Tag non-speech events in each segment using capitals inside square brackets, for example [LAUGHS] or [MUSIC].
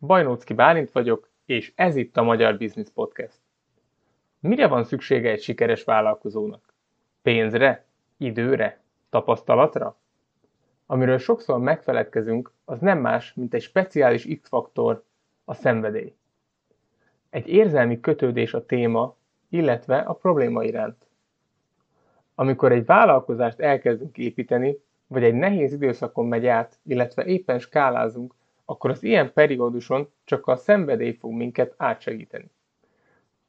Bajnócki Bálint vagyok, és ez itt a Magyar Business Podcast. Mire van szüksége egy sikeres vállalkozónak? Pénzre? Időre? Tapasztalatra? Amiről sokszor megfeledkezünk, az nem más, mint egy speciális X-faktor, a szenvedély. Egy érzelmi kötődés a téma, illetve a probléma iránt. Amikor egy vállalkozást elkezdünk építeni, vagy egy nehéz időszakon megy át, illetve éppen skálázunk, akkor az ilyen perióduson csak a szenvedély fog minket átsegíteni.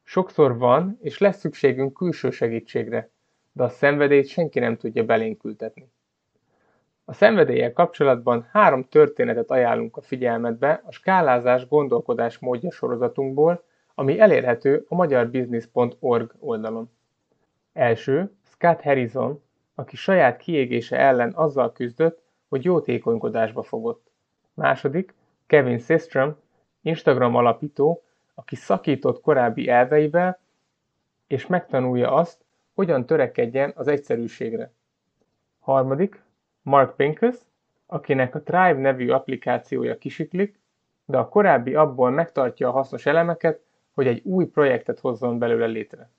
Sokszor van és lesz szükségünk külső segítségre, de a szenvedélyt senki nem tudja belénk ültetni. A szenvedéllyel kapcsolatban három történetet ajánlunk a figyelmetbe a skálázás gondolkodás módja sorozatunkból, ami elérhető a magyarbusiness.org oldalon. Első, Scott Harrison, aki saját kiégése ellen azzal küzdött, hogy jótékonykodásba fogott. Második, Kevin Systrom, Instagram alapító, aki szakított korábbi elveivel, és megtanulja azt, hogyan törekedjen az egyszerűségre. Harmadik, Mark Pincus, akinek a Thrive nevű applikációja kisiklik, de a korábbi abból megtartja a hasznos elemeket, hogy egy új projektet hozzon belőle létre.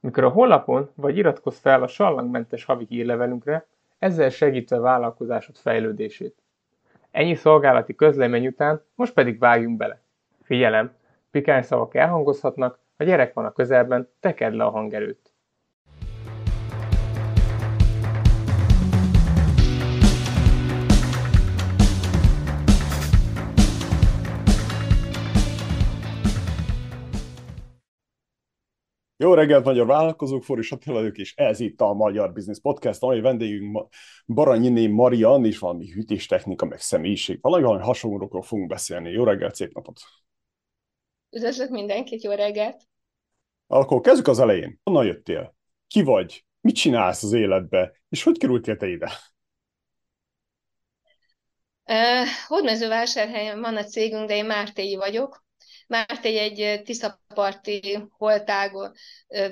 Mikor a honlapon vagy iratkozz fel a sallangmentes havi hírlevelünkre, ezzel segítve a vállalkozásod fejlődését. Ennyi szolgálati közlemény után most pedig vágjunk bele. Figyelem! Pikány szavak elhangozhatnak, a gyerek van a közelben, tekerd le a hangerőt. Jó reggelt, magyar vállalkozók, Foris Attila vagyok, és ez itt a Magyar Business Podcast, amely vendégünk Baranyiné Marian, és valami hűtéstechnika, meg személyiség. Valami, valami hasonlókról fogunk beszélni. Jó reggelt, szép napot! Üdvözlök mindenkit, jó reggelt! Akkor kezdjük az elején. Honnan jöttél? Ki vagy? Mit csinálsz az életbe? És hogy kerültél te ide? Uh, Hódmezővásárhelyen van a cégünk, de én Mártéi vagyok. Mártény egy tiszaparti holtágó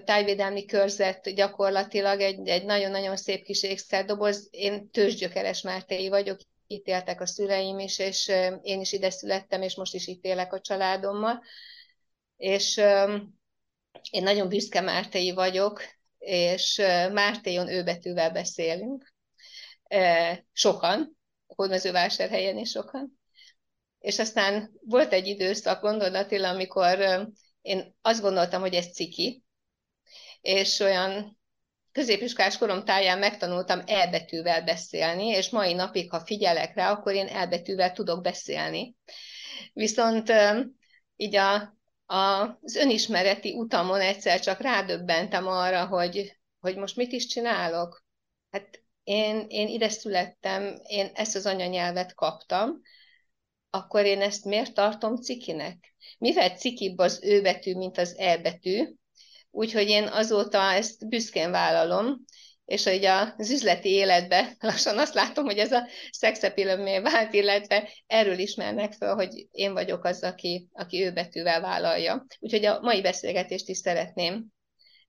tájvédelmi körzet gyakorlatilag egy, egy nagyon-nagyon szép kis ékszerdoboz. Én tőzsgyökeres Mártéi vagyok, itt éltek a szüleim is, és én is ide születtem, és most is itt élek a családommal. És én nagyon büszke Mártéi vagyok, és Mártéjon ő betűvel beszélünk. Sokan, Hódmezővásárhelyen is sokan. És aztán volt egy időszak, gondold Attila, amikor én azt gondoltam, hogy ez ciki, és olyan középiskolás korom táján megtanultam elbetűvel beszélni, és mai napig, ha figyelek rá, akkor én elbetűvel tudok beszélni. Viszont így a, a, az önismereti utamon egyszer csak rádöbbentem arra, hogy, hogy most mit is csinálok. Hát én, én ide születtem, én ezt az anyanyelvet kaptam, akkor én ezt miért tartom cikinek? Mivel cikibb az ő betű, mint az e betű, úgyhogy én azóta ezt büszkén vállalom, és hogy az üzleti életben [LAUGHS] lassan azt látom, hogy ez a szexepilömmé vált, illetve erről ismernek fel, hogy én vagyok az, aki, aki ő betűvel vállalja. Úgyhogy a mai beszélgetést is szeretném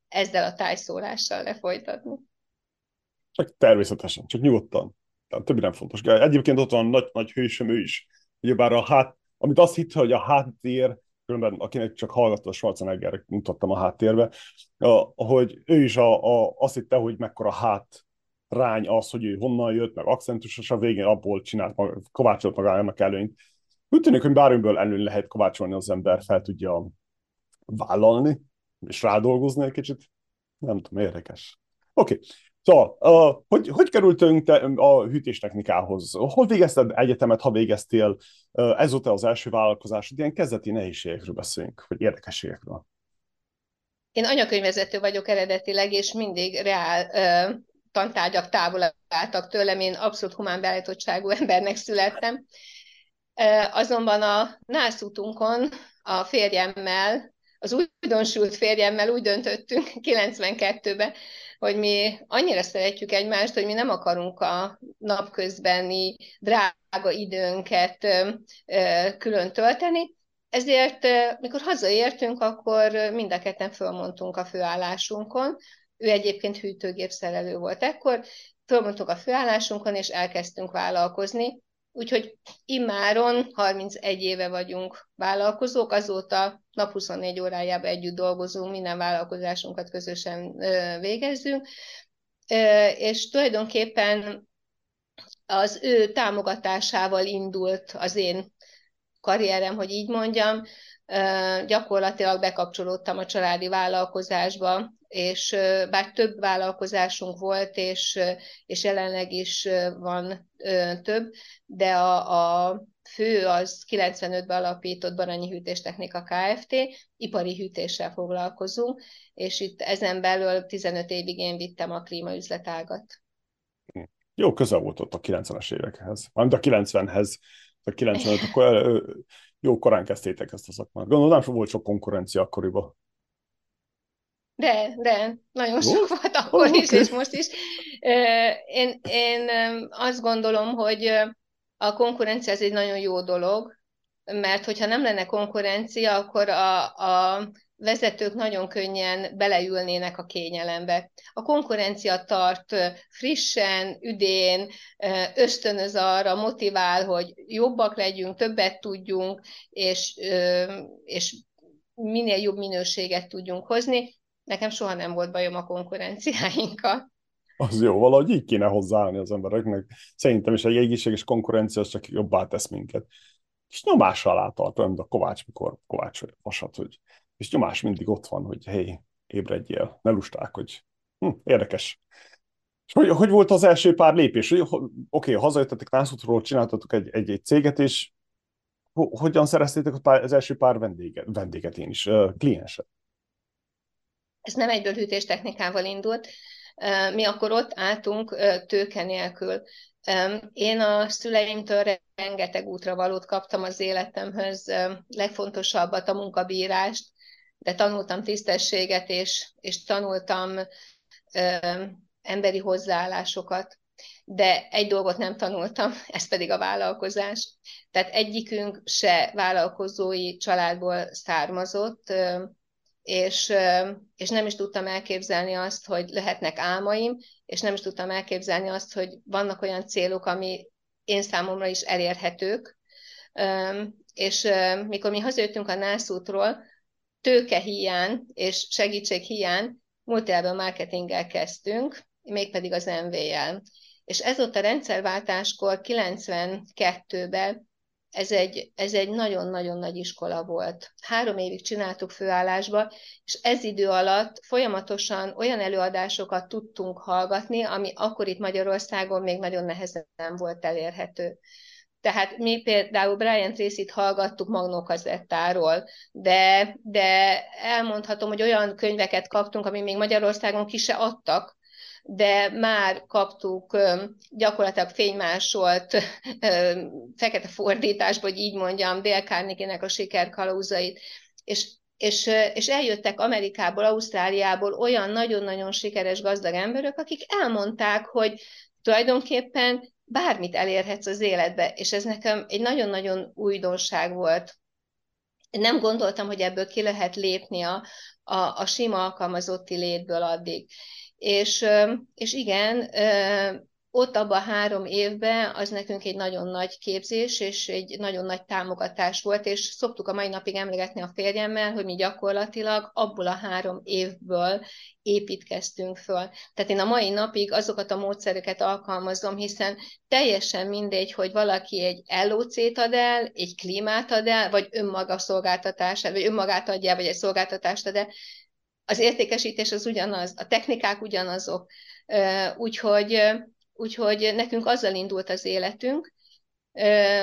ezzel a tájszólással lefolytatni. Csak természetesen, csak nyugodtan. Tehát többi nem fontos. Egyébként ott van nagy, nagy hősöm, ő is ugyebár a hát, amit azt hitte, hogy a háttér, különben akinek csak hallgatta a Schwarzenegger, mutattam a háttérbe, hogy ő is a, a, azt hitte, hogy mekkora hát rány az, hogy ő honnan jött, meg akcentusos, a végén abból csinált, maga, kovácsolt magának előnyt. Úgy tűnik, hogy bármiből előny lehet kovácsolni az ember, fel tudja vállalni, és rádolgozni egy kicsit. Nem tudom, érdekes. Oké, okay. Szóval, hogy, hogy kerültünk te a hűtéstechnikához? Hol végezted egyetemet, ha végeztél? Uh, ez volt az első vállalkozásod? Ilyen kezdeti nehézségekről beszélünk, vagy érdekességekről. Én anyakönyvezető vagyok eredetileg, és mindig reál uh, tantárgyak távol álltak tőlem. Én abszolút humán beállítottságú [LAUGHS] embernek születtem. Uh, azonban a nászutunkon a férjemmel, az újdonsült férjemmel úgy döntöttünk 92-ben, hogy mi annyira szeretjük egymást, hogy mi nem akarunk a napközbeni drága időnket külön tölteni, ezért, mikor hazaértünk, akkor mind a ketten fölmondtunk a főállásunkon. Ő egyébként hűtőgép szerelő volt ekkor, fölmondtuk a főállásunkon, és elkezdtünk vállalkozni. Úgyhogy immáron 31 éve vagyunk vállalkozók, azóta nap 24 órájában együtt dolgozunk, minden vállalkozásunkat közösen végezzünk, és tulajdonképpen az ő támogatásával indult az én karrierem, hogy így mondjam, gyakorlatilag bekapcsolódtam a családi vállalkozásba, és bár több vállalkozásunk volt, és, és jelenleg is van több, de a, a fő az 95-ben alapított Baranyi Hűtéstechnika Kft. Ipari hűtéssel foglalkozunk, és itt ezen belül 15 évig én vittem a klímaüzletágat. Jó, közel volt ott a 90-es évekhez. Mármint a 90-hez, a 95, akkor jó korán kezdtétek ezt a szakmát. Gondolom, nem volt sok konkurencia akkoriban. De, de, nagyon sok oh, volt akkor oh, is, okay. és most is. Én, én azt gondolom, hogy a konkurencia ez egy nagyon jó dolog, mert hogyha nem lenne konkurencia, akkor a, a vezetők nagyon könnyen beleülnének a kényelembe. A konkurencia tart frissen, üdén, ösztönöz arra, motivál, hogy jobbak legyünk, többet tudjunk, és, és minél jobb minőséget tudjunk hozni. Nekem soha nem volt bajom a konkurenciáinkkal. Az jó, valahogy így kéne hozzáállni az embereknek. Szerintem is egy egészséges konkurencia az csak jobbá tesz minket. És nyomás alá tart, olyan, a Kovács, mikor Kovács vasat, hogy és nyomás mindig ott van, hogy hé, ébredjél, ne lusták, hogy hm, érdekes. És hogy, hogy volt az első pár lépés? Oké, okay, hazajöttetek Nászútról, csináltatok egy, egy, egy céget, és hogyan szereztétek az első pár vendéget, vendéget én is, klienset? Ez nem egyből hűtéstechnikával indult. Mi akkor ott álltunk tőke nélkül. Én a szüleimtől rengeteg útra valót kaptam az életemhöz, legfontosabbat a munkabírást, de tanultam tisztességet, és, és tanultam emberi hozzáállásokat. De egy dolgot nem tanultam, [LAUGHS] ez pedig a vállalkozás. Tehát egyikünk se vállalkozói családból származott, és, és nem is tudtam elképzelni azt, hogy lehetnek álmaim, és nem is tudtam elképzelni azt, hogy vannak olyan célok, ami én számomra is elérhetők. És mikor mi hazajöttünk a nászútról, tőke hiány és segítség hiány multilevel marketinggel kezdtünk, mégpedig az MV-jel. És ez ott a rendszerváltáskor 92-ben ez egy, ez egy nagyon-nagyon nagy iskola volt. Három évig csináltuk főállásba, és ez idő alatt folyamatosan olyan előadásokat tudtunk hallgatni, ami akkor itt Magyarországon még nagyon nehezen volt elérhető. Tehát mi például Brian Tracy-t hallgattuk magnókazettáról, de, de elmondhatom, hogy olyan könyveket kaptunk, ami még Magyarországon ki se adtak, de már kaptuk gyakorlatilag fénymásolt fekete fordításba, hogy így mondjam, Dale Carnegie-nek a sikerkalauzait, és és, és eljöttek Amerikából, Ausztráliából olyan nagyon-nagyon sikeres gazdag emberek, akik elmondták, hogy tulajdonképpen bármit elérhetsz az életbe, és ez nekem egy nagyon-nagyon újdonság volt. Nem gondoltam, hogy ebből ki lehet lépni a, a, a sima alkalmazotti létből addig. És, és igen, ott abban három évben az nekünk egy nagyon nagy képzés, és egy nagyon nagy támogatás volt, és szoktuk a mai napig emlegetni a férjemmel, hogy mi gyakorlatilag abból a három évből építkeztünk föl. Tehát én a mai napig azokat a módszereket alkalmazom, hiszen teljesen mindegy, hogy valaki egy LOC-t ad el, egy klímát ad el, vagy önmaga szolgáltatását, vagy önmagát adja, vagy egy szolgáltatást ad el, az értékesítés az ugyanaz, a technikák ugyanazok, úgyhogy úgyhogy nekünk azzal indult az életünk,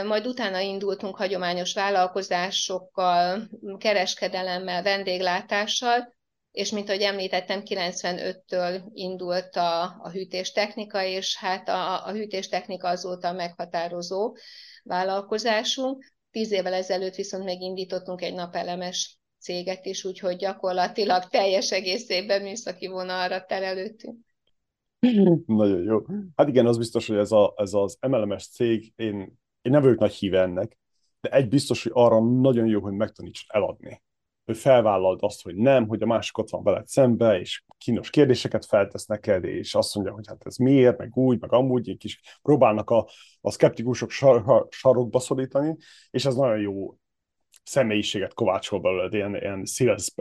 majd utána indultunk hagyományos vállalkozásokkal, kereskedelemmel, vendéglátással, és mint ahogy említettem, 95-től indult a, a hűtéstechnika, és hát a, a hűtéstechnika azóta meghatározó vállalkozásunk. Tíz évvel ezelőtt viszont megindítottunk egy napelemes céget is, úgyhogy gyakorlatilag teljes egészében műszaki vonalra terelődtünk. Nagyon jó. Hát igen, az biztos, hogy ez, a, ez az MLMS cég, én, én nem vagyok nagy híve ennek, de egy biztos, hogy arra nagyon jó, hogy megtaníts eladni. hogy felvállald azt, hogy nem, hogy a másik ott van veled szembe, és kínos kérdéseket feltesz neked, és azt mondja, hogy hát ez miért, meg úgy, meg amúgy, egy kis próbálnak a, a szkeptikusok sar, sarokba szorítani, és ez nagyon jó személyiséget kovácsol belőled, ilyen, ilyen sales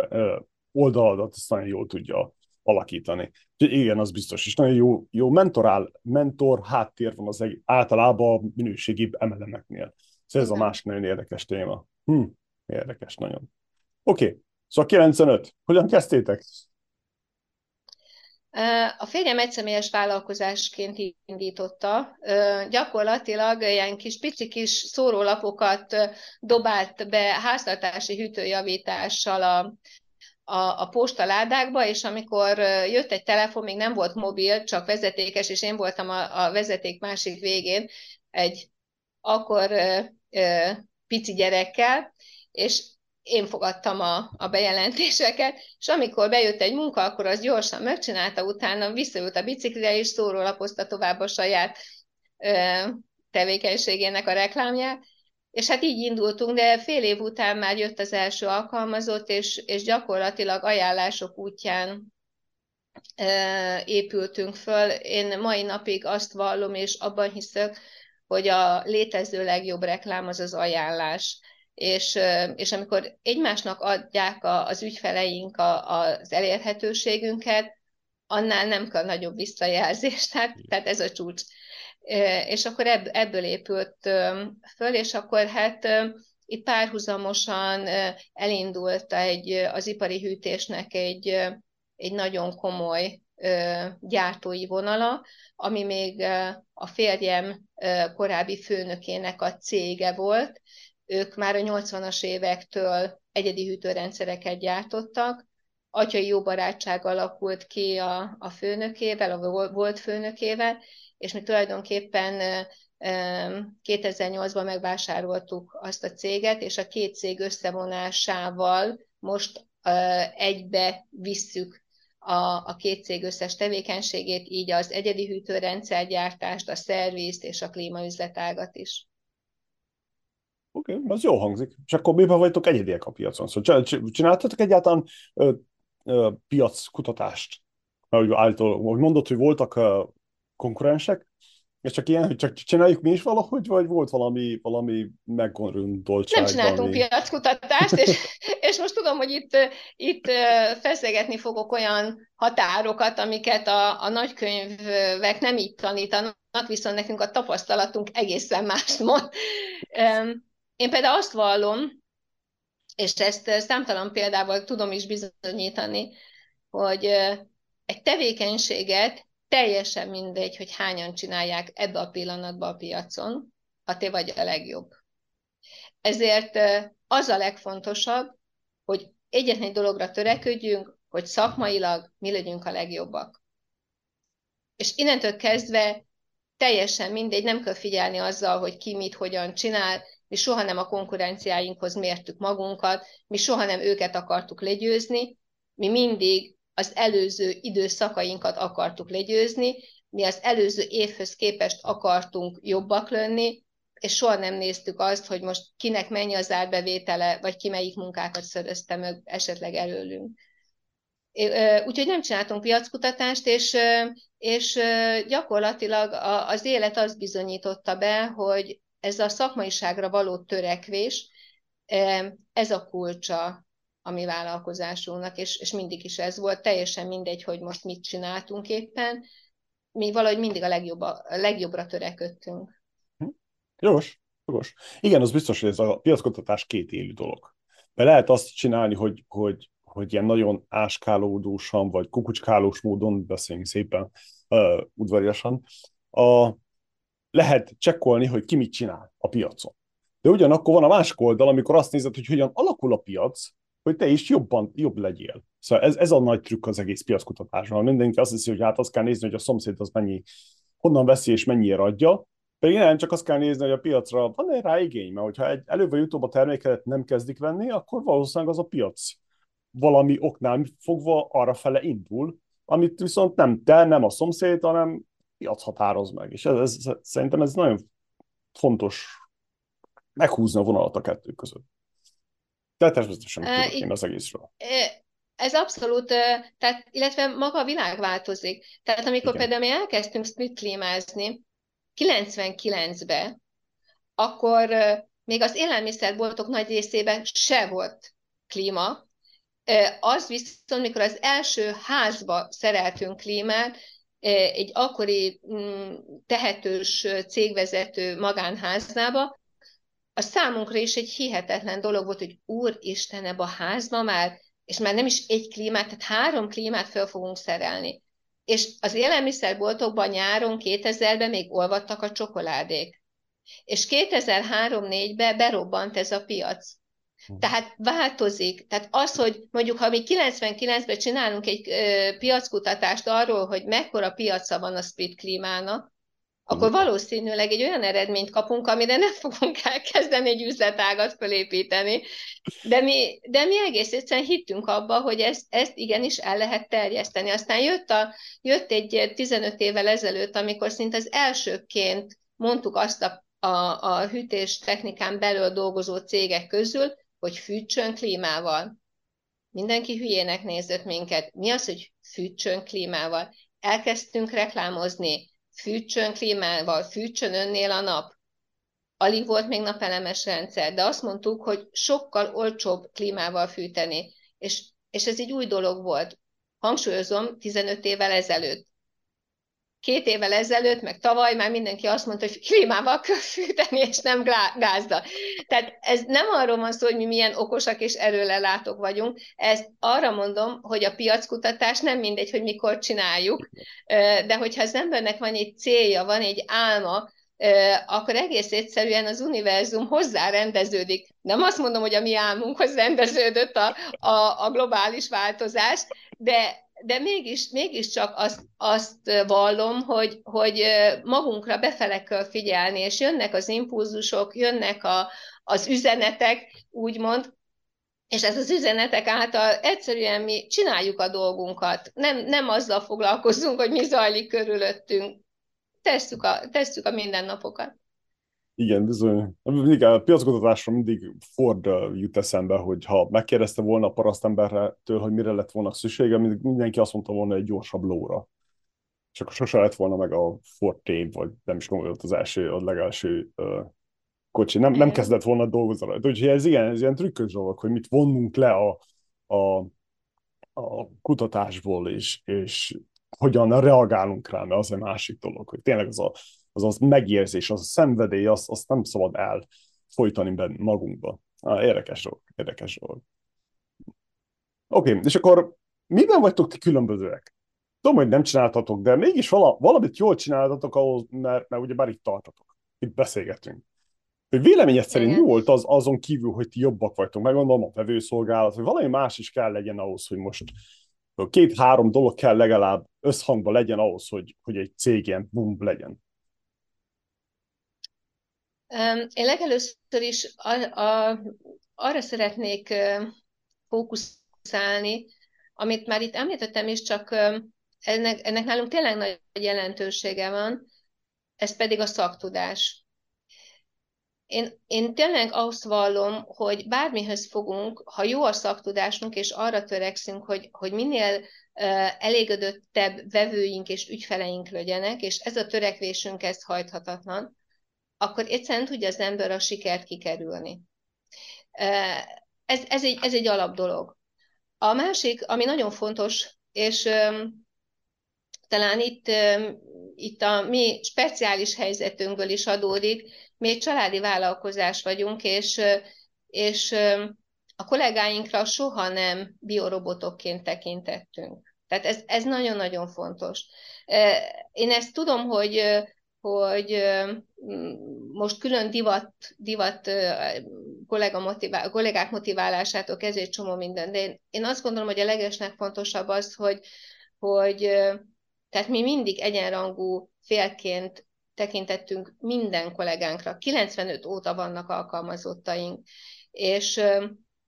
oldaladat, ezt nagyon jól tudja alakítani. Igen, az biztos. És nagyon jó, jó mentorál, mentor háttér van az egy, általában minőségi emelemeknél. Szóval ez a másik nagyon érdekes téma. Hm, érdekes nagyon. Oké, okay. szóval 95. Hogyan kezdtétek? A férjem egyszemélyes vállalkozásként indította. Gyakorlatilag ilyen kis pici kis szórólapokat dobált be háztartási hűtőjavítással a, a, a postaládákba, és amikor jött egy telefon, még nem volt mobil, csak vezetékes, és én voltam a, a vezeték másik végén egy akkor ö, ö, pici gyerekkel, és én fogadtam a, a bejelentéseket, és amikor bejött egy munka, akkor az gyorsan megcsinálta, utána visszajött a biciklire, és szórólapozta tovább a saját ö, tevékenységének a reklámját, és hát így indultunk, de fél év után már jött az első alkalmazott, és, és gyakorlatilag ajánlások útján ö, épültünk föl. Én mai napig azt vallom, és abban hiszek, hogy a létező legjobb reklám az az ajánlás és, és amikor egymásnak adják a, az ügyfeleink a, az elérhetőségünket, annál nem kell nagyobb visszajelzés, [LAUGHS] tehát, tehát ez a csúcs. És akkor ebből épült föl, és akkor hát itt párhuzamosan elindult egy, az ipari hűtésnek egy, egy nagyon komoly gyártói vonala, ami még a férjem korábbi főnökének a cége volt, ők már a 80-as évektől egyedi hűtőrendszereket gyártottak, atyai jó barátság alakult ki a, a főnökével, a volt főnökével, és mi tulajdonképpen 2008-ban megvásároltuk azt a céget, és a két cég összevonásával most egybe visszük a, a két cég összes tevékenységét, így az egyedi hűtőrendszergyártást, a szervizt és a klímaüzletágat is. Oké, okay, az jó hangzik. És akkor miben vagytok egyediek a piacon? Szóval csináltatok egyáltalán ö, ö, piackutatást? Mert úgy állítól, hogy mondod, hogy voltak ö, konkurensek, és csak ilyen, hogy csak csináljuk mi is valahogy, vagy volt valami, valami meggondoltság? Nem csináltunk valami... piackutatást, és, [LAUGHS] és most tudom, hogy itt, itt feszegetni fogok olyan határokat, amiket a, a nagykönyvek nem így tanítanak, viszont nekünk a tapasztalatunk egészen mást mond. Én például azt vallom, és ezt számtalan példával tudom is bizonyítani, hogy egy tevékenységet teljesen mindegy, hogy hányan csinálják ebbe a pillanatban a piacon, ha te vagy a legjobb. Ezért az a legfontosabb, hogy egyetlen egy dologra törekedjünk, hogy szakmailag mi legyünk a legjobbak. És innentől kezdve teljesen mindegy, nem kell figyelni azzal, hogy ki mit, hogyan csinál, mi soha nem a konkurenciáinkhoz mértük magunkat, mi soha nem őket akartuk legyőzni, mi mindig az előző időszakainkat akartuk legyőzni, mi az előző évhöz képest akartunk jobbak lenni, és soha nem néztük azt, hogy most kinek mennyi az árbevétele, vagy ki melyik munkákat szerezte meg esetleg előlünk. Úgyhogy nem csináltunk piackutatást, és, és gyakorlatilag az élet azt bizonyította be, hogy ez a szakmaiságra való törekvés, ez a kulcsa a mi vállalkozásunknak, és, és mindig is ez volt, teljesen mindegy, hogy most mit csináltunk éppen, mi valahogy mindig a, legjobb, a legjobbra törekedtünk. Jogos, jogos. Igen, az biztos, hogy ez a piackutatás két élő dolog. Mert lehet azt csinálni, hogy, hogy, hogy ilyen nagyon áskálódósan, vagy kukucskálós módon beszéljünk szépen, uh, udvariasan, a, lehet csekkolni, hogy ki mit csinál a piacon. De ugyanakkor van a másik oldal, amikor azt nézed, hogy hogyan alakul a piac, hogy te is jobban, jobb legyél. Szóval ez, ez a nagy trükk az egész piackutatásban. Mindenki azt hiszi, hogy hát azt kell nézni, hogy a szomszéd az mennyi, honnan veszi és mennyire adja, pedig nem csak azt kell nézni, hogy a piacra van-e rá igény, mert hogyha egy előbb vagy utóbb a terméket nem kezdik venni, akkor valószínűleg az a piac valami oknál fogva arra fele indul, amit viszont nem te, nem a szomszéd, hanem piac határoz meg. És ez, ez, szerintem ez nagyon fontos meghúzni a vonalat a kettő között. De természetesen uh, tudok én az egészről. Ez abszolút, tehát, illetve maga a világ változik. Tehát amikor Igen. például mi elkezdtünk split klímázni 99-ben, akkor még az élelmiszerboltok nagy részében se volt klíma. Az viszont, mikor az első házba szereltünk klímát, egy akkori mm, tehetős cégvezető magánháznába, a számunkra is egy hihetetlen dolog volt, hogy úristen, ebbe a házba már, és már nem is egy klímát, tehát három klímát fel fogunk szerelni. És az élelmiszerboltokban nyáron 2000-ben még olvadtak a csokoládék. És 2003-4-ben berobbant ez a piac. Hm. Tehát változik. Tehát az, hogy mondjuk, ha mi 99-ben csinálunk egy ö, piackutatást arról, hogy mekkora piaca van a split klímának, akkor valószínűleg egy olyan eredményt kapunk, amire nem fogunk elkezdeni egy üzletágat felépíteni. De mi, de mi egész egyszerűen hittünk abba, hogy ezt, ezt igenis el lehet terjeszteni. Aztán jött, a, jött egy 15 évvel ezelőtt, amikor szinte az elsőként mondtuk azt a, a, a hűtés technikán belül dolgozó cégek közül, hogy fűtsön klímával. Mindenki hülyének nézett minket. Mi az, hogy fűtsön klímával? Elkezdtünk reklámozni, fűtsön klímával, fűtsön önnél a nap. Alig volt még napelemes rendszer, de azt mondtuk, hogy sokkal olcsóbb klímával fűteni, és, és ez egy új dolog volt. Hangsúlyozom, 15 évvel ezelőtt két évvel ezelőtt, meg tavaly már mindenki azt mondta, hogy klímával kell fűteni, és nem gázda. Tehát ez nem arról van szó, hogy mi milyen okosak és erőlelátók vagyunk, ez arra mondom, hogy a piackutatás nem mindegy, hogy mikor csináljuk, de hogyha az embernek van egy célja, van egy álma, akkor egész egyszerűen az univerzum hozzárendeződik. Nem azt mondom, hogy a mi álmunkhoz rendeződött a, a, a globális változás, de de mégis, mégiscsak azt, azt vallom, hogy, hogy magunkra befele kell figyelni, és jönnek az impulzusok, jönnek a, az üzenetek, úgymond, és ez az üzenetek által egyszerűen mi csináljuk a dolgunkat. Nem, nem azzal foglalkozunk, hogy mi zajlik körülöttünk. Tesszük a, tesszük a mindennapokat. Igen, bizony. Mindig a piackutatásra mindig Ford jut eszembe, hogy ha megkérdezte volna a parasztembertől, hogy mire lett volna szüksége, mindenki azt mondta volna egy gyorsabb lóra. És akkor sose lett volna meg a Ford T, vagy nem is volt az első, a legelső uh, kocsi. Nem, nem kezdett volna dolgozni rajta. Úgyhogy ez igen, ez ilyen trükkös dolog, hogy mit vonunk le a, a, a kutatásból, és, és hogyan reagálunk rá, mert az egy másik dolog, hogy tényleg az a az az megérzés, az a szenvedély, azt, azt nem szabad elfolytani benne magunkba. Ah, érdekes dolog, érdekes dolog. Oké, okay, és akkor miben vagytok ti különbözőek? Tudom, hogy nem csináltatok, de mégis vala, valamit jól csináltatok ahhoz, mert, mert ugye bár itt tartatok, itt beszélgetünk. Hogy véleményed szerint mi volt az azon kívül, hogy ti jobbak vagytok, megmondom a vevőszolgálat, hogy valami más is kell legyen ahhoz, hogy most két-három dolog kell legalább összhangban legyen ahhoz, hogy, hogy egy cég ilyen boom legyen. Én legelőször is a, a, arra szeretnék fókuszálni, amit már itt említettem is, csak ennek, ennek nálunk tényleg nagy jelentősége van, ez pedig a szaktudás. Én, én tényleg azt vallom, hogy bármihez fogunk, ha jó a szaktudásunk, és arra törekszünk, hogy, hogy minél elégedöttebb vevőink és ügyfeleink legyenek, és ez a törekvésünk, ez hajthatatlan, akkor egyszerűen tudja az ember a sikert kikerülni. Ez, ez, egy, ez egy alap dolog. A másik, ami nagyon fontos, és talán itt, itt a mi speciális helyzetünkből is adódik, mi egy családi vállalkozás vagyunk, és, és a kollégáinkra soha nem biorobotokként tekintettünk. Tehát ez, ez nagyon-nagyon fontos. Én ezt tudom, hogy hogy most külön divat, divat kollega motivál, kollégák motiválásától kezdve egy csomó minden, de én, én azt gondolom, hogy a legesnek fontosabb az, hogy, hogy tehát mi mindig egyenrangú félként tekintettünk minden kollégánkra. 95 óta vannak alkalmazottaink, és,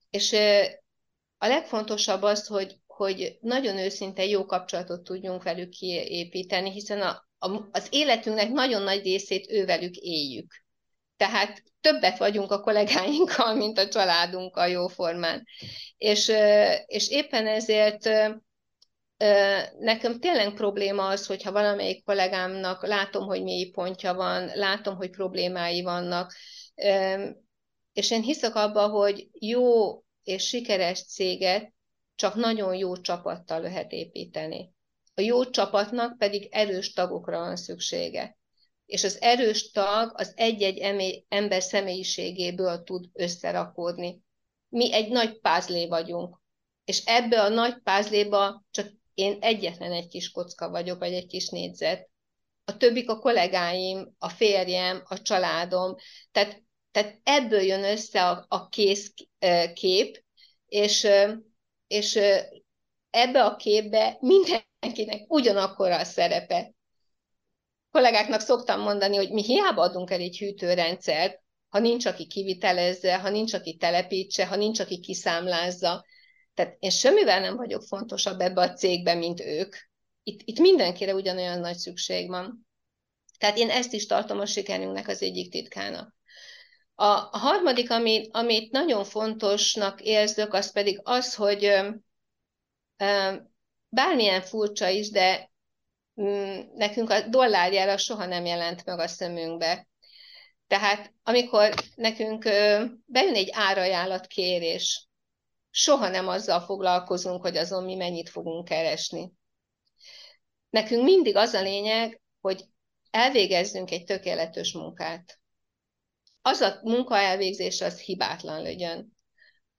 és a legfontosabb az, hogy, hogy nagyon őszinte jó kapcsolatot tudjunk velük kiépíteni, hiszen a, az életünknek nagyon nagy részét ővelük éljük. Tehát többet vagyunk a kollégáinkkal, mint a családunkkal jóformán. És, és éppen ezért nekem tényleg probléma az, hogyha valamelyik kollégámnak látom, hogy mély pontja van, látom, hogy problémái vannak, és én hiszek abba, hogy jó és sikeres céget csak nagyon jó csapattal lehet építeni. A jó csapatnak pedig erős tagokra van szüksége. És az erős tag az egy-egy ember személyiségéből tud összerakódni. Mi egy nagy pázlé vagyunk, és ebbe a nagy pázléba csak én egyetlen egy kis kocka vagyok, vagy egy kis négyzet. A többik a kollégáim, a férjem, a családom. Tehát, tehát ebből jön össze a, a kész kép, és, és ebbe a képbe mindenkinek ugyanakkor a szerepe. Kollégáknak szoktam mondani, hogy mi hiába adunk el egy hűtőrendszert, ha nincs, aki kivitelezze, ha nincs, aki telepítse, ha nincs, aki kiszámlázza. Tehát én semmivel nem vagyok fontosabb ebbe a cégbe, mint ők. Itt, itt mindenkire ugyanolyan nagy szükség van. Tehát én ezt is tartom a sikerünknek az egyik titkának. A, a harmadik, ami, amit nagyon fontosnak érzök, az pedig az, hogy ö, ö, bármilyen furcsa is, de mm, nekünk a dollárjára soha nem jelent meg a szemünkbe. Tehát amikor nekünk bejön egy árajánlat kérés, soha nem azzal foglalkozunk, hogy azon mi mennyit fogunk keresni. Nekünk mindig az a lényeg, hogy elvégezzünk egy tökéletes munkát az a munka elvégzés az hibátlan legyen.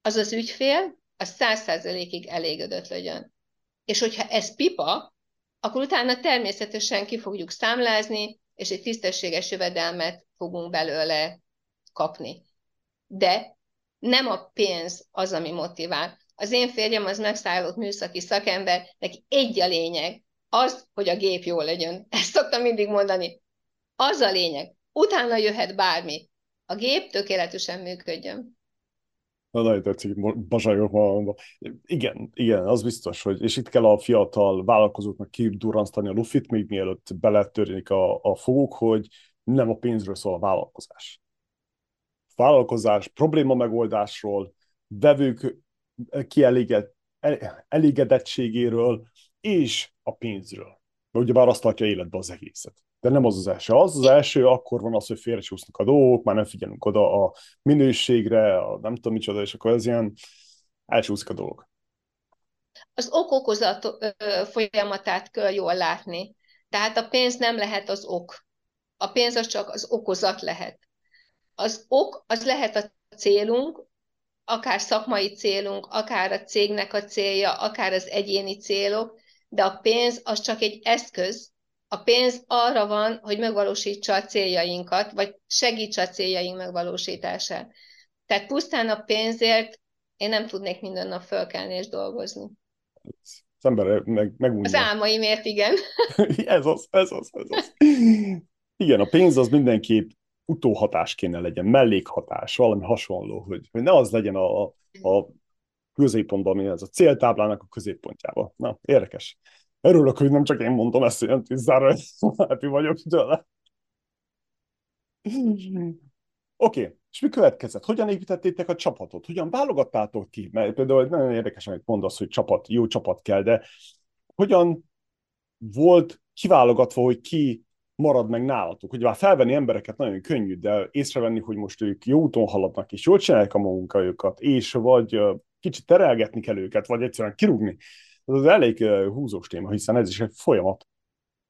Az az ügyfél, az száz százalékig elégedett legyen. És hogyha ez pipa, akkor utána természetesen ki fogjuk számlázni, és egy tisztességes jövedelmet fogunk belőle kapni. De nem a pénz az, ami motivál. Az én férjem az megszállott műszaki szakember, neki egy a lényeg, az, hogy a gép jó legyen. [LAUGHS] Ezt szoktam mindig mondani. Az a lényeg. Utána jöhet bármi a gép tökéletesen működjön. Na, nagyon tetszik, bazsajok magamban. Igen, igen, az biztos, hogy, és itt kell a fiatal vállalkozóknak kidurransztani a lufit, még mielőtt beletörjék a, a foguk, hogy nem a pénzről szól a vállalkozás. Vállalkozás, probléma megoldásról, vevők kieléged, elégedettségéről és a pénzről. Mert ugyebár azt tartja életbe az egészet de nem az az első. Az az első, akkor van az, hogy félrecsúsznak a dolgok, már nem figyelünk oda a minőségre, a nem tudom micsoda, és akkor ez ilyen elcsúszik a dolog. Az ok-okozat folyamatát kell jól látni. Tehát a pénz nem lehet az ok. A pénz az csak az okozat lehet. Az ok az lehet a célunk, akár szakmai célunk, akár a cégnek a célja, akár az egyéni célok, de a pénz az csak egy eszköz, a pénz arra van, hogy megvalósítsa a céljainkat, vagy segítse a céljaink megvalósítását. Tehát pusztán a pénzért én nem tudnék minden nap fölkelni és dolgozni. Az ember meg, megmondja. Az álmaimért, igen. [LAUGHS] ez az, ez az, ez az. Igen, a pénz az mindenképp utóhatás kéne legyen, mellékhatás, valami hasonló, hogy, hogy ne az legyen a, a középpontban, ami ez a céltáblának a középpontjában. Na, érdekes. Örülök, hogy nem csak én mondom ezt ilyen tízzára, happy vagyok tőle. Oké, okay. és mi következett? Hogyan építettétek a csapatot? Hogyan válogattátok ki? Mert például nagyon érdekes, amit mondasz, hogy csapat, jó csapat kell, de hogyan volt kiválogatva, hogy ki marad meg nálatok? Hogy már felvenni embereket nagyon könnyű, de észrevenni, hogy most ők jó úton haladnak, és jól csinálják a munkájukat, és vagy kicsit terelgetni kell őket, vagy egyszerűen kirúgni ez az elég húzós téma, hiszen ez is egy folyamat.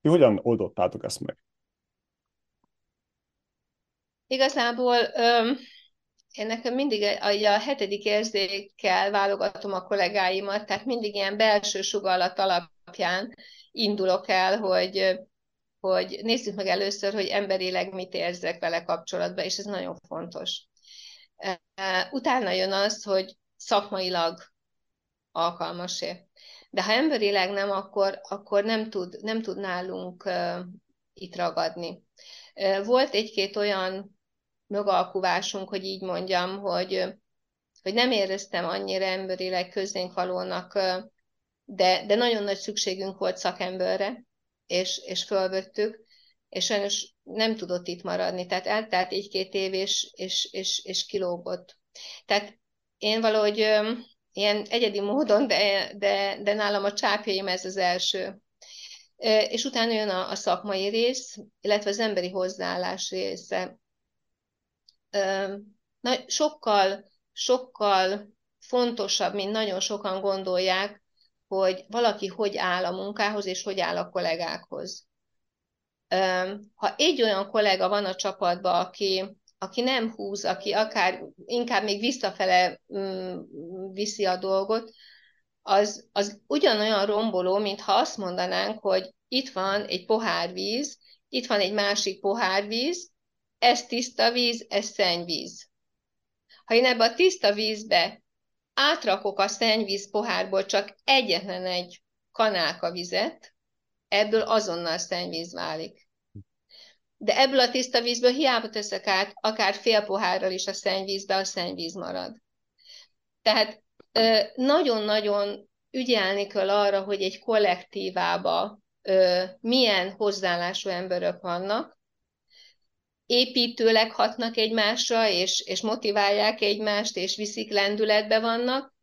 Ti hogyan oldottátok ezt meg? Igazából öm, én nekem mindig a, a hetedik érzékkel válogatom a kollégáimat, tehát mindig ilyen belső sugallat alapján indulok el, hogy, hogy nézzük meg először, hogy emberileg mit érzek vele kapcsolatban, és ez nagyon fontos. Utána jön az, hogy szakmailag alkalmasé. De ha emberileg nem, akkor, akkor nem, tud, nem tud nálunk uh, itt ragadni. Uh, volt egy-két olyan mögalkuvásunk, hogy így mondjam, hogy, hogy nem éreztem annyira emberileg közénk valónak, uh, de, de nagyon nagy szükségünk volt szakemberre, és, és fölvettük. és sajnos nem tudott itt maradni, tehát eltelt egy-két év, és, és, és, és kilógott. Tehát én valahogy ilyen egyedi módon, de, de, de nálam a csápjaim ez az első. És utána jön a, a szakmai rész, illetve az emberi hozzáállás része. Na, sokkal, sokkal fontosabb, mint nagyon sokan gondolják, hogy valaki hogy áll a munkához, és hogy áll a kollégákhoz. Ha egy olyan kollega van a csapatban, aki, aki nem húz, aki akár inkább még visszafele mm, viszi a dolgot, az, az ugyanolyan romboló, mint ha azt mondanánk, hogy itt van egy pohár víz, itt van egy másik pohár víz, ez tiszta víz, ez szennyvíz. Ha én ebbe a tiszta vízbe átrakok a szennyvíz pohárból csak egyetlen egy kanálka vizet, ebből azonnal szennyvíz válik. De ebből a tiszta vízből hiába teszek át, akár fél pohárral is a szennyvízbe, a szennyvíz marad. Tehát nagyon-nagyon ügyelni kell arra, hogy egy kollektívába milyen hozzáállású emberek vannak, építőleg hatnak egymásra, és, és motiválják egymást, és viszik lendületbe vannak,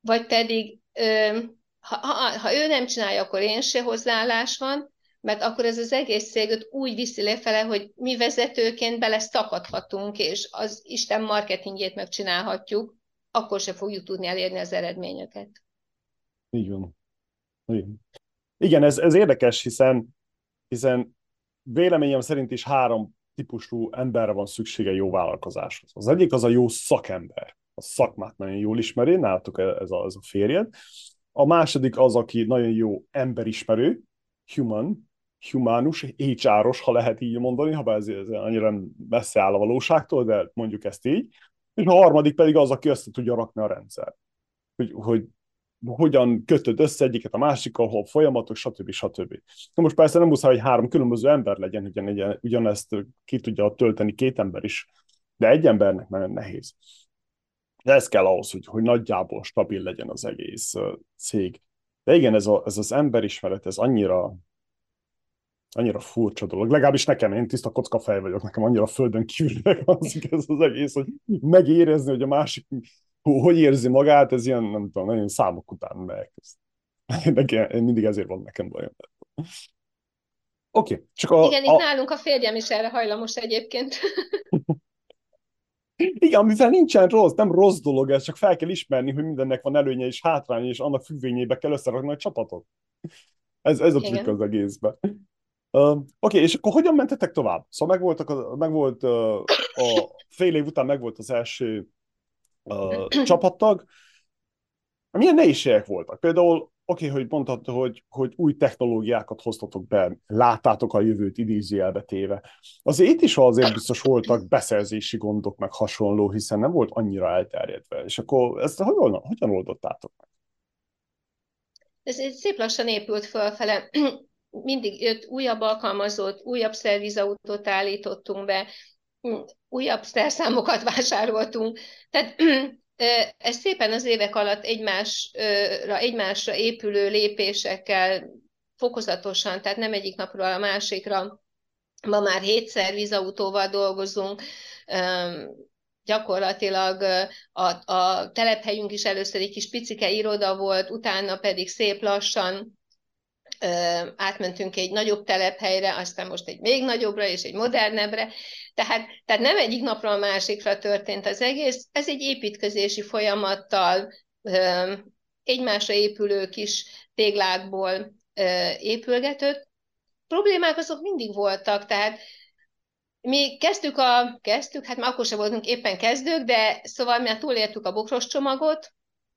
vagy pedig ha, ha, ha ő nem csinálja, akkor én se hozzáállás van, mert akkor ez az egész céget úgy viszi lefele, hogy mi vezetőként bele szakadhatunk, és az Isten marketingjét megcsinálhatjuk, akkor se fogjuk tudni elérni az eredményeket. Így van. Igen, Igen ez, ez érdekes, hiszen, hiszen véleményem szerint is három típusú emberre van szüksége jó vállalkozáshoz. Az egyik az a jó szakember. A szakmát nagyon jól ismeri, nálatok ez a, ez a férjed. A második az, aki nagyon jó emberismerő, human, humanus, HR-os, ha lehet így mondani, ha ez, ez annyira messze áll a valóságtól, de mondjuk ezt így. És a harmadik pedig az, aki össze tudja rakni a rendszer. Hogy, hogy hogyan kötöd össze egyiket a másikkal, hol folyamatok, stb. stb. Na most persze nem muszáj, hogy három különböző ember legyen, ugyan, ugyanezt ki tudja tölteni két ember is, de egy embernek nagyon nehéz. De ez kell ahhoz, hogy, hogy nagyjából stabil legyen az egész cég. De igen, ez, a, ez az emberismeret, ez annyira, annyira furcsa dolog. Legalábbis nekem, én tiszta kocka fej vagyok, nekem annyira földön kívül [LAUGHS] az, ez az egész, hogy megérezni, hogy a másik hogy érzi magát, ez ilyen, nem tudom, nagyon számok után megy. Nekem, mindig ezért van nekem bajom. Oké, okay, csak a... Igen, a... itt nálunk a férjem is erre hajlamos egyébként. [LAUGHS] Igen, mivel nincsen rossz, nem rossz dolog ez, csak fel kell ismerni, hogy mindennek van előnye és hátránya, és annak függvényébe kell összerakni a csapatot. Ez, ez a trükk az egészben. Uh, Oké, okay, és akkor hogyan mentetek tovább? Szóval megvoltak a, megvolt uh, a fél év után megvolt az első uh, [CLEARS THROAT] csapattag. Milyen nehézségek voltak? Például, oké, okay, hogy mondtad, hogy, hogy új technológiákat hoztatok be, láttátok a jövőt idézőjelbe téve. Azért itt is azért biztos voltak beszerzési gondok, meg hasonló, hiszen nem volt annyira elterjedve. És akkor ezt hogyan, hogyan oldottátok meg? Ez egy szép lassan épült fölfele. [CLEARS THROAT] Mindig jött újabb alkalmazott, újabb szervizautót állítottunk be, újabb szerszámokat [LAUGHS] vásároltunk. Tehát ez szépen az évek alatt egymásra, egymásra épülő lépésekkel fokozatosan, tehát nem egyik napról a másikra, ma már hétszer vízautóval dolgozunk, gyakorlatilag a, a telephelyünk is először egy kis picike iroda volt, utána pedig szép lassan átmentünk egy nagyobb telephelyre, aztán most egy még nagyobbra és egy modernebbre. Tehát, tehát nem egyik napról a másikra történt az egész, ez egy építkezési folyamattal, egymásra épülő kis téglákból épülgetött. Problémák azok mindig voltak, tehát mi kezdtük a, kezdtük, hát már akkor sem voltunk éppen kezdők, de szóval mi túléltük a bokros csomagot,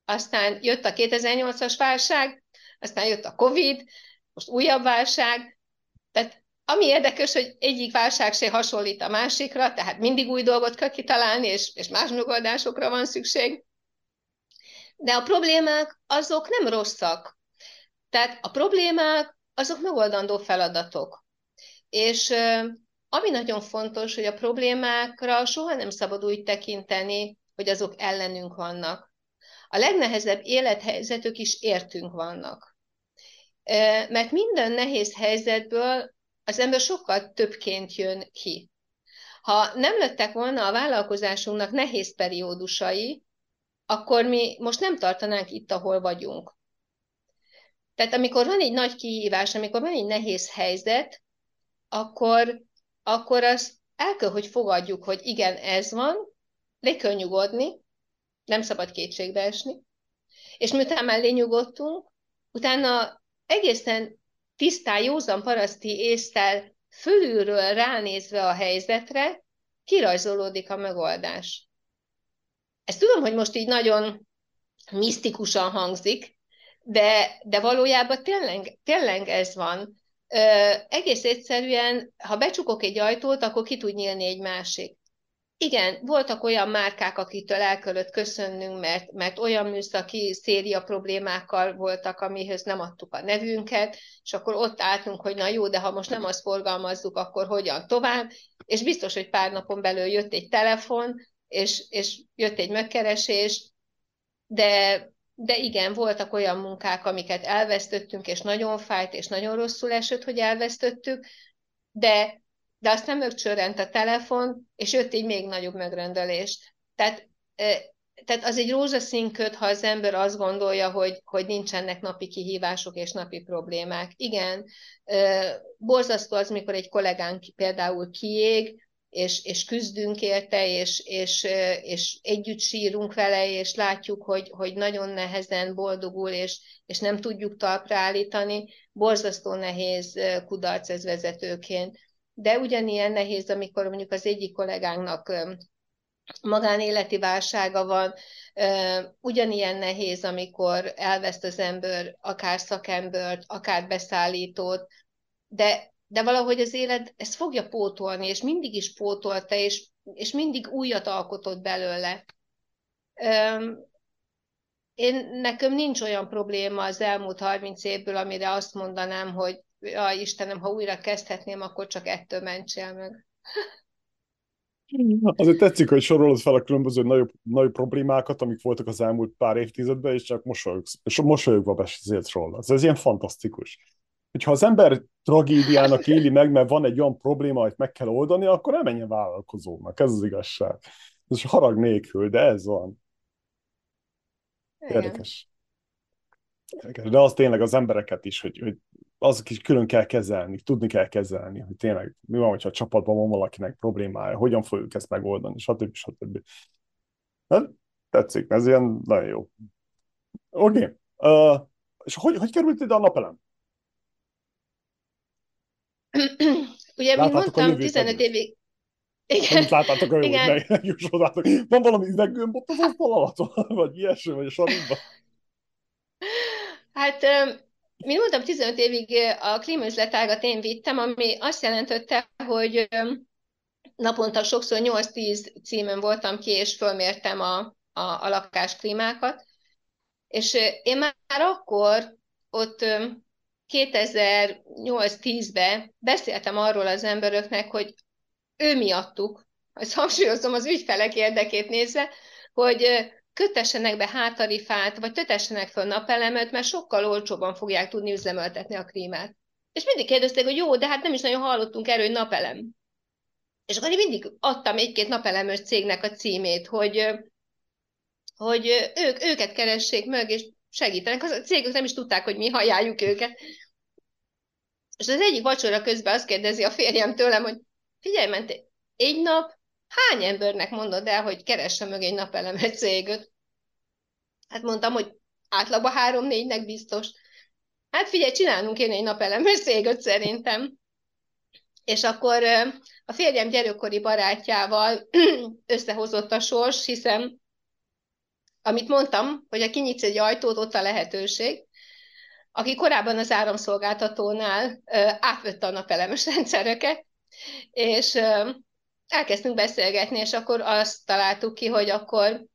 aztán jött a 2008-as válság, aztán jött a Covid, most újabb válság, tehát ami érdekes, hogy egyik válság se hasonlít a másikra, tehát mindig új dolgot kell kitalálni, és, és más megoldásokra van szükség. De a problémák azok nem rosszak. Tehát a problémák azok megoldandó feladatok. És ami nagyon fontos, hogy a problémákra soha nem szabad úgy tekinteni, hogy azok ellenünk vannak. A legnehezebb élethelyzetük is értünk vannak. Mert minden nehéz helyzetből az ember sokkal többként jön ki. Ha nem lettek volna a vállalkozásunknak nehéz periódusai, akkor mi most nem tartanánk itt, ahol vagyunk. Tehát amikor van egy nagy kihívás, amikor van egy nehéz helyzet, akkor, akkor azt el kell, hogy fogadjuk, hogy igen, ez van, le kell nyugodni, nem szabad kétségbe esni, és miután mellé nyugodtunk, utána egészen tisztán, józan paraszti észtel fölülről ránézve a helyzetre, kirajzolódik a megoldás. Ezt tudom, hogy most így nagyon misztikusan hangzik, de, de valójában tényleg, tényleg ez van. Ö, egész egyszerűen, ha becsukok egy ajtót, akkor ki tud nyílni egy másik. Igen, voltak olyan márkák, akitől el kellett köszönnünk, mert, mert olyan műszaki széria problémákkal voltak, amihez nem adtuk a nevünket, és akkor ott álltunk, hogy na jó, de ha most nem azt forgalmazzuk, akkor hogyan tovább, és biztos, hogy pár napon belül jött egy telefon, és, és jött egy megkeresés, de, de igen, voltak olyan munkák, amiket elvesztettünk, és nagyon fájt, és nagyon rosszul esett, hogy elvesztettük, de de aztán megcsörrent a telefon, és jött egy még nagyobb megrendelés. Tehát, tehát az egy rózsaszín köt, ha az ember azt gondolja, hogy, hogy nincsenek napi kihívások és napi problémák. Igen, borzasztó az, mikor egy kollégánk például kiég, és, és küzdünk érte, és, és, és együtt sírunk vele, és látjuk, hogy, hogy nagyon nehezen boldogul, és, és nem tudjuk talpra állítani. Borzasztó nehéz kudarc ez vezetőként de ugyanilyen nehéz, amikor mondjuk az egyik kollégánknak magánéleti válsága van, ugyanilyen nehéz, amikor elveszt az ember akár szakembert, akár beszállítót, de, de valahogy az élet ezt fogja pótolni, és mindig is pótolta, és, és mindig újat alkotott belőle. Én, nekem nincs olyan probléma az elmúlt 30 évből, amire azt mondanám, hogy ja, Istenem, ha újra kezdhetném, akkor csak ettől mentsél meg. Azért tetszik, hogy sorolod fel a különböző nagyobb, nagyobb problémákat, amik voltak az elmúlt pár évtizedben, és csak mosolyogsz, és mosolyogva beszélsz róla. Ez, ez ilyen fantasztikus. Hogyha az ember tragédiának [LAUGHS] éli meg, mert van egy olyan probléma, amit meg kell oldani, akkor nem menjen vállalkozónak. Ez az igazság. Ez harag nélkül, de ez van. Érdekes. Érdekes. De az tényleg az embereket is, hogy, hogy az is külön kell kezelni, tudni kell kezelni, hogy tényleg mi van, hogyha a csapatban van valakinek problémája, hogyan fogjuk ezt megoldani, stb. stb. Hát, tetszik, ez ilyen nagyon jó. Oké. Okay. Uh, és hogy, hogy került ide a napelem? [CLEARS THROAT] Ugye, mint mondtam, 15 évig... Igen. Amit láttátok a jövőt, meg Van valami üveggömb ott az asztal alatt, [LAUGHS] vagy ilyesmi, vagy a sarokban? Hát mint mondtam, 15 évig a klímaüzletágat én vittem, ami azt jelentette, hogy naponta sokszor 8-10 címen voltam ki, és fölmértem a, a, a lakásklímákat. És én már akkor ott 2008-10-ben beszéltem arról az emberöknek, hogy ő miattuk, ezt hangsúlyozom az ügyfelek érdekét nézve, hogy kötessenek be hátarifát, vagy kötessenek fel napelemet, mert sokkal olcsóban fogják tudni üzemeltetni a klímát. És mindig kérdezték, hogy jó, de hát nem is nagyon hallottunk erről, hogy napelem. És akkor én mindig adtam egy-két napelemes cégnek a címét, hogy, hogy ők, őket keressék meg, és segítenek. A cégek nem is tudták, hogy mi hallják őket. És az egyik vacsora közben azt kérdezi a férjem tőlem, hogy figyelj, ment egy nap hány embernek mondod el, hogy keresse meg egy napelemet céget? Hát mondtam, hogy átlagban három-négynek biztos. Hát figyelj, csinálunk én egy napelemes céget szerintem. És akkor a férjem gyerekkori barátjával [CLEARS THROAT] összehozott a sors, hiszen amit mondtam, hogy a kinyitsz egy ajtót, ott a lehetőség, aki korábban az áramszolgáltatónál átvette a napelemes rendszereket, és elkezdtünk beszélgetni, és akkor azt találtuk ki, hogy akkor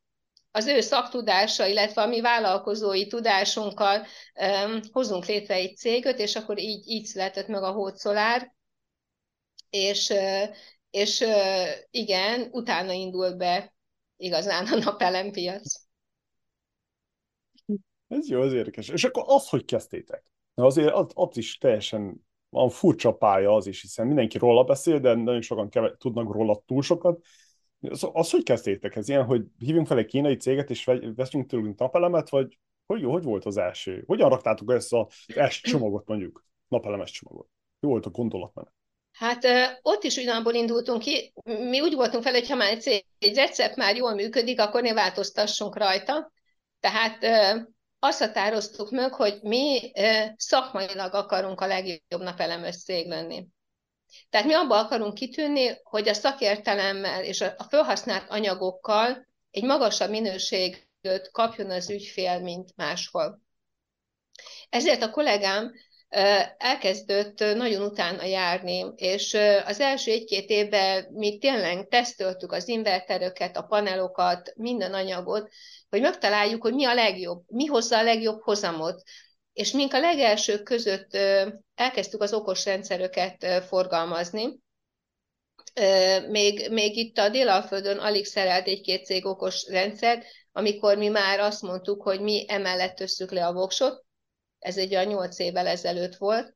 az ő szaktudása, illetve a mi vállalkozói tudásunkkal um, hozunk létre egy céget, és akkor így, így született meg a Hódszolár, és, és igen, utána indult be igazán a napelempiac. Ez jó, az érdekes. És akkor az, hogy kezdtétek? Azért az, az is teljesen van furcsa pálya az is, hiszen mindenki róla beszél, de nagyon sokan keve- tudnak róla túl sokat. Az, az hogy kezdtétek? Ez ilyen, hogy hívjunk fel egy kínai céget, és veszünk tőlünk napelemet, vagy hogy, hogy volt az első? Hogyan raktátok ezt az első csomagot mondjuk, napelemes csomagot? Jó volt a gondolatmenet? Hát ott is ugyanabból indultunk ki. Mi úgy voltunk fel, hogy ha már egy recept már jól működik, akkor ne változtassunk rajta. Tehát azt határoztuk meg, hogy mi szakmailag akarunk a legjobb napelemes cég lenni. Tehát mi abba akarunk kitűnni, hogy a szakértelemmel és a felhasznált anyagokkal egy magasabb minőséget kapjon az ügyfél, mint máshol. Ezért a kollégám elkezdett nagyon utána járni, és az első egy-két évben mi tényleg tesztöltük az inverteröket, a panelokat, minden anyagot, hogy megtaláljuk, hogy mi a legjobb, mi hozza a legjobb hozamot. És mink a legelsők között elkezdtük az okos rendszeröket forgalmazni, még, még itt a Délalföldön alig szerelt egy-két cég okos rendszert, amikor mi már azt mondtuk, hogy mi emellett tesszük le a voksot, ez egy olyan nyolc évvel ezelőtt volt,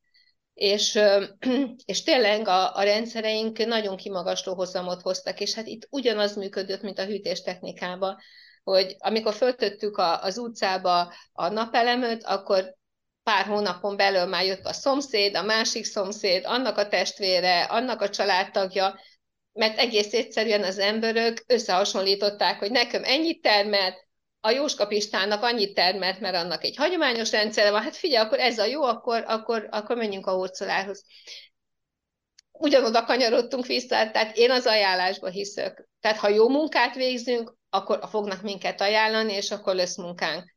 és, [CLEARS THROAT] és tényleg a, a rendszereink nagyon kimagasló hozamot hoztak, és hát itt ugyanaz működött, mint a hűtéstechnikában, hogy amikor föltöttük a, az utcába a napelemöt, akkor pár hónapon belül már jött a szomszéd, a másik szomszéd, annak a testvére, annak a családtagja, mert egész egyszerűen az emberök összehasonlították, hogy nekem ennyit termelt, a Jóska Pistának annyit termelt, mert annak egy hagyományos rendszere van, hát figyelj, akkor ez a jó, akkor, akkor, akkor menjünk a hurcolárhoz. Ugyanoda kanyarodtunk vissza, tehát én az ajánlásba hiszek. Tehát ha jó munkát végzünk, akkor fognak minket ajánlani, és akkor lesz munkánk.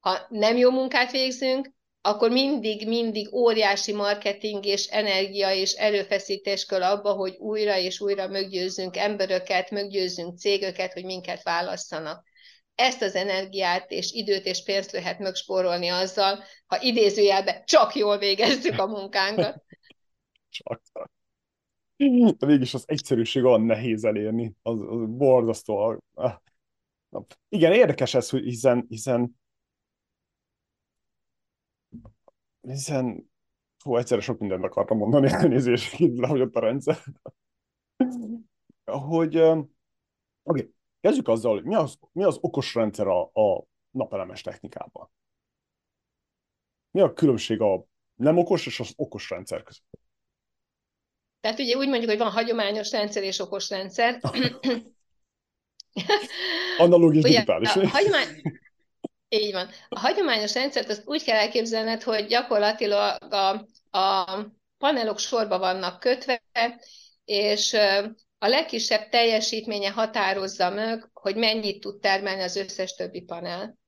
Ha nem jó munkát végzünk, akkor mindig, mindig óriási marketing és energia és erőfeszítés kell abba, hogy újra és újra meggyőzzünk emberöket, meggyőzzünk cégöket, hogy minket válasszanak ezt az energiát és időt és pénzt lehet megspórolni azzal, ha idézőjelben csak jól végezzük a munkánkat. [LAUGHS] Csak. De mégis az egyszerűség olyan nehéz elérni, az, az borzasztó. Igen, érdekes ez, hiszen, hiszen hiszen hú, egyszerre sok mindent akartam mondani, [LAUGHS] elnézést, hogy ott a rendszer. [LAUGHS] hogy, oké, okay, Kezdjük azzal, hogy mi az, mi az okos rendszer a, a napelemes technikában? Mi a különbség a nem okos és az okos rendszer között? Tehát ugye úgy mondjuk, hogy van hagyományos rendszer és okos rendszer. [COUGHS] Analóg és digitális. A hagyomány... Így van. A hagyományos rendszert azt úgy kell elképzelned, hogy gyakorlatilag a, a panelok sorba vannak kötve, és a legkisebb teljesítménye határozza meg, hogy mennyit tud termelni az összes többi panel.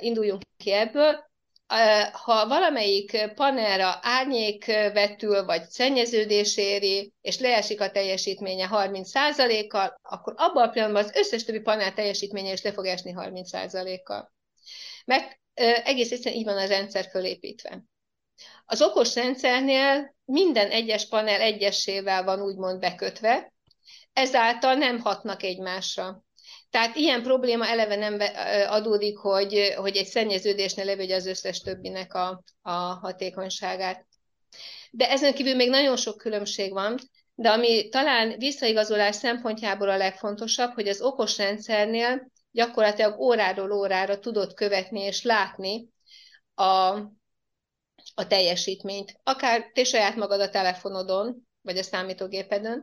Induljunk ki ebből. Ha valamelyik panelra árnyék vetül, vagy szennyeződés éri, és leesik a teljesítménye 30%-kal, akkor abban a pillanatban az összes többi panel teljesítménye is le fog esni 30%-kal. Mert egész egyszerűen így van a rendszer fölépítve. Az okos rendszernél minden egyes panel egyesével van úgymond bekötve, ezáltal nem hatnak egymásra. Tehát ilyen probléma eleve nem adódik, hogy, hogy egy szennyeződésnél levegye az összes többinek a, a hatékonyságát. De ezen kívül még nagyon sok különbség van, de ami talán visszaigazolás szempontjából a legfontosabb, hogy az okos rendszernél gyakorlatilag óráról órára tudod követni és látni a, a teljesítményt. Akár te saját magad a telefonodon, vagy a számítógépedön,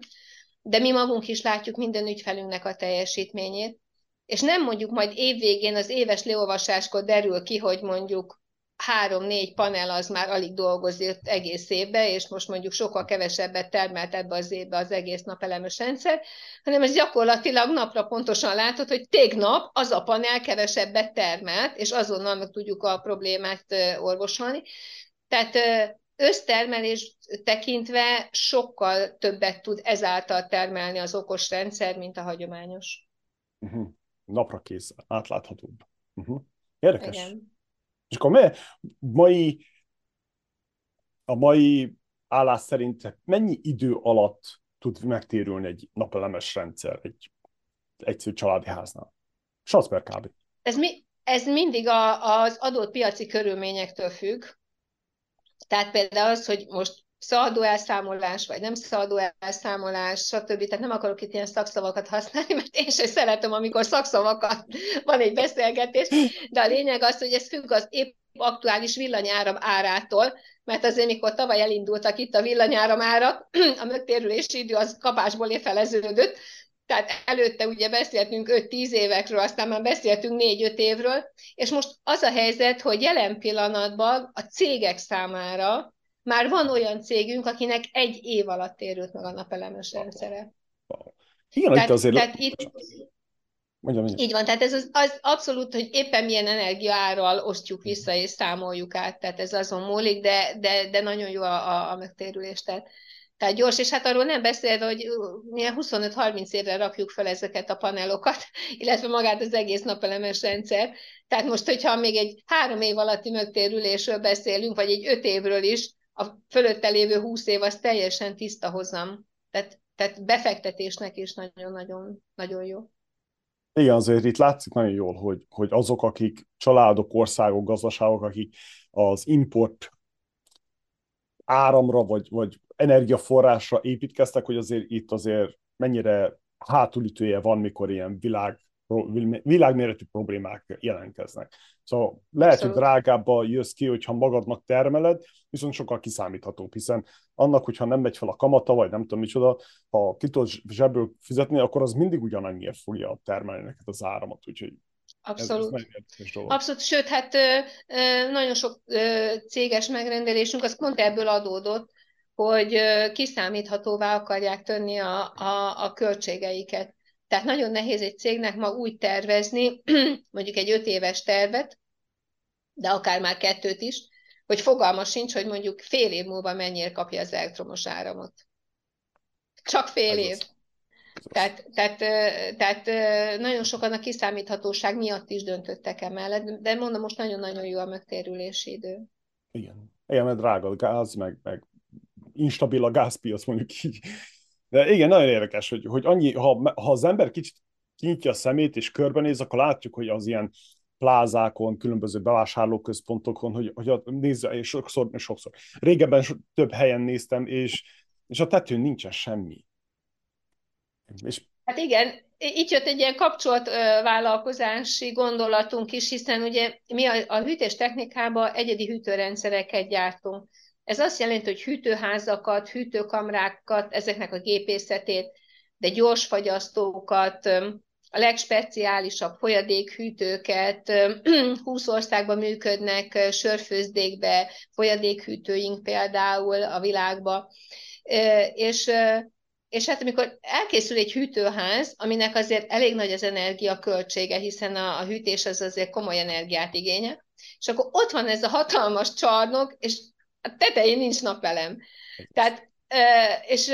de mi magunk is látjuk minden ügyfelünknek a teljesítményét, és nem mondjuk majd évvégén az éves leolvasáskor derül ki, hogy mondjuk három-négy panel az már alig dolgozott egész évbe, és most mondjuk sokkal kevesebbet termelt ebbe az évbe az egész napelemes rendszer, hanem ez gyakorlatilag napra pontosan látod, hogy tegnap az a panel kevesebbet termelt, és azonnal meg tudjuk a problémát orvosolni. Tehát össztermelés tekintve sokkal többet tud ezáltal termelni az okos rendszer, mint a hagyományos. Uh-huh. Napra kész, átláthatóbb. Uh-huh. Érdekes. Igen. És akkor mi, mai, a mai állás szerint mennyi idő alatt tud megtérülni egy napelemes rendszer egy egyszerű családi háznál? Salzberg kb. Ez, mi, ez mindig a, az adott piaci körülményektől függ. Tehát például az, hogy most szaladó elszámolás, vagy nem szaladó elszámolás, stb. Tehát nem akarok itt ilyen szakszavakat használni, mert én sem szeretem, amikor szakszavakat van egy beszélgetés, de a lényeg az, hogy ez függ az épp aktuális villanyáram árától, mert azért, mikor tavaly elindultak itt a villanyáram árak, [CLEARS THROAT] a megtérülési idő az kapásból feleződött, tehát előtte ugye beszéltünk 5-10 évekről, aztán már beszéltünk 4-5 évről, és most az a helyzet, hogy jelen pillanatban a cégek számára már van olyan cégünk, akinek egy év alatt térült meg a napelemes rendszere. Igen, tehát, itt azért... Tehát itt, Mondjam, mondjam. Így van, tehát ez az, az abszolút, hogy éppen milyen energiaárral osztjuk vissza és számoljuk át, tehát ez azon múlik, de, de, de nagyon jó a, a, a megtérülés. Tehát, tehát gyors, és hát arról nem beszél, hogy milyen 25-30 évre rakjuk fel ezeket a panelokat, [LAUGHS] illetve magát az egész napelemes rendszer. Tehát most, hogyha még egy három év alatti megtérülésről beszélünk, vagy egy öt évről is, a fölötte lévő 20 év az teljesen tiszta hozam. Tehát, tehát befektetésnek is nagyon-nagyon nagyon jó. Igen, azért itt látszik nagyon jól, hogy, hogy azok, akik családok, országok, gazdaságok, akik az import áramra vagy, vagy energiaforrásra építkeztek, hogy azért itt azért mennyire hátulütője van, mikor ilyen világ világméretű problémák jelentkeznek. Szóval lehet, Abszolút. hogy drágábba jössz ki, hogyha magadnak termeled, viszont sokkal kiszámíthatóbb, hiszen annak, hogyha nem megy fel a kamata, vagy nem tudom micsoda, ha ki tudod zsebből fizetni, akkor az mindig ugyanannyiért fogja termelni neked az áramot, úgyhogy Abszolút. Ez, ez Abszolút, sőt, hát nagyon sok céges megrendelésünk az pont ebből adódott, hogy kiszámíthatóvá akarják tenni a, a, a költségeiket. Tehát nagyon nehéz egy cégnek ma úgy tervezni, [CLEARS THROAT] mondjuk egy öt éves tervet, de akár már kettőt is, hogy fogalma sincs, hogy mondjuk fél év múlva mennyire kapja az elektromos áramot. Csak fél év. Tehát, tehát, tehát nagyon sokan a kiszámíthatóság miatt is döntöttek emellett, de mondom, most nagyon-nagyon jó a megtérülési idő. Igen. Igen, mert drága gáz, meg, meg instabil a gázpiac, mondjuk így. De igen, nagyon érdekes, hogy, hogy annyi, ha, ha az ember kicsit kinyitja a szemét és körbenéz, akkor látjuk, hogy az ilyen plázákon, különböző bevásárlóközpontokon, hogy, hogy nézze, és sokszor, és sokszor. Régebben so, több helyen néztem, és, és a tetőn nincsen semmi. És... Hát igen, itt jött egy ilyen kapcsolt vállalkozási gondolatunk is, hiszen ugye mi a, a hűtés technikában egyedi hűtőrendszereket gyártunk. Ez azt jelenti, hogy hűtőházakat, hűtőkamrákat, ezeknek a gépészetét, de gyorsfagyasztókat, a legspeciálisabb folyadékhűtőket, 20 [CLEARS THROAT] országban működnek sörfőzdékbe, folyadékhűtőink például a világba, és, és hát amikor elkészül egy hűtőház, aminek azért elég nagy az energia költsége, hiszen a, a hűtés az azért komoly energiát igénye, és akkor ott van ez a hatalmas csarnok, és a tetején nincs napelem. Tehát, és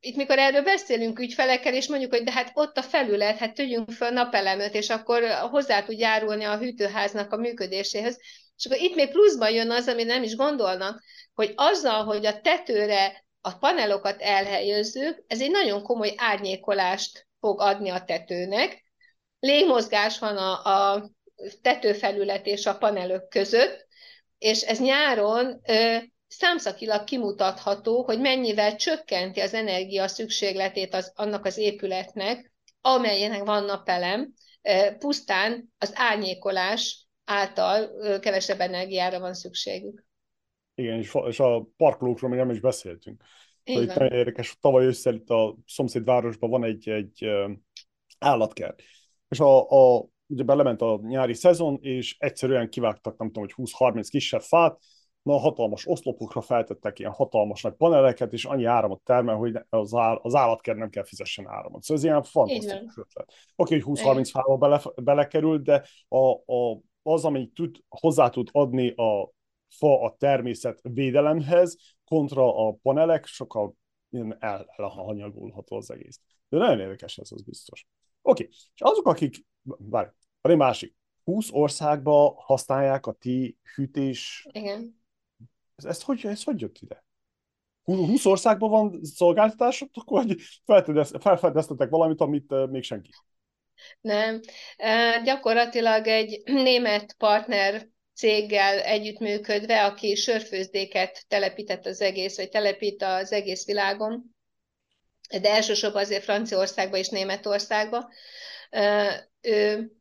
itt mikor erről beszélünk ügyfelekkel, és mondjuk, hogy de hát ott a felület, hát tegyünk fel napelemet, és akkor hozzá tud járulni a hűtőháznak a működéséhez. És akkor itt még pluszban jön az, ami nem is gondolnak, hogy azzal, hogy a tetőre a panelokat elhelyezzük, ez egy nagyon komoly árnyékolást fog adni a tetőnek. Légmozgás van a, a tetőfelület és a panelök között, és ez nyáron ö, számszakilag kimutatható, hogy mennyivel csökkenti az energia szükségletét az, annak az épületnek, amelyenek van napelem, ö, pusztán az árnyékolás által ö, kevesebb energiára van szükségük. Igen, és, és a parkolókról még nem is beszéltünk. Szóval itt nagyon érdekes, tavaly ősszel itt a szomszédvárosban van egy, egy állatkert. És a, a ugye belement a nyári szezon, és egyszerűen kivágtak, nem tudom, hogy 20-30 kisebb fát, na a hatalmas oszlopokra feltettek ilyen hatalmas nagy paneleket, és annyi áramot termel, hogy az, áll, az állatkert nem kell fizessen áramot. Szóval ez ilyen fantasztikus ötlet. Oké, hogy 20-30 fába bele, belekerült, de a, a, az, ami tud, hozzá tud adni a fa a természet védelemhez, kontra a panelek, sokkal el, elhanyagolható az egész. De nagyon érdekes ez, az biztos. Oké, és azok, akik, várj, van egy másik, 20 országba használják a ti hűtés... Igen. Ez, ez, hogy, ez hogy jött ide? 20 országban van szolgáltatásotok, hogy felfedeztetek valamit, amit még senki? Nem. Gyakorlatilag egy német partner céggel együttműködve, aki sörfőzdéket telepített az egész, vagy telepít az egész világon, de elsősorban azért Franciaországba és Németországba. Ő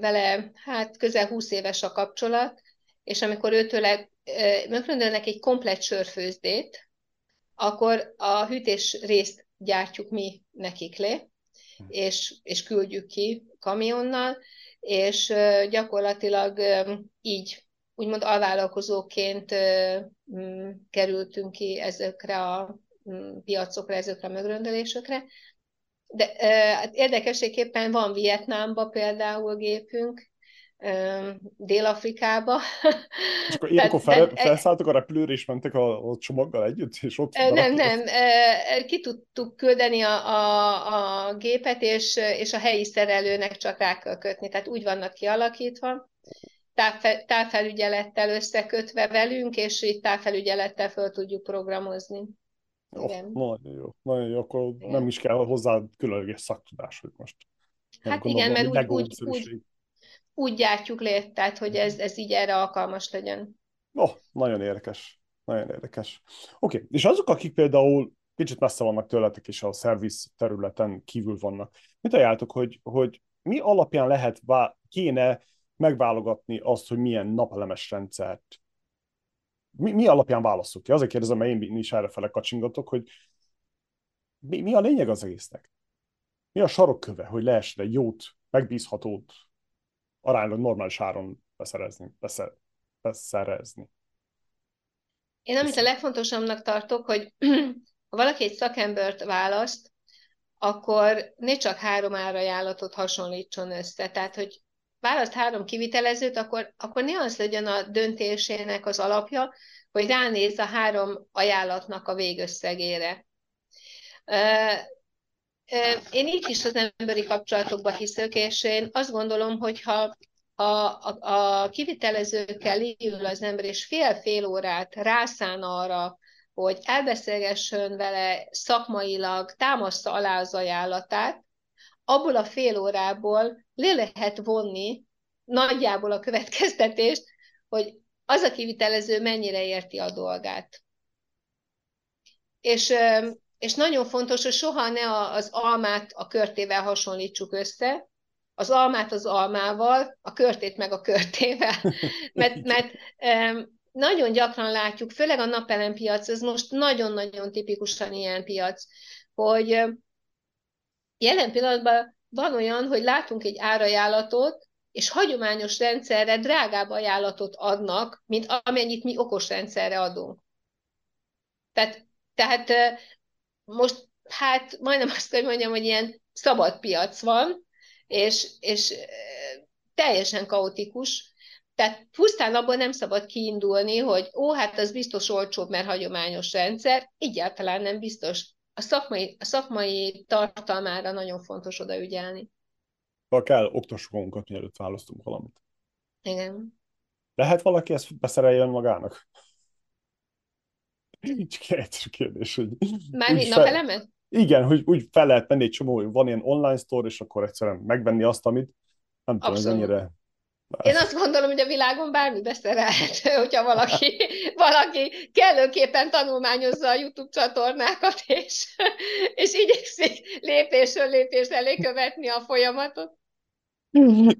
vele hát közel 20 éves a kapcsolat, és amikor őtőle megrendelnek egy komplet sörfőzdét, akkor a hűtés részt gyártjuk mi nekik le, és, és küldjük ki kamionnal, és gyakorlatilag így úgymond alvállalkozóként kerültünk ki ezekre a piacokra, ezekre a megrendelésekre. De hát érdekességképpen van Vietnámba például gépünk, Dél-Afrikába. És akkor ilyenkor [LAUGHS] fel, felszálltak a repülőre, és mentek a, a csomaggal együtt, és ott... Nem, nem. Ki tudtuk küldeni a, a, a gépet, és, és a helyi szerelőnek csak rá kell kötni. Tehát úgy vannak kialakítva, távfe, távfelügyelettel összekötve velünk, és így távfelügyelettel föl tudjuk programozni. Oh, Igen. Nagyon jó. Nagyon jó, akkor Igen. nem is kell hozzá különleges szaktudás, hogy most... Hát igen, mert úgy, úgy, úgy, úgy gyártjuk le, tehát hogy ez, ez így erre alkalmas legyen. Oh, nagyon érdekes. Nagyon érdekes. Oké, okay. és azok, akik például kicsit messze vannak tőletek, és a szerviz területen kívül vannak, mit ajánltok, hogy, hogy mi alapján lehet, kéne megválogatni azt, hogy milyen napelemes rendszert mi, mi alapján válaszol ki? Azért kérdezem, mert én is erre fele kacsingatok, hogy mi, mi a lényeg az egésznek? Mi a sarokköve, hogy lehessen egy jót, megbízhatót, aránylag normális áron beszerezni, beszer, beszerezni? Én amit a legfontosabbnak tartok, hogy [CLEARS THROAT] ha valaki egy szakembert választ, akkor ne csak három árajánlatot hasonlítson össze. Tehát, hogy választ három kivitelezőt, akkor, akkor ne az legyen a döntésének az alapja, hogy ránéz a három ajánlatnak a végösszegére. Én így is az emberi kapcsolatokba hiszek, és én azt gondolom, hogy ha a, a, a kivitelezőkkel ül az ember, és fél-fél órát rászán arra, hogy elbeszélgessen vele szakmailag, támaszta alá az ajánlatát, abból a fél órából le lehet vonni nagyjából a következtetést, hogy az a kivitelező mennyire érti a dolgát. És, és nagyon fontos, hogy soha ne az almát a körtével hasonlítsuk össze, az almát az almával, a körtét meg a körtével. [LAUGHS] Mert, mert nagyon gyakran látjuk, főleg a napelempiac, ez most nagyon-nagyon tipikusan ilyen piac, hogy jelen pillanatban van olyan, hogy látunk egy árajánlatot, és hagyományos rendszerre drágább ajánlatot adnak, mint amennyit mi okos rendszerre adunk. Tehát, tehát most hát majdnem azt kell mondjam, hogy ilyen szabad piac van, és, és teljesen kaotikus, tehát pusztán abból nem szabad kiindulni, hogy ó, hát az biztos olcsóbb, mert hagyományos rendszer, egyáltalán nem biztos. A szakmai, a szakmai tartalmára nagyon fontos odaügyelni. Ha kell, oktassuk magunkat, mielőtt választunk valamit. Igen. Lehet valaki ezt beszereljen magának? Csak egy egyszerű kérdés, hogy... Mármint napelemet? Igen, hogy úgy fel lehet menni egy csomó, hogy van ilyen online store, és akkor egyszerűen megvenni azt, amit nem tudom, hogy mennyire... Én azt gondolom, hogy a világon bármi beszerelt, [LAUGHS] hogyha valaki, valaki kellőképpen tanulmányozza a YouTube csatornákat, és, és igyekszik lépésről lépés elé követni a folyamatot.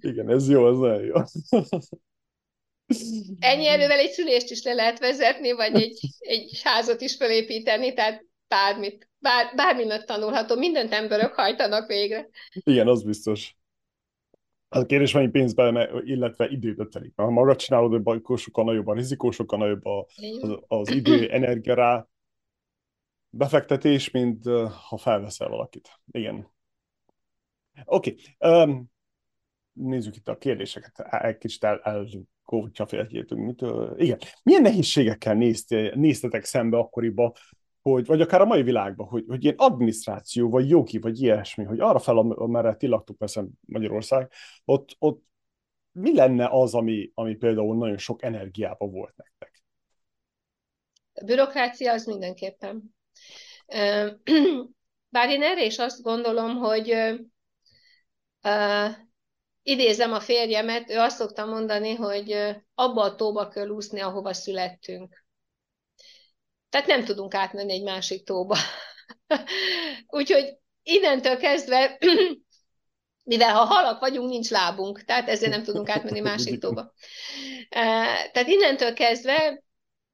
Igen, ez jó, az nagyon jó. [LAUGHS] Ennyi erővel egy szülést is le lehet vezetni, vagy egy, egy házat is felépíteni, tehát bármit, bár, bármit tanulható, mindent emberök hajtanak végre. Igen, az biztos. Az a kérdés, mennyi pénzbe, illetve időbe telik. Ha magad csinálod, akkor sokkal nagyobb a rizikó, sokkal nagyobb a, az, az idő, energia rá befektetés, mint ha felveszel valakit. Igen. Oké. Okay. Um, nézzük itt a kérdéseket. Egy kicsit el, el kótya féltjétünk. Mit, igen. Milyen nehézségekkel nézte, néztetek szembe akkoriban, hogy, vagy akár a mai világban, hogy, hogy ilyen adminisztráció, vagy jogi, vagy ilyesmi, hogy arra fel, amerre ti laktuk persze Magyarország, ott, ott mi lenne az, ami, ami például nagyon sok energiában volt nektek? A bürokrácia az mindenképpen. [CLEARS THROAT] Bár én erre is azt gondolom, hogy idézem a férjemet, ő azt szokta mondani, hogy abba a tóba kell úszni, ahova születtünk. Tehát nem tudunk átmenni egy másik tóba. [LAUGHS] Úgyhogy innentől kezdve, [CLEARS THROAT] mivel ha halak vagyunk, nincs lábunk, tehát ezért nem tudunk átmenni [LAUGHS] másik tóba. Tehát innentől kezdve,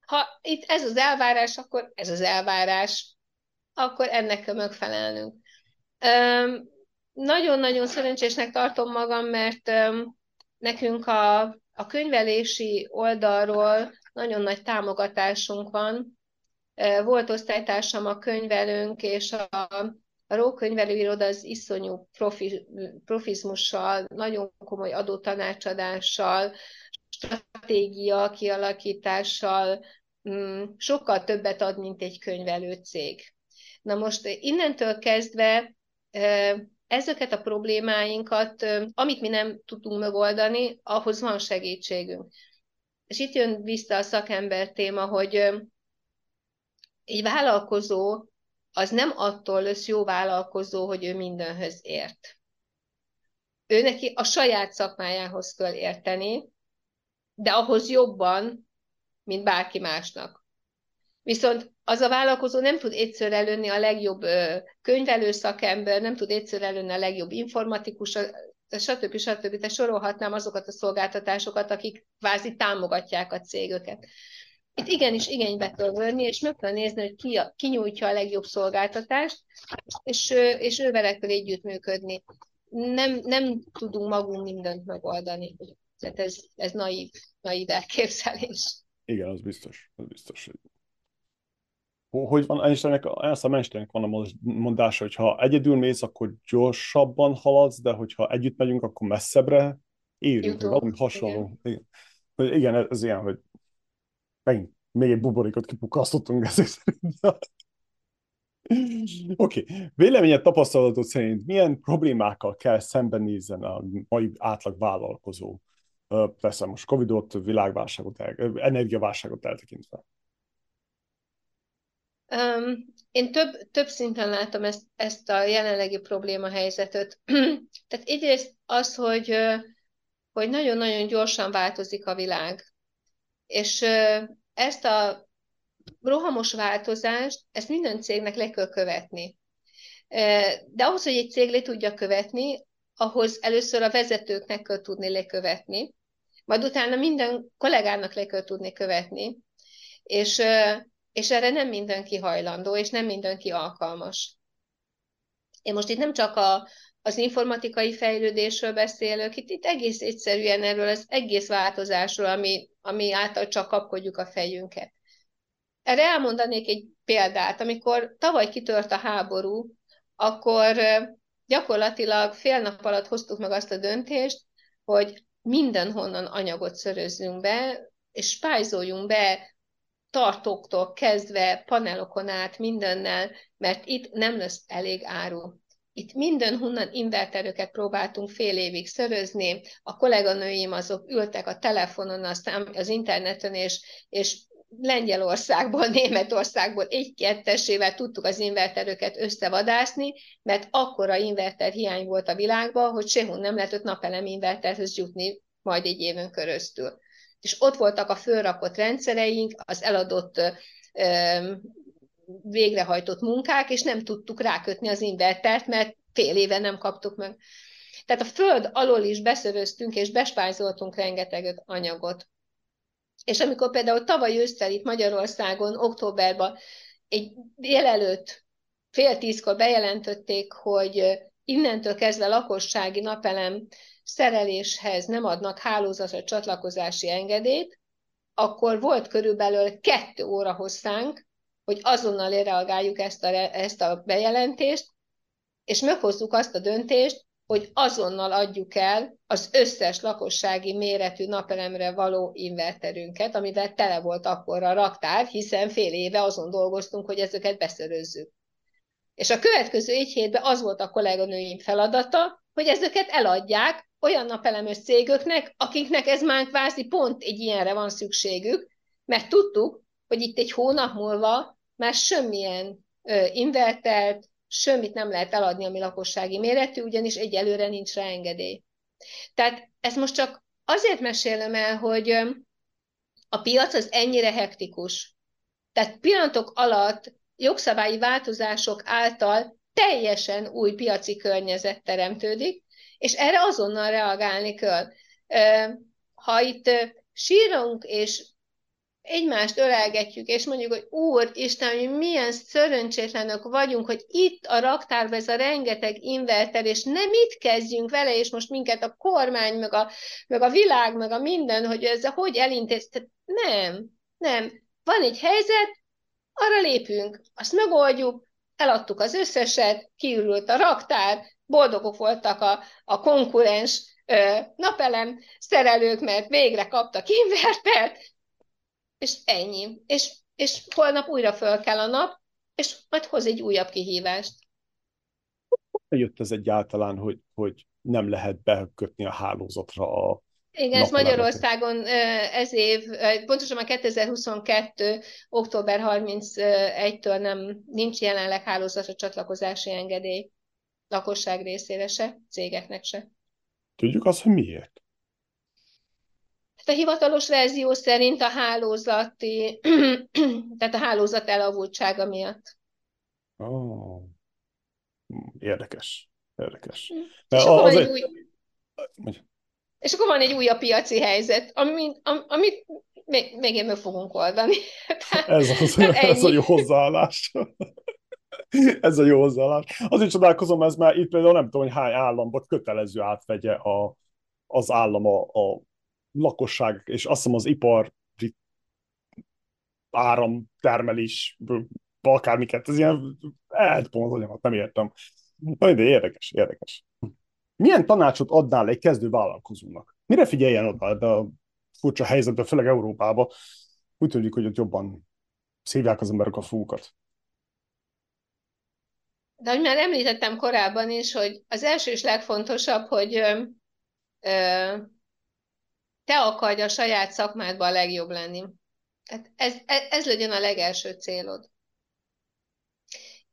ha itt ez az elvárás, akkor ez az elvárás, akkor ennek kell megfelelnünk. Nagyon-nagyon szerencsésnek tartom magam, mert nekünk a, a könyvelési oldalról nagyon nagy támogatásunk van. Volt osztálytársam a könyvelőnk, és a, a Rókönyvelő az iszonyú profi, profizmussal, nagyon komoly adótanácsadással, stratégia kialakítással mm, sokkal többet ad, mint egy könyvelő cég. Na most innentől kezdve ezeket a problémáinkat, amit mi nem tudunk megoldani, ahhoz van segítségünk. És itt jön vissza a szakember téma, hogy egy vállalkozó az nem attól lesz jó vállalkozó, hogy ő mindenhöz ért. Ő neki a saját szakmájához kell érteni, de ahhoz jobban, mint bárki másnak. Viszont az a vállalkozó nem tud egyszer előni a legjobb könyvelő szakember, nem tud egyszer előni a legjobb informatikus, stb. stb. Te sorolhatnám azokat a szolgáltatásokat, akik kvázi támogatják a cégöket. Itt igenis igénybe kell venni, és meg kell nézni, hogy ki, a, ki nyújtja a legjobb szolgáltatást, és, és ő vele kell együttműködni. Nem, nem tudunk magunk mindent megoldani. Tehát ez, ez naív, naív elképzelés. Igen, az biztos. Az biztos, hogy van Einsteinnek, ezt a Einsteinnek van a mondása, hogy ha egyedül mész, akkor gyorsabban haladsz, de hogyha együtt megyünk, akkor messzebbre érünk, valami hasonló. Igen. igen. igen, ez ilyen, hogy megint még egy buborékot kipukasztottunk ezek szerint. Oké, okay. véleményed tapasztalatod szerint milyen problémákkal kell szembenézzen a mai átlag vállalkozó? Persze most Covidot, világválságot, energiaválságot eltekintve. Um, én több, több szinten látom ezt, ezt a jelenlegi probléma helyzetet. [CLEARS THROAT] Tehát egyrészt az, hogy, hogy nagyon-nagyon gyorsan változik a világ. És ezt a rohamos változást, ezt minden cégnek le kell követni. De ahhoz, hogy egy cég le tudja követni, ahhoz először a vezetőknek kell tudni lekövetni, majd utána minden kollégának le kell tudni követni, és és erre nem mindenki hajlandó, és nem mindenki alkalmas. Én most itt nem csak a, az informatikai fejlődésről beszélök, itt, itt egész egyszerűen erről az egész változásról, ami, ami által csak kapkodjuk a fejünket. Erre elmondanék egy példát. Amikor tavaly kitört a háború, akkor gyakorlatilag fél nap alatt hoztuk meg azt a döntést, hogy mindenhonnan anyagot szörözzünk be, és spájzoljunk be tartóktól kezdve panelokon át mindennel, mert itt nem lesz elég áru. Itt mindenhonnan inverterőket próbáltunk fél évig szörözni, a kolléganőim azok ültek a telefonon, aztán az interneten, és, és Lengyelországból, [LAUGHS] Németországból egy-kettesével tudtuk az inverterőket összevadászni, mert akkora inverter hiány volt a világban, hogy sehol nem lehetett napelem inverterhez jutni majd egy éven köröztül. És ott voltak a fölrakott rendszereink, az eladott végrehajtott munkák, és nem tudtuk rákötni az invertert, mert fél éve nem kaptuk meg. Tehát a föld alól is beszöröztünk, és bespájzoltunk rengeteg anyagot. És amikor például tavaly ősszel itt Magyarországon, októberben egy délelőtt fél tízkor bejelentették, hogy innentől kezdve lakossági napelem szereléshez nem adnak hálózatra csatlakozási engedélyt, akkor volt körülbelül kettő óra hosszánk, hogy azonnal reagáljuk ezt a, ezt a bejelentést, és meghozzuk azt a döntést, hogy azonnal adjuk el az összes lakossági méretű napelemre való inverterünket, amivel tele volt akkor a raktár, hiszen fél éve azon dolgoztunk, hogy ezeket beszörözzük. És a következő egy hétben az volt a kolléganőim feladata, hogy ezeket eladják olyan napelemes cégöknek, akiknek ez már kvázi pont egy ilyenre van szükségük, mert tudtuk, hogy itt egy hónap múlva már semmilyen ö, invertert, semmit nem lehet eladni, ami lakossági méretű, ugyanis egyelőre nincs rá engedély. Tehát ezt most csak azért mesélem el, hogy a piac az ennyire hektikus. Tehát pillanatok alatt jogszabályi változások által teljesen új piaci környezet teremtődik, és erre azonnal reagálni kell. Ha itt sírunk és egymást ölelgetjük, és mondjuk, hogy Úr, Isten, hogy milyen szerencsétlenök vagyunk, hogy itt a raktárban ez a rengeteg inverter, és nem itt kezdjünk vele, és most minket a kormány, meg a, meg a világ, meg a minden, hogy ez hogy elintéz. Nem, nem. Van egy helyzet, arra lépünk, azt megoldjuk, eladtuk az összeset, kiürült a raktár, boldogok voltak a, a konkurens napelem szerelők, mert végre kaptak invertert, és ennyi. És, és holnap újra föl kell a nap, és majd hoz egy újabb kihívást. Jött ez egyáltalán, hogy, hogy nem lehet bekötni a hálózatra a igen, ez Magyarországon ez év, pontosan 2022. október 31-től nem, nincs jelenleg hálózatra csatlakozási engedély lakosság részére se, cégeknek se. Tudjuk azt, hogy miért? Hát a hivatalos verzió szerint a hálózati, [CLEARS THROAT] tehát a hálózat elavultsága miatt. Oh. Érdekes. Érdekes. És akkor, az egy... új... és akkor van egy újabb piaci helyzet, amit, amit még, még meg fogunk oldani. [LAUGHS] Tehát, ez, az, ez a jó hozzáállás. [LAUGHS] ez a jó hozzáállás. Azért csodálkozom, ez már itt például nem tudom, hogy hány államban kötelező átvegye a, az állam a, a lakosság, és azt hiszem az ipar áramtermelés, akármiket, ez ilyen elpont, nem értem. De érdekes, érdekes. Milyen tanácsot adnál egy kezdő vállalkozónak? Mire figyeljen oda ebbe a furcsa helyzetben, főleg Európában? Úgy tudjuk, hogy ott jobban szívják az emberek a fúkat. De hogy már említettem korábban is, hogy az első és legfontosabb, hogy ö, te akarj a saját szakmádban a legjobb lenni. Tehát ez, ez, ez legyen a legelső célod.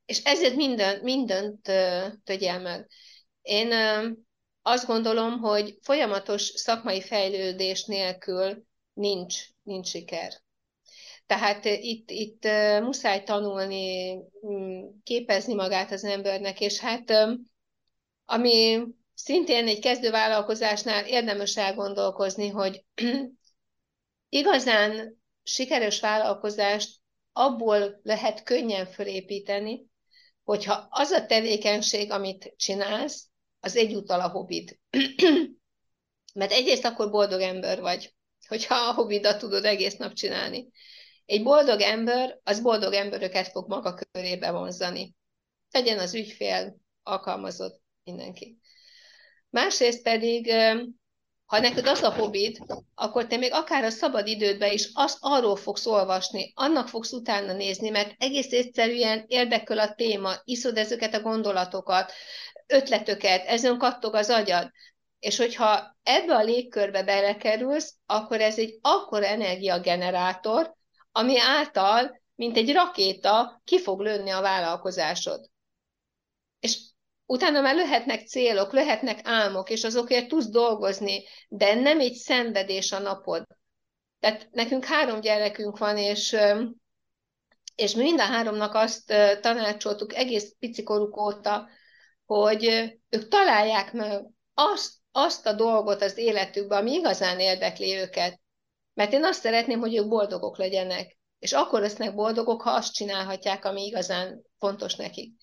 És ezért minden, mindent tegyél meg. Én azt gondolom, hogy folyamatos szakmai fejlődés nélkül nincs, nincs siker. Tehát itt, itt muszáj tanulni, képezni magát az embernek, és hát ami szintén egy kezdővállalkozásnál érdemes elgondolkozni, hogy [CLEARS THROAT] igazán sikeres vállalkozást abból lehet könnyen fölépíteni, hogyha az a tevékenység, amit csinálsz, az egyúttal a hobbid. [CLEARS THROAT] Mert egyrészt akkor boldog ember vagy, hogyha a hobbidat tudod egész nap csinálni. Egy boldog ember, az boldog emberöket fog maga körébe vonzani. Legyen az ügyfél, alkalmazott, mindenki. Másrészt pedig, ha neked az a hobbid, akkor te még akár a szabad idődben is azt arról fogsz olvasni, annak fogsz utána nézni, mert egész egyszerűen érdekel a téma, iszod ezeket a gondolatokat, ötletöket, ezen kattog az agyad. És hogyha ebbe a légkörbe belekerülsz, akkor ez egy akkor energiagenerátor, ami által, mint egy rakéta, ki fog lőni a vállalkozásod. Utána már lehetnek célok, lehetnek álmok, és azokért tudsz dolgozni, de nem egy szenvedés a napod. Tehát nekünk három gyerekünk van, és, és mi mind a háromnak azt tanácsoltuk egész picikoruk óta, hogy ők találják meg azt, azt a dolgot az életükben, ami igazán érdekli őket. Mert én azt szeretném, hogy ők boldogok legyenek. És akkor lesznek boldogok, ha azt csinálhatják, ami igazán fontos nekik.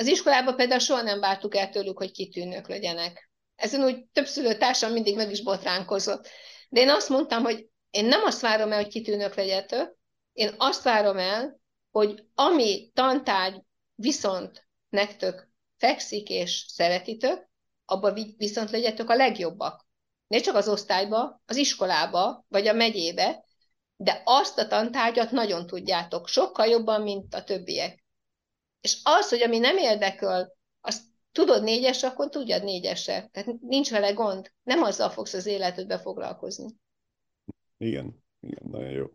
Az iskolában például soha nem vártuk el tőlük, hogy kitűnők legyenek. Ezen úgy több szülőtársam mindig meg is botránkozott. De én azt mondtam, hogy én nem azt várom el, hogy kitűnők legyetek, én azt várom el, hogy ami tantárgy viszont nektek fekszik és szeretitek, abban viszont legyetek a legjobbak. Ne csak az osztályba, az iskolába, vagy a megyébe, de azt a tantárgyat nagyon tudjátok, sokkal jobban, mint a többiek. És az, hogy ami nem érdekel, azt tudod négyes, akkor tudjad négyesre. Tehát nincs vele gond. Nem azzal fogsz az életedbe foglalkozni. Igen, igen, nagyon jó.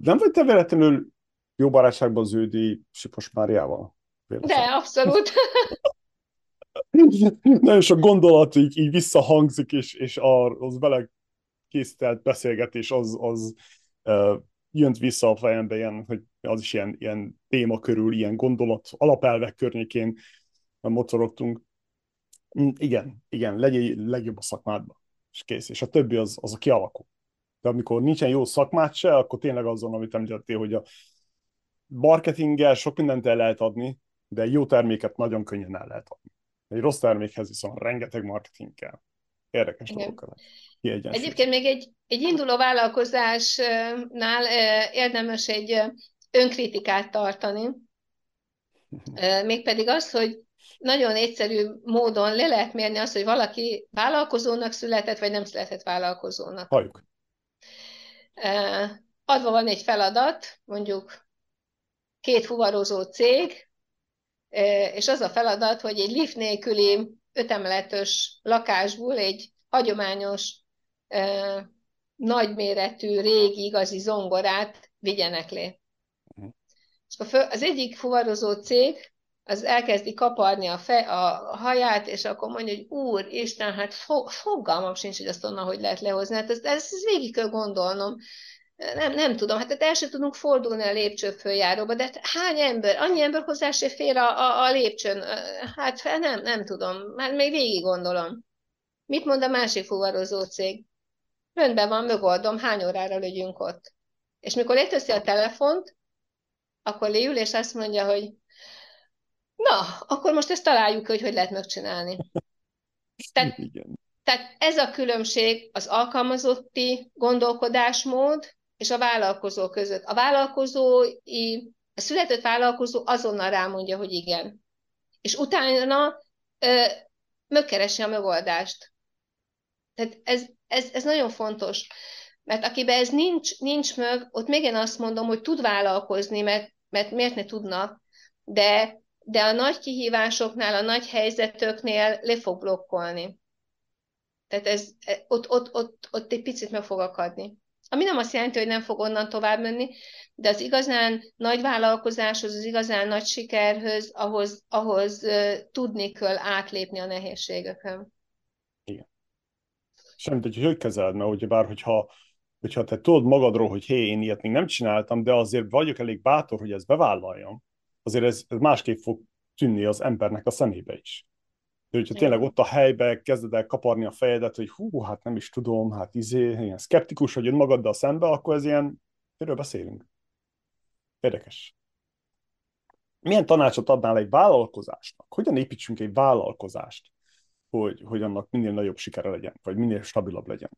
Nem vagy te véletlenül jó barátságban Ződi Sipos Máriával? De, abszolút. [LAUGHS] nagyon sok gondolat így, így visszahangzik, és, és az vele készített beszélgetés az, az jönt vissza a fejembe, ilyen, hogy az is ilyen, ilyen téma körül, ilyen gondolat, alapelvek környékén mocorogtunk. Mm, igen, igen, legyél legjobb a szakmádban, és kész. És a többi az, az a kialakul. De amikor nincsen jó szakmád se, akkor tényleg azon, amit említettél, hogy a marketinggel sok mindent el lehet adni, de jó terméket nagyon könnyen el lehet adni. Egy rossz termékhez viszont rengeteg marketing kell. Érdekes dolgok. Egyébként még egy, egy induló vállalkozásnál érdemes egy önkritikát tartani, mégpedig az, hogy nagyon egyszerű módon le lehet mérni azt, hogy valaki vállalkozónak született, vagy nem született vállalkozónak. Halljuk. Adva van egy feladat, mondjuk két fuvarozó cég, és az a feladat, hogy egy lift nélküli ötemeletes lakásból egy hagyományos, nagyméretű, régi, igazi zongorát vigyenek le. Uh-huh. Az egyik fuvarozó cég az elkezdi kaparni a, fe, a haját, és akkor mondja, hogy úr, Isten, hát fogalmam sincs, hogy azt onnan hogy lehet lehozni. Hát ezt, ezt, ezt végig kell gondolnom. Nem, nem tudom, hát el sem tudunk fordulni a lépcsőföljáróba, de hát hány ember, annyi ember hozzá se fér a, a, a lépcsőn. Hát nem, nem tudom, már még végig gondolom. Mit mond a másik fuvarozó cég? Rendben van, megoldom, hány órára legyünk ott. És mikor leteszi a telefont, akkor leül, és azt mondja, hogy na, akkor most ezt találjuk, hogy hogy lehet megcsinálni. [LAUGHS] Tehát, tehát ez a különbség az alkalmazotti gondolkodásmód és a vállalkozó között. A vállalkozói, a született vállalkozó azonnal rámondja, hogy igen. És utána ö, megkeresi a megoldást. Tehát ez, ez, ez nagyon fontos. Mert akiben ez nincs, nincs mög, ott még én azt mondom, hogy tud vállalkozni, mert, mert miért ne tudna, de, de a nagy kihívásoknál, a nagy helyzetöknél le fog blokkolni. Tehát ez, ott, ott, ott, ott egy picit meg fog akadni. Ami nem azt jelenti, hogy nem fog onnan tovább menni, de az igazán nagy vállalkozáshoz, az igazán nagy sikerhöz, ahhoz, ahhoz uh, tudni kell átlépni a nehézségekön. Semmit, hogy hogy kezeled, mert ugye bár, hogyha, hogyha te tudod magadról, hogy hé, én ilyet még nem csináltam, de azért vagyok elég bátor, hogy ezt bevállaljam, azért ez, ez másképp fog tűnni az embernek a szemébe is. De hogyha tényleg ott a helybe kezded el kaparni a fejedet, hogy hú, hát nem is tudom, hát izé, ilyen szkeptikus vagy önmagaddal szembe, akkor ez ilyen, miről beszélünk? Érdekes. Milyen tanácsot adnál egy vállalkozásnak? Hogyan építsünk egy vállalkozást, hogy, hogy annak minél nagyobb sikere legyen, vagy minél stabilabb legyen?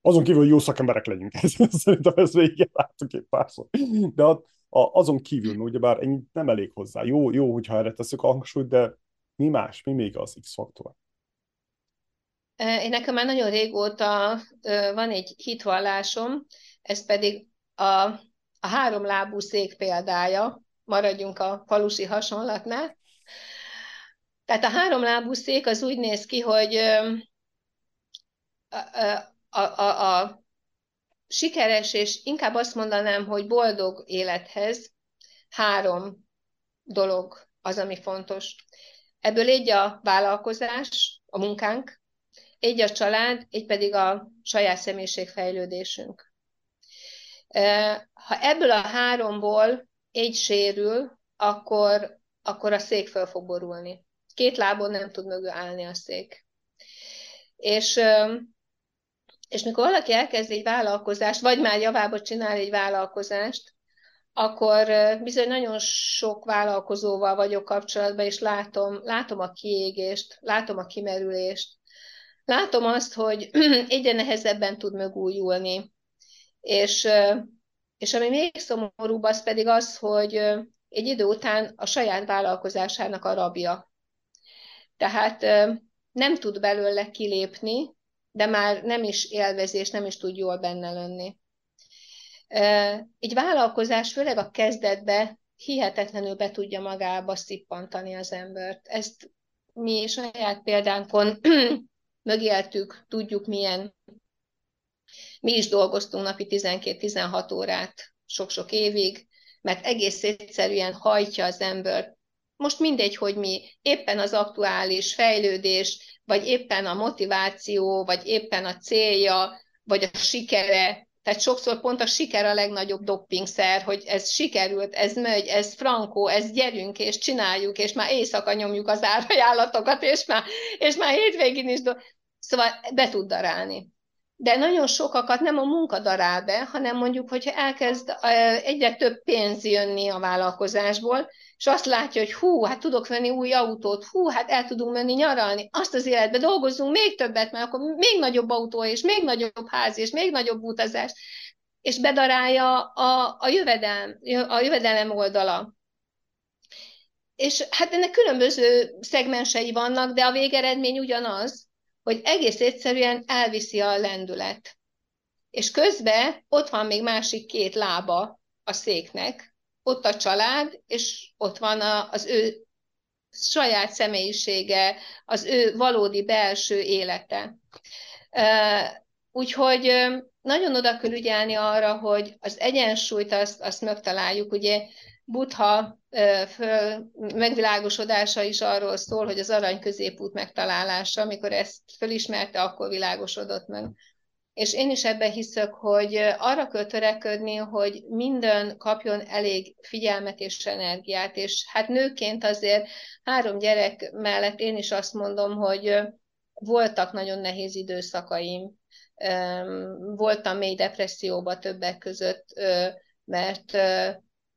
Azon kívül, hogy jó szakemberek legyünk, [LAUGHS] szerintem ezt végig láttuk egy párszor. De a, azon kívül, ugyebár ennyi nem elég hozzá. Jó, jó, hogyha erre teszük a hangsúlyt, de mi más, mi még az X-faktor? Én nekem már nagyon régóta van egy hitvallásom, ez pedig a, a három lábú szék példája, maradjunk a falusi hasonlatnál. Tehát a három lábú szék az úgy néz ki, hogy a, a, a, a sikeres, és inkább azt mondanám, hogy boldog élethez három dolog az, ami fontos. Ebből egy a vállalkozás, a munkánk, egy a család, egy pedig a saját személyiségfejlődésünk. Ha ebből a háromból egy sérül, akkor, akkor a szék föl fog borulni. Két lábon nem tud mögül állni a szék. És, és mikor valaki elkezd egy vállalkozást, vagy már javába csinál egy vállalkozást, akkor bizony nagyon sok vállalkozóval vagyok kapcsolatban, és látom, látom a kiégést, látom a kimerülést, látom azt, hogy [CLEARS THROAT] egyre nehezebben tud megújulni. És, és ami még szomorúbb, az pedig az, hogy egy idő után a saját vállalkozásának a rabja. Tehát nem tud belőle kilépni, de már nem is élvezi, és nem is tud jól benne lenni. Egy vállalkozás, főleg a kezdetbe hihetetlenül be tudja magába szippantani az embert. Ezt mi saját példánkon [CLEARS THROAT] megéltük, tudjuk milyen. Mi is dolgoztunk napi 12-16 órát sok-sok évig, mert egész egyszerűen hajtja az embert most mindegy, hogy mi éppen az aktuális fejlődés, vagy éppen a motiváció, vagy éppen a célja, vagy a sikere, tehát sokszor pont a siker a legnagyobb doppingszer, hogy ez sikerült, ez megy, ez frankó, ez gyerünk, és csináljuk, és már éjszaka nyomjuk az árajánlatokat, és már, és már hétvégén is. Do- szóval be tud darálni. De nagyon sokakat nem a munka darál be, hanem mondjuk, hogyha elkezd egyre több pénz jönni a vállalkozásból, és azt látja, hogy hú, hát tudok venni új autót, hú, hát el tudunk menni nyaralni, azt az életbe dolgozzunk még többet, mert akkor még nagyobb autó, és még nagyobb ház, és még nagyobb utazás, és bedarálja a, a, jövedelem, a jövedelem oldala. És hát ennek különböző szegmensei vannak, de a végeredmény ugyanaz, hogy egész egyszerűen elviszi a lendület. És közben ott van még másik két lába a széknek, ott a család, és ott van a, az ő saját személyisége, az ő valódi belső élete. Úgyhogy nagyon oda kell ügyelni arra, hogy az egyensúlyt azt, azt megtaláljuk. Ugye Föl, megvilágosodása is arról szól, hogy az arany középút megtalálása, amikor ezt fölismerte, akkor világosodott meg. És én is ebben hiszek, hogy arra kell törekedni, hogy minden kapjon elég figyelmet és energiát, és hát nőként azért három gyerek mellett én is azt mondom, hogy voltak nagyon nehéz időszakaim. Voltam mély depresszióba többek között, mert,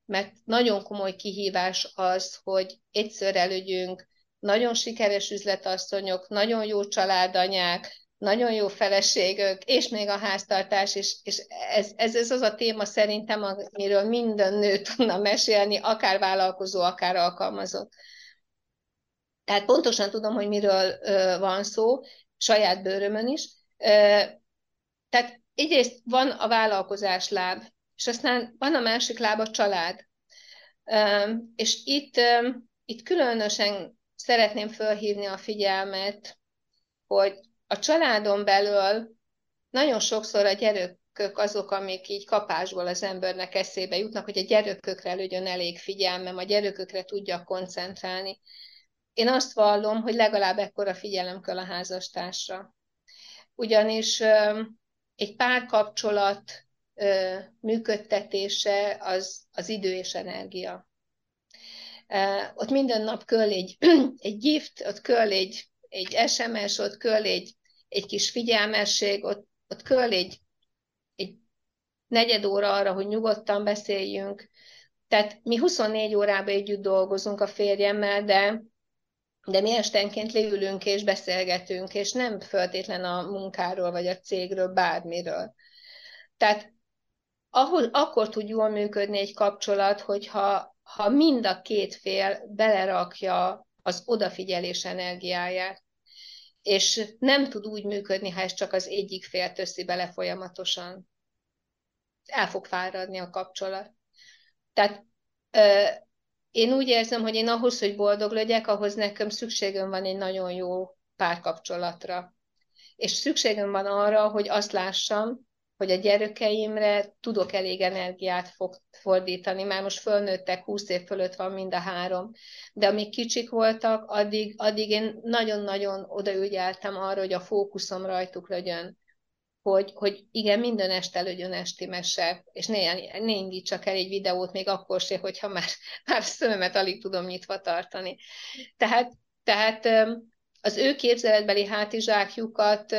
mert nagyon komoly kihívás az, hogy egyszer elődjünk nagyon sikeres üzletasszonyok, nagyon jó családanyák, nagyon jó feleségök, és még a háztartás, és, és ez, ez, ez az a téma szerintem, amiről minden nő tudna mesélni, akár vállalkozó, akár alkalmazott. Tehát pontosan tudom, hogy miről ö, van szó, saját bőrömön is. Ö, tehát egyrészt van a vállalkozás láb, és aztán van a másik láb a család. És itt, itt különösen szeretném felhívni a figyelmet, hogy a családon belül nagyon sokszor a gyerekök azok, amik így kapásból az embernek eszébe jutnak, hogy a gyerekökre lőjön elég figyelmem, a gyerekökre tudja koncentrálni. Én azt vallom, hogy legalább ekkora figyelem kell a házastársra. Ugyanis egy párkapcsolat működtetése az, az idő és energia. Ott minden nap köl egy, [CLEARS THROAT] egy gift, ott köl egy, egy SMS, ott köl egy egy kis figyelmesség, ott, ott kell egy, egy negyed óra arra, hogy nyugodtan beszéljünk. Tehát mi 24 órában együtt dolgozunk a férjemmel, de, de mi estenként leülünk és beszélgetünk, és nem föltétlen a munkáról, vagy a cégről, bármiről. Tehát ahol, akkor tud jól működni egy kapcsolat, hogyha ha mind a két fél belerakja az odafigyelés energiáját és nem tud úgy működni, ha ez csak az egyik fél teszi bele folyamatosan. El fog fáradni a kapcsolat. Tehát ö, én úgy érzem, hogy én ahhoz, hogy boldog legyek, ahhoz nekem szükségem van egy nagyon jó párkapcsolatra. És szükségem van arra, hogy azt lássam, hogy a gyerekeimre tudok elég energiát fordítani. Már most fölnőttek, 20 év fölött van mind a három. De amíg kicsik voltak, addig, addig én nagyon-nagyon odaügyeltem arra, hogy a fókuszom rajtuk legyen. Hogy, hogy igen, minden este legyen esti mese, és ne, ne indítsak el egy videót még akkor se, hogyha már, [LAUGHS] már szememet alig tudom nyitva tartani. Tehát, tehát az ő képzeletbeli hátizsákjukat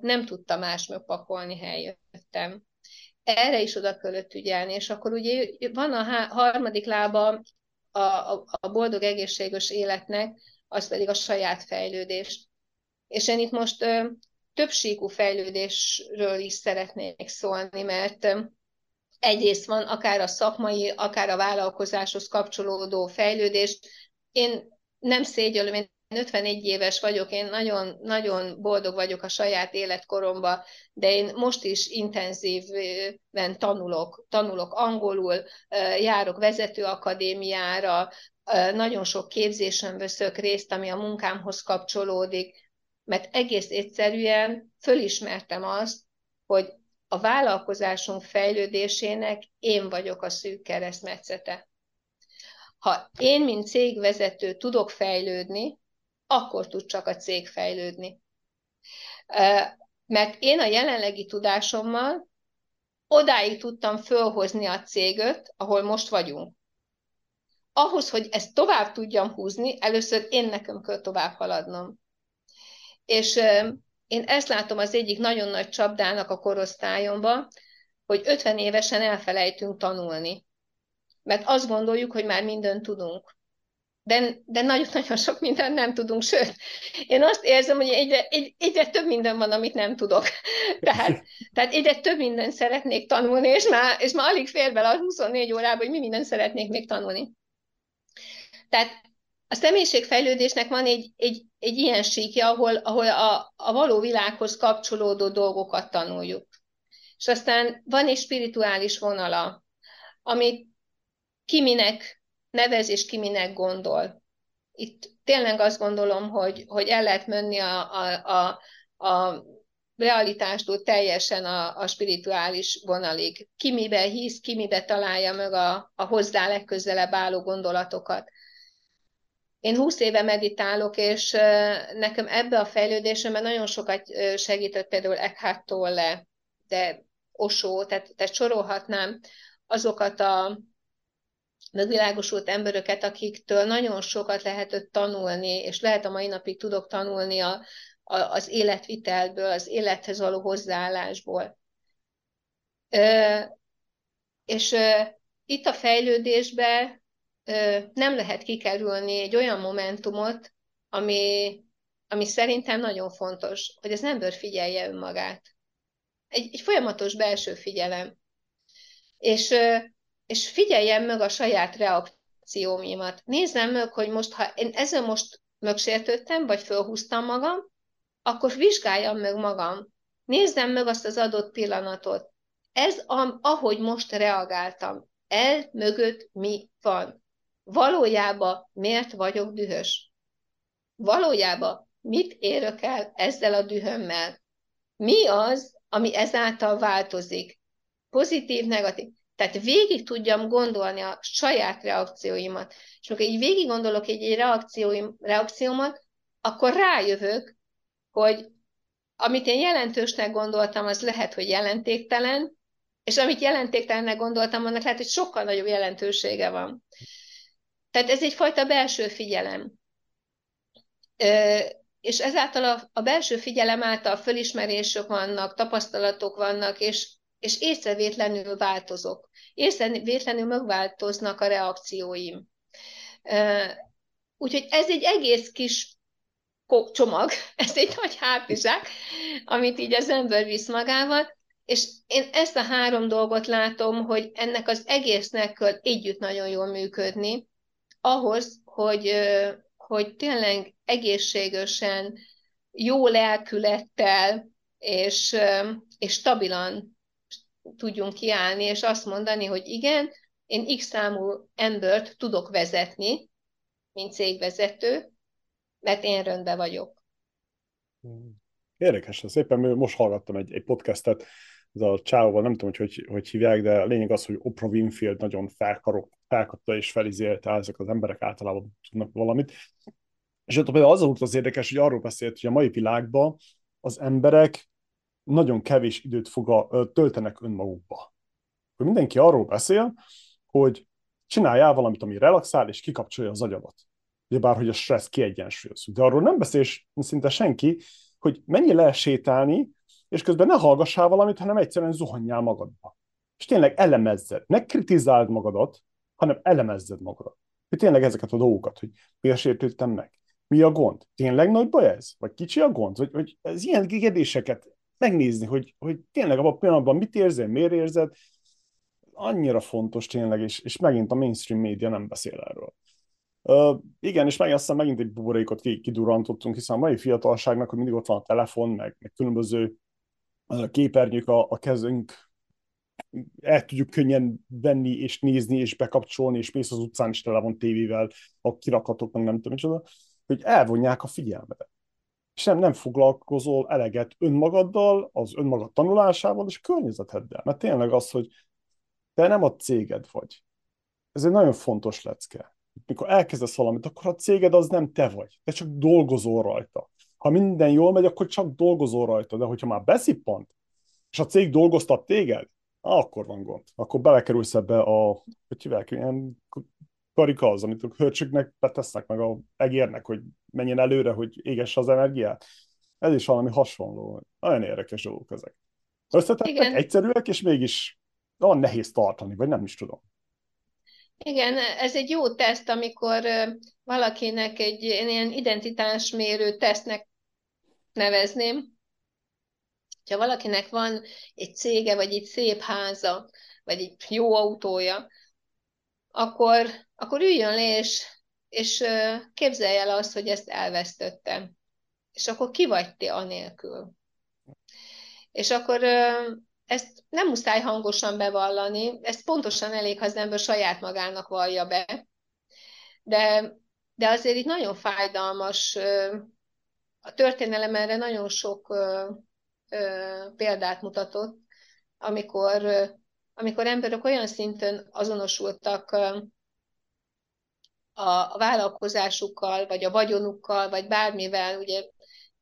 nem tudta másnak pakolni helyettem. Erre is oda kellett ügyelni, és akkor ugye van a harmadik lába a, a, a boldog, egészséges életnek, az pedig a saját fejlődés. És én itt most ö, fejlődésről is szeretnék szólni, mert ö, egyrészt van akár a szakmai, akár a vállalkozáshoz kapcsolódó fejlődés. Én nem szégyellem, én 51 éves vagyok, én nagyon, nagyon boldog vagyok a saját életkoromban, de én most is intenzíven tanulok, tanulok angolul, járok vezetőakadémiára, nagyon sok képzésen veszök részt, ami a munkámhoz kapcsolódik, mert egész egyszerűen fölismertem azt, hogy a vállalkozásunk fejlődésének én vagyok a szűk keresztmetszete. Ha én, mint cégvezető tudok fejlődni, akkor tud csak a cég fejlődni. Mert én a jelenlegi tudásommal odáig tudtam fölhozni a céget, ahol most vagyunk. Ahhoz, hogy ezt tovább tudjam húzni, először én nekem kell tovább haladnom. És én ezt látom az egyik nagyon nagy csapdának a korosztályomban, hogy 50 évesen elfelejtünk tanulni. Mert azt gondoljuk, hogy már mindent tudunk. De, de nagyon-nagyon sok mindent nem tudunk, sőt, én azt érzem, hogy egyre, egy, egyre több minden van, amit nem tudok. [LAUGHS] Tehát, tehát egyre több mindent szeretnék tanulni, és már, és már alig fér bele a 24 órában, hogy mi mindent szeretnék még tanulni. Tehát a személyiségfejlődésnek van egy, egy, egy ilyen síkja, ahol, ahol a, a való világhoz kapcsolódó dolgokat tanuljuk. És aztán van egy spirituális vonala, amit ki minek nevez és ki minek gondol. Itt tényleg azt gondolom, hogy, hogy el lehet menni a, a, a, a realitástól teljesen a, a spirituális vonalig. Ki mibe hisz, ki mibe találja meg a, a hozzá legközelebb álló gondolatokat. Én húsz éve meditálok, és nekem ebbe a fejlődésemben nagyon sokat segített például Eckhart Tolle, de Osó, tehát, tehát sorolhatnám azokat a megvilágosult embereket, akiktől nagyon sokat lehetett tanulni, és lehet a mai napig tudok tanulni a, a, az életvitelből, az élethez való hozzáállásból. Ö, és ö, itt a fejlődésben nem lehet kikerülni egy olyan momentumot, ami, ami szerintem nagyon fontos, hogy az ember figyelje önmagát. Egy, egy folyamatos belső figyelem. És, és figyeljem meg a saját reakcióimat. Nézzem meg, hogy most, ha én ezzel most megsértődtem, vagy fölhúztam magam, akkor vizsgáljam meg magam. Nézzem meg azt az adott pillanatot. Ez, ahogy most reagáltam, el mögött mi van valójában miért vagyok dühös? Valójában mit érök el ezzel a dühömmel? Mi az, ami ezáltal változik? Pozitív, negatív. Tehát végig tudjam gondolni a saját reakcióimat. És amikor így végig gondolok egy, egy reakcióim, reakciómat, akkor rájövök, hogy amit én jelentősnek gondoltam, az lehet, hogy jelentéktelen, és amit jelentéktelennek gondoltam, annak lehet, hogy sokkal nagyobb jelentősége van. Tehát ez egyfajta belső figyelem. És ezáltal a, a belső figyelem által fölismerések vannak, tapasztalatok vannak, és, és észrevétlenül változok. Észrevétlenül megváltoznak a reakcióim. Úgyhogy ez egy egész kis csomag, [LAUGHS] ez egy nagy hátizsák, amit így az ember visz magával, és én ezt a három dolgot látom, hogy ennek az egésznek kell együtt nagyon jól működni, ahhoz, hogy, hogy tényleg egészségesen, jó lelkülettel és, és stabilan tudjunk kiállni, és azt mondani, hogy igen, én X számú embert tudok vezetni, mint cégvezető, mert én rendben vagyok. Érdekes, ez éppen most hallgattam egy, egy podcastet, ez a csávóval, nem tudom, hogy, hogy hogy hívják, de a lényeg az, hogy Oprah Winfield nagyon felkarok, felkapta és felizélte, ezek az emberek általában tudnak valamit. És ott például az volt az érdekes, hogy arról beszélt, hogy a mai világban az emberek nagyon kevés időt foga, töltenek önmagukba. Hogy mindenki arról beszél, hogy csináljál valamit, ami relaxál, és kikapcsolja az agyadat. Ugyebár, hogy a stressz kiegyensúlyozzuk. De arról nem beszél szinte senki, hogy mennyi lehet sétálni, és közben ne hallgassál valamit, hanem egyszerűen zuhanjál magadba. És tényleg elemezzed. Ne kritizáld magadat, hanem elemezzed magadat. Hogy tényleg ezeket a dolgokat, hogy miért sértődtem meg? Mi a gond? Tényleg nagy baj ez? Vagy kicsi a gond? Vagy, vagy ez ilyen kérdéseket megnézni, hogy, hogy tényleg abban a pillanatban mit érzel, miért érzed, annyira fontos tényleg, és, és megint a mainstream média nem beszél erről. Uh, igen, és meg aztán megint egy buborékot kidurantottunk, hiszen a mai fiatalságnak, hogy mindig ott van a telefon, meg, meg különböző képernyők a, a kezünk, el tudjuk könnyen venni és nézni és bekapcsolni, és mész az utcán is tele van tévével, a kirakatok, meg nem tudom micsoda, hogy elvonják a figyelmedet. És nem, nem foglalkozol eleget önmagaddal, az önmagad tanulásával és a környezeteddel. Mert tényleg az, hogy te nem a céged vagy. Ez egy nagyon fontos lecke. mikor elkezdesz valamit, akkor a céged az nem te vagy, te csak dolgozol rajta. Ha minden jól megy, akkor csak dolgozol rajta, de hogyha már beszippant, és a cég dolgoztat téged, akkor van gond. Akkor belekerülsz ebbe a, hogy hívják, ilyen karika az, amit a hörcsöknek betesznek, meg a egérnek, hogy menjen előre, hogy égesse az energiát. Ez is valami hasonló. Nagyon érdekes dolgok ezek. Összetettek, egyszerűek, és mégis olyan nehéz tartani, vagy nem is tudom. Igen, ez egy jó teszt, amikor valakinek egy ilyen identitásmérő tesztnek nevezném. Ha valakinek van egy cége, vagy egy szép háza, vagy egy jó autója, akkor, akkor üljön le, és, és képzelje el azt, hogy ezt elvesztettem. És akkor ki vagy te anélkül? És akkor ezt nem muszáj hangosan bevallani, ez pontosan elég, ha az ember saját magának vallja be. De, de azért itt nagyon fájdalmas, a történelem erre nagyon sok példát mutatott, amikor, amikor emberek olyan szinten azonosultak a, vállalkozásukkal, vagy a vagyonukkal, vagy bármivel, ugye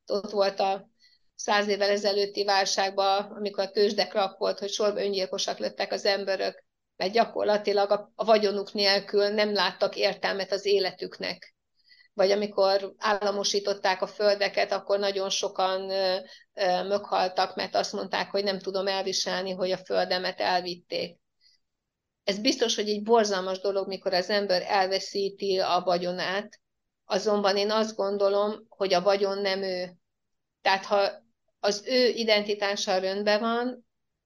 ott volt a száz évvel ezelőtti válságban, amikor a tőzsdek volt, hogy sorba öngyilkosak lettek az emberek, mert gyakorlatilag a vagyonuk nélkül nem láttak értelmet az életüknek. Vagy amikor államosították a földeket, akkor nagyon sokan möghaltak, mert azt mondták, hogy nem tudom elviselni, hogy a földemet elvitték. Ez biztos, hogy egy borzalmas dolog, mikor az ember elveszíti a vagyonát, azonban én azt gondolom, hogy a vagyon nem ő. Tehát ha az ő identitása rendben van,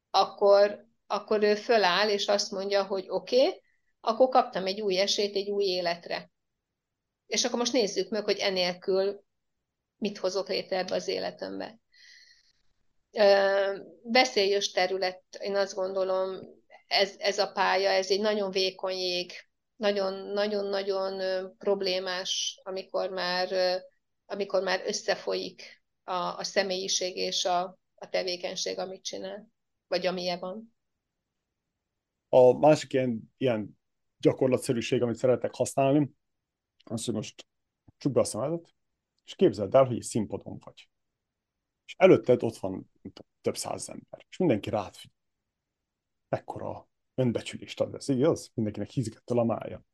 akkor, akkor ő föláll, és azt mondja, hogy oké, okay, akkor kaptam egy új esélyt, egy új életre. És akkor most nézzük meg, hogy enélkül mit hozok létre ebbe az életembe. Beszéljős terület, én azt gondolom, ez, ez a pálya, ez egy nagyon vékony jég, nagyon-nagyon-nagyon problémás, amikor már, amikor már összefolyik a, a személyiség és a, a tevékenység, amit csinál, vagy amilyen van. A másik ilyen, ilyen gyakorlatszerűség, amit szeretek használni, az, hogy most csuk be a szemedet, és képzeld el, hogy egy színpadon vagy. És előtted ott van több száz ember, és mindenki rád figyel. Ekkora önbecsülést ad ez, igaz? Mindenkinek hízgettel a mája.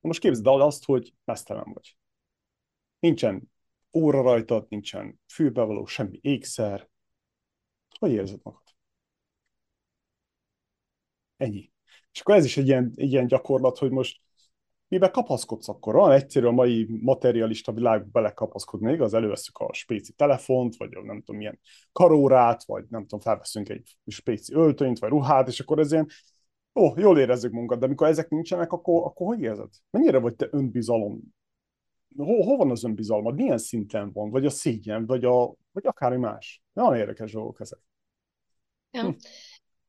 Most képzeld el azt, hogy mesztelen vagy. Nincsen óra rajtad, nincsen fülbevaló, semmi ékszer. Hogy érzed magad? Ennyi. És akkor ez is egy ilyen, egy ilyen gyakorlat, hogy most mibe kapaszkodsz akkor? Van egyszerű a mai materialista világba belekapaszkodni, igaz? Előveszünk a spéci telefont, vagy nem tudom, milyen karórát, vagy nem tudom, felveszünk egy spéci öltönyt, vagy ruhát, és akkor ez ilyen, ó, jól érezzük munkat, de amikor ezek nincsenek, akkor, akkor hogy érzed? Mennyire vagy te önbizalom hol, hol van az önbizalmad, milyen szinten van, vagy a szégyen, vagy, a, vagy akármi más. Nagyon érdekes dolgok ezek. Ja. Hm.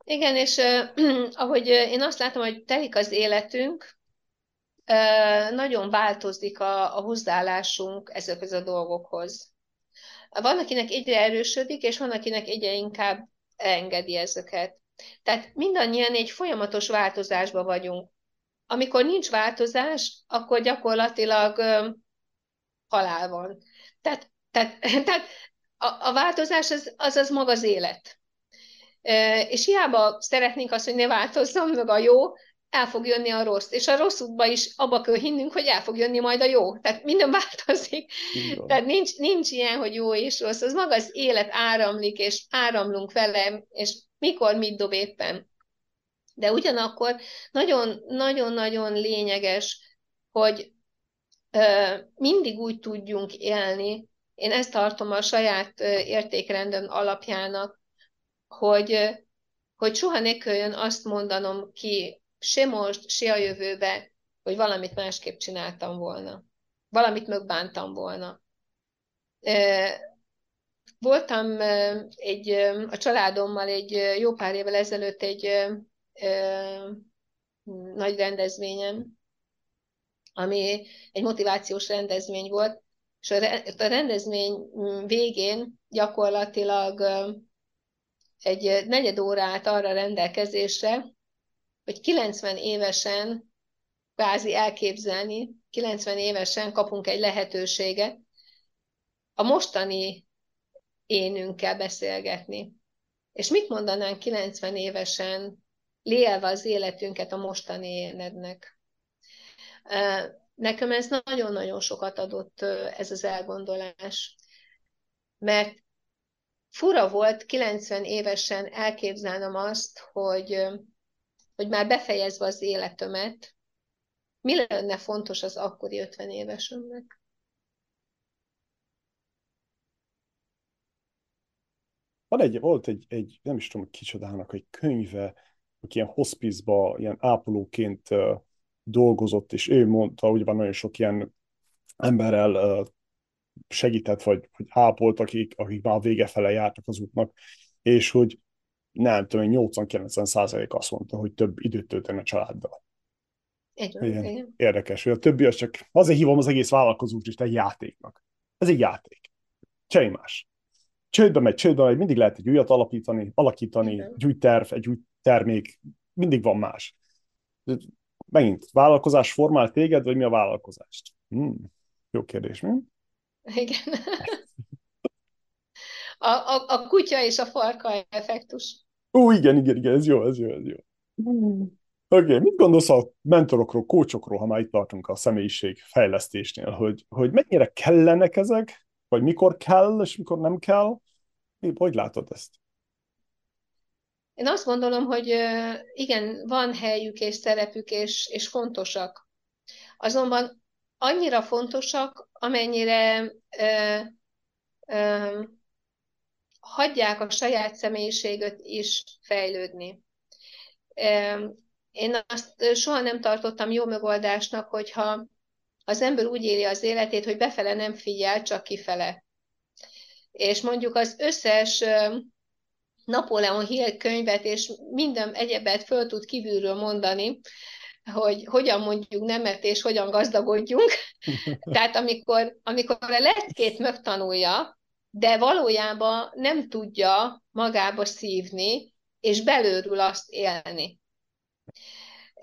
Igen, és uh, [CLEARS THROAT] ahogy én azt látom, hogy telik az életünk, nagyon változik a, a hozzáállásunk ezekhez a dolgokhoz. Van, akinek egyre erősödik, és van, akinek egyre inkább engedi ezeket. Tehát mindannyian egy folyamatos változásban vagyunk. Amikor nincs változás, akkor gyakorlatilag halál van. Tehát, tehát, [LAUGHS] tehát a, a változás az, az az maga az élet. És hiába szeretnénk azt, hogy ne változzon meg a jó, el fog jönni a rossz. És a rossz útba is abba kell hinnünk, hogy el fog jönni majd a jó. Tehát minden [LAUGHS] változik. Igen. Tehát nincs, nincs ilyen, hogy jó és rossz. Az maga az élet áramlik, és áramlunk vele, és mikor mit dob éppen. De ugyanakkor nagyon-nagyon-nagyon lényeges, hogy mindig úgy tudjunk élni, én ezt tartom a saját értékrendem alapjának, hogy, hogy soha ne kelljen azt mondanom ki, se most, se a jövőbe, hogy valamit másképp csináltam volna. Valamit megbántam volna. Voltam egy, a családommal egy jó pár évvel ezelőtt egy nagy rendezvényen, ami egy motivációs rendezvény volt, és a rendezvény végén gyakorlatilag egy negyed órát arra rendelkezésre, hogy 90 évesen kvázi elképzelni, 90 évesen kapunk egy lehetőséget, a mostani énünkkel beszélgetni. És mit mondanánk 90 évesen, lélve az életünket a mostani énednek? Nekem ez nagyon-nagyon sokat adott ez az elgondolás, mert fura volt 90 évesen elképzelnem azt, hogy, hogy már befejezve az életömet, mi lenne fontos az akkori 50 évesünknek? Van egy, volt egy, egy, nem is tudom, kicsodának, egy könyve, aki ilyen hospice ilyen ápolóként dolgozott, és ő mondta, hogy van nagyon sok ilyen emberrel segített, vagy, vagy ápolt, akik, akik már vége fele jártak az útnak, és hogy nem tudom, 80-90 százalék azt mondta, hogy több időt tölteni a családdal. Igen, Érdekes, hogy a többi az csak, azért hívom az egész vállalkozót is egy játéknak. Ez egy játék. Semmi más. Csődbe megy, csődbe megy, mindig lehet egy újat alapítani, alakítani, Igen. egy új terv, egy új termék, mindig van más. Megint, vállalkozás formál téged, vagy mi a vállalkozást? Hmm, jó kérdés, mi? Igen. [LAUGHS] A, a, a kutya és a farka effektus. Ó, igen, igen, igen, ez jó, ez jó, ez jó. Hmm. Oké, okay, mit gondolsz a mentorokról, kócsokról, ha már itt tartunk a személyiség fejlesztésnél, hogy, hogy mennyire kellenek ezek, vagy mikor kell, és mikor nem kell? Hogy látod ezt? Én azt gondolom, hogy igen, van helyük és szerepük, és, és fontosak. Azonban annyira fontosak, amennyire ö, ö, hagyják a saját személyiséget is fejlődni. Én azt soha nem tartottam jó megoldásnak, hogyha az ember úgy éli az életét, hogy befele nem figyel, csak kifele. És mondjuk az összes Napóleon Hill könyvet és minden egyebet föl tud kívülről mondani, hogy hogyan mondjuk nemet és hogyan gazdagodjunk. [LAUGHS] Tehát amikor, amikor a leckét megtanulja, de valójában nem tudja magába szívni, és belőlül azt élni.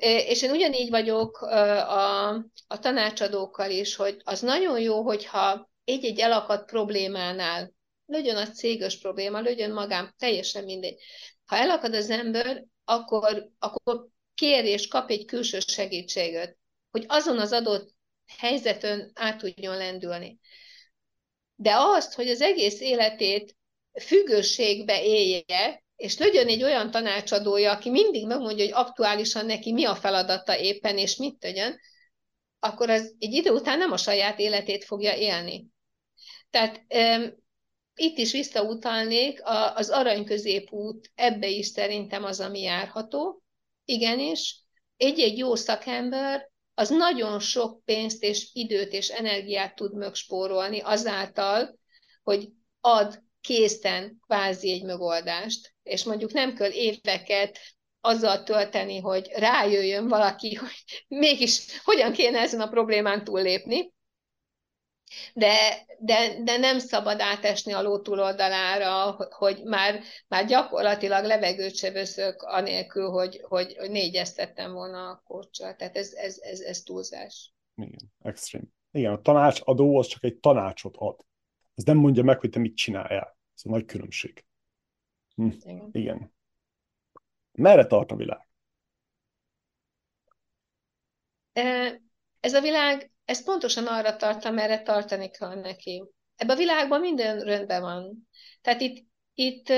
És én ugyanígy vagyok a, a tanácsadókkal is, hogy az nagyon jó, hogyha egy-egy elakadt problémánál, legyen a cégös probléma, legyen magám, teljesen mindegy. Ha elakad az ember, akkor, akkor kér és kap egy külső segítséget, hogy azon az adott helyzetön át tudjon lendülni. De azt, hogy az egész életét függőségbe élje, és legyen egy olyan tanácsadója, aki mindig megmondja, hogy aktuálisan neki mi a feladata éppen, és mit tegyen, akkor az egy idő után nem a saját életét fogja élni. Tehát um, itt is visszautalnék, a, az arany középút ebbe is szerintem az, ami járható. Igenis, egy-egy jó szakember az nagyon sok pénzt és időt és energiát tud megspórolni azáltal, hogy ad készen kvázi egy megoldást, és mondjuk nem kell éveket azzal tölteni, hogy rájöjjön valaki, hogy mégis hogyan kéne ezen a problémán túllépni, de, de, de nem szabad átesni a ló túloldalára, hogy már, már gyakorlatilag levegőt se veszök anélkül, hogy, hogy, hogy négyeztettem volna a kocsal. Tehát ez, ez, ez, ez túlzás. Igen, extrém. Igen, a tanácsadó az csak egy tanácsot ad. Ez nem mondja meg, hogy te mit csináljál. Ez a nagy különbség. Hm. Igen. Igen. Merre tart a világ? Ez a világ, ez pontosan arra tart, amerre tartani kell neki. Ebben a világban minden rendben van. Tehát itt, itt,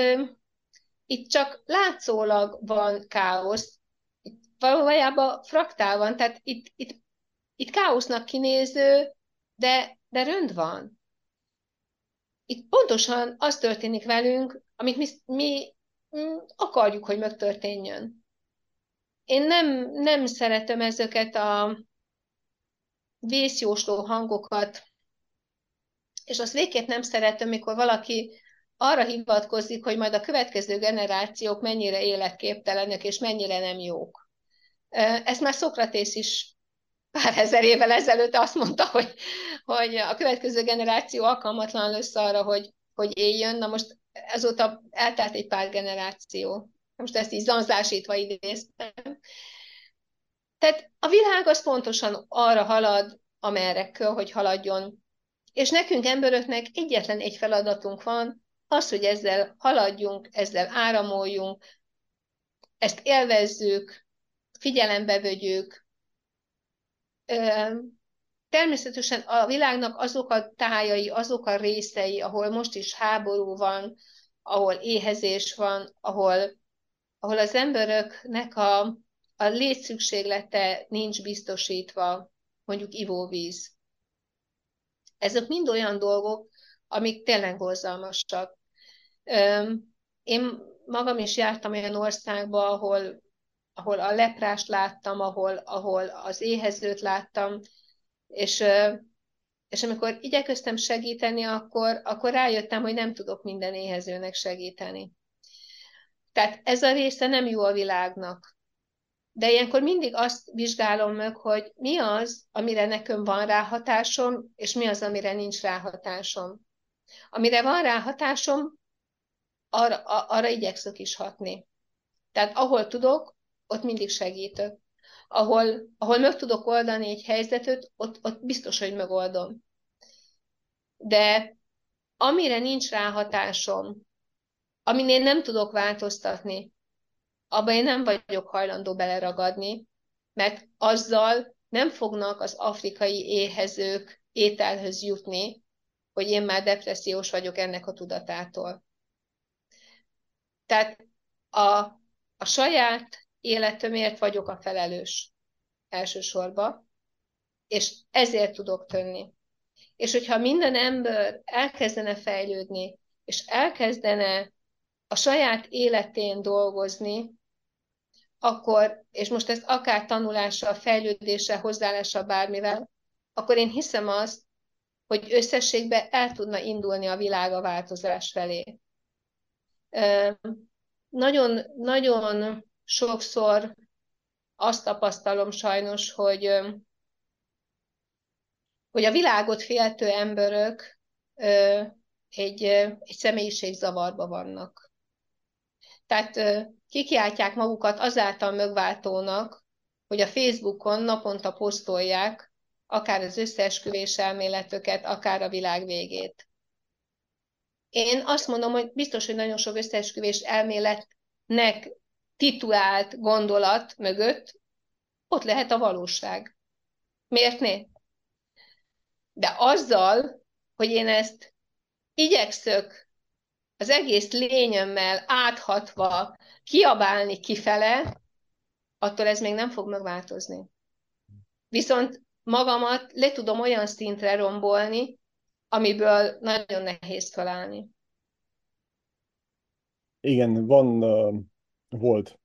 itt csak látszólag van káosz, itt valójában fraktál van, tehát itt, itt, itt káosznak kinéző, de, de rönd van itt pontosan az történik velünk, amit mi, mi mm, akarjuk, hogy megtörténjön. Én nem, nem szeretem ezeket a vészjósló hangokat, és azt végképp nem szeretem, mikor valaki arra hivatkozik, hogy majd a következő generációk mennyire életképtelenek, és mennyire nem jók. Ezt már Szokratész is pár ezer évvel ezelőtt azt mondta, hogy, hogy a következő generáció alkalmatlan lesz arra, hogy, hogy éljön. Na most ezóta eltelt egy pár generáció. Most ezt így zanzásítva idéztem. Tehát a világ az pontosan arra halad, amerre kell, hogy haladjon. És nekünk emberöknek egyetlen egy feladatunk van, az, hogy ezzel haladjunk, ezzel áramoljunk, ezt élvezzük, figyelembe vegyük. Természetesen a világnak azok a tájai, azok a részei, ahol most is háború van, ahol éhezés van, ahol, ahol az emberöknek a, a létszükséglete nincs biztosítva, mondjuk ivóvíz. Ezek mind olyan dolgok, amik tényleg hozzalmasak. Én magam is jártam olyan országba, ahol, ahol a leprást láttam, ahol, ahol az éhezőt láttam, és, és amikor igyekeztem segíteni, akkor, akkor rájöttem, hogy nem tudok minden éhezőnek segíteni. Tehát ez a része nem jó a világnak. De ilyenkor mindig azt vizsgálom meg, hogy mi az, amire nekem van ráhatásom, és mi az, amire nincs ráhatásom. Amire van ráhatásom, arra, arra igyekszök is hatni. Tehát ahol tudok, ott mindig segítök. Ahol, ahol meg tudok oldani egy helyzetet, ott, ott biztos, hogy megoldom. De amire nincs ráhatásom, amin én nem tudok változtatni, abban én nem vagyok hajlandó beleragadni, mert azzal nem fognak az afrikai éhezők ételhöz jutni, hogy én már depressziós vagyok ennek a tudatától. Tehát a, a saját életömért vagyok a felelős elsősorban, és ezért tudok tenni. És hogyha minden ember elkezdene fejlődni, és elkezdene a saját életén dolgozni, akkor, és most ezt akár tanulással, fejlődéssel, hozzáállással, bármivel, akkor én hiszem azt, hogy összességben el tudna indulni a világ a változás felé. Nagyon, nagyon sokszor azt tapasztalom sajnos, hogy, hogy a világot féltő emberök egy, egy személyiségzavarba vannak. Tehát kikiáltják magukat azáltal megváltónak, hogy a Facebookon naponta posztolják akár az összeesküvés elméletöket, akár a világ végét. Én azt mondom, hogy biztos, hogy nagyon sok összeesküvés elméletnek titulált gondolat mögött ott lehet a valóság. Miért né? De azzal, hogy én ezt igyekszök az egész lényömmel áthatva kiabálni kifele, attól ez még nem fog megváltozni. Viszont magamat le tudom olyan szintre rombolni, amiből nagyon nehéz felállni. Igen, van, volt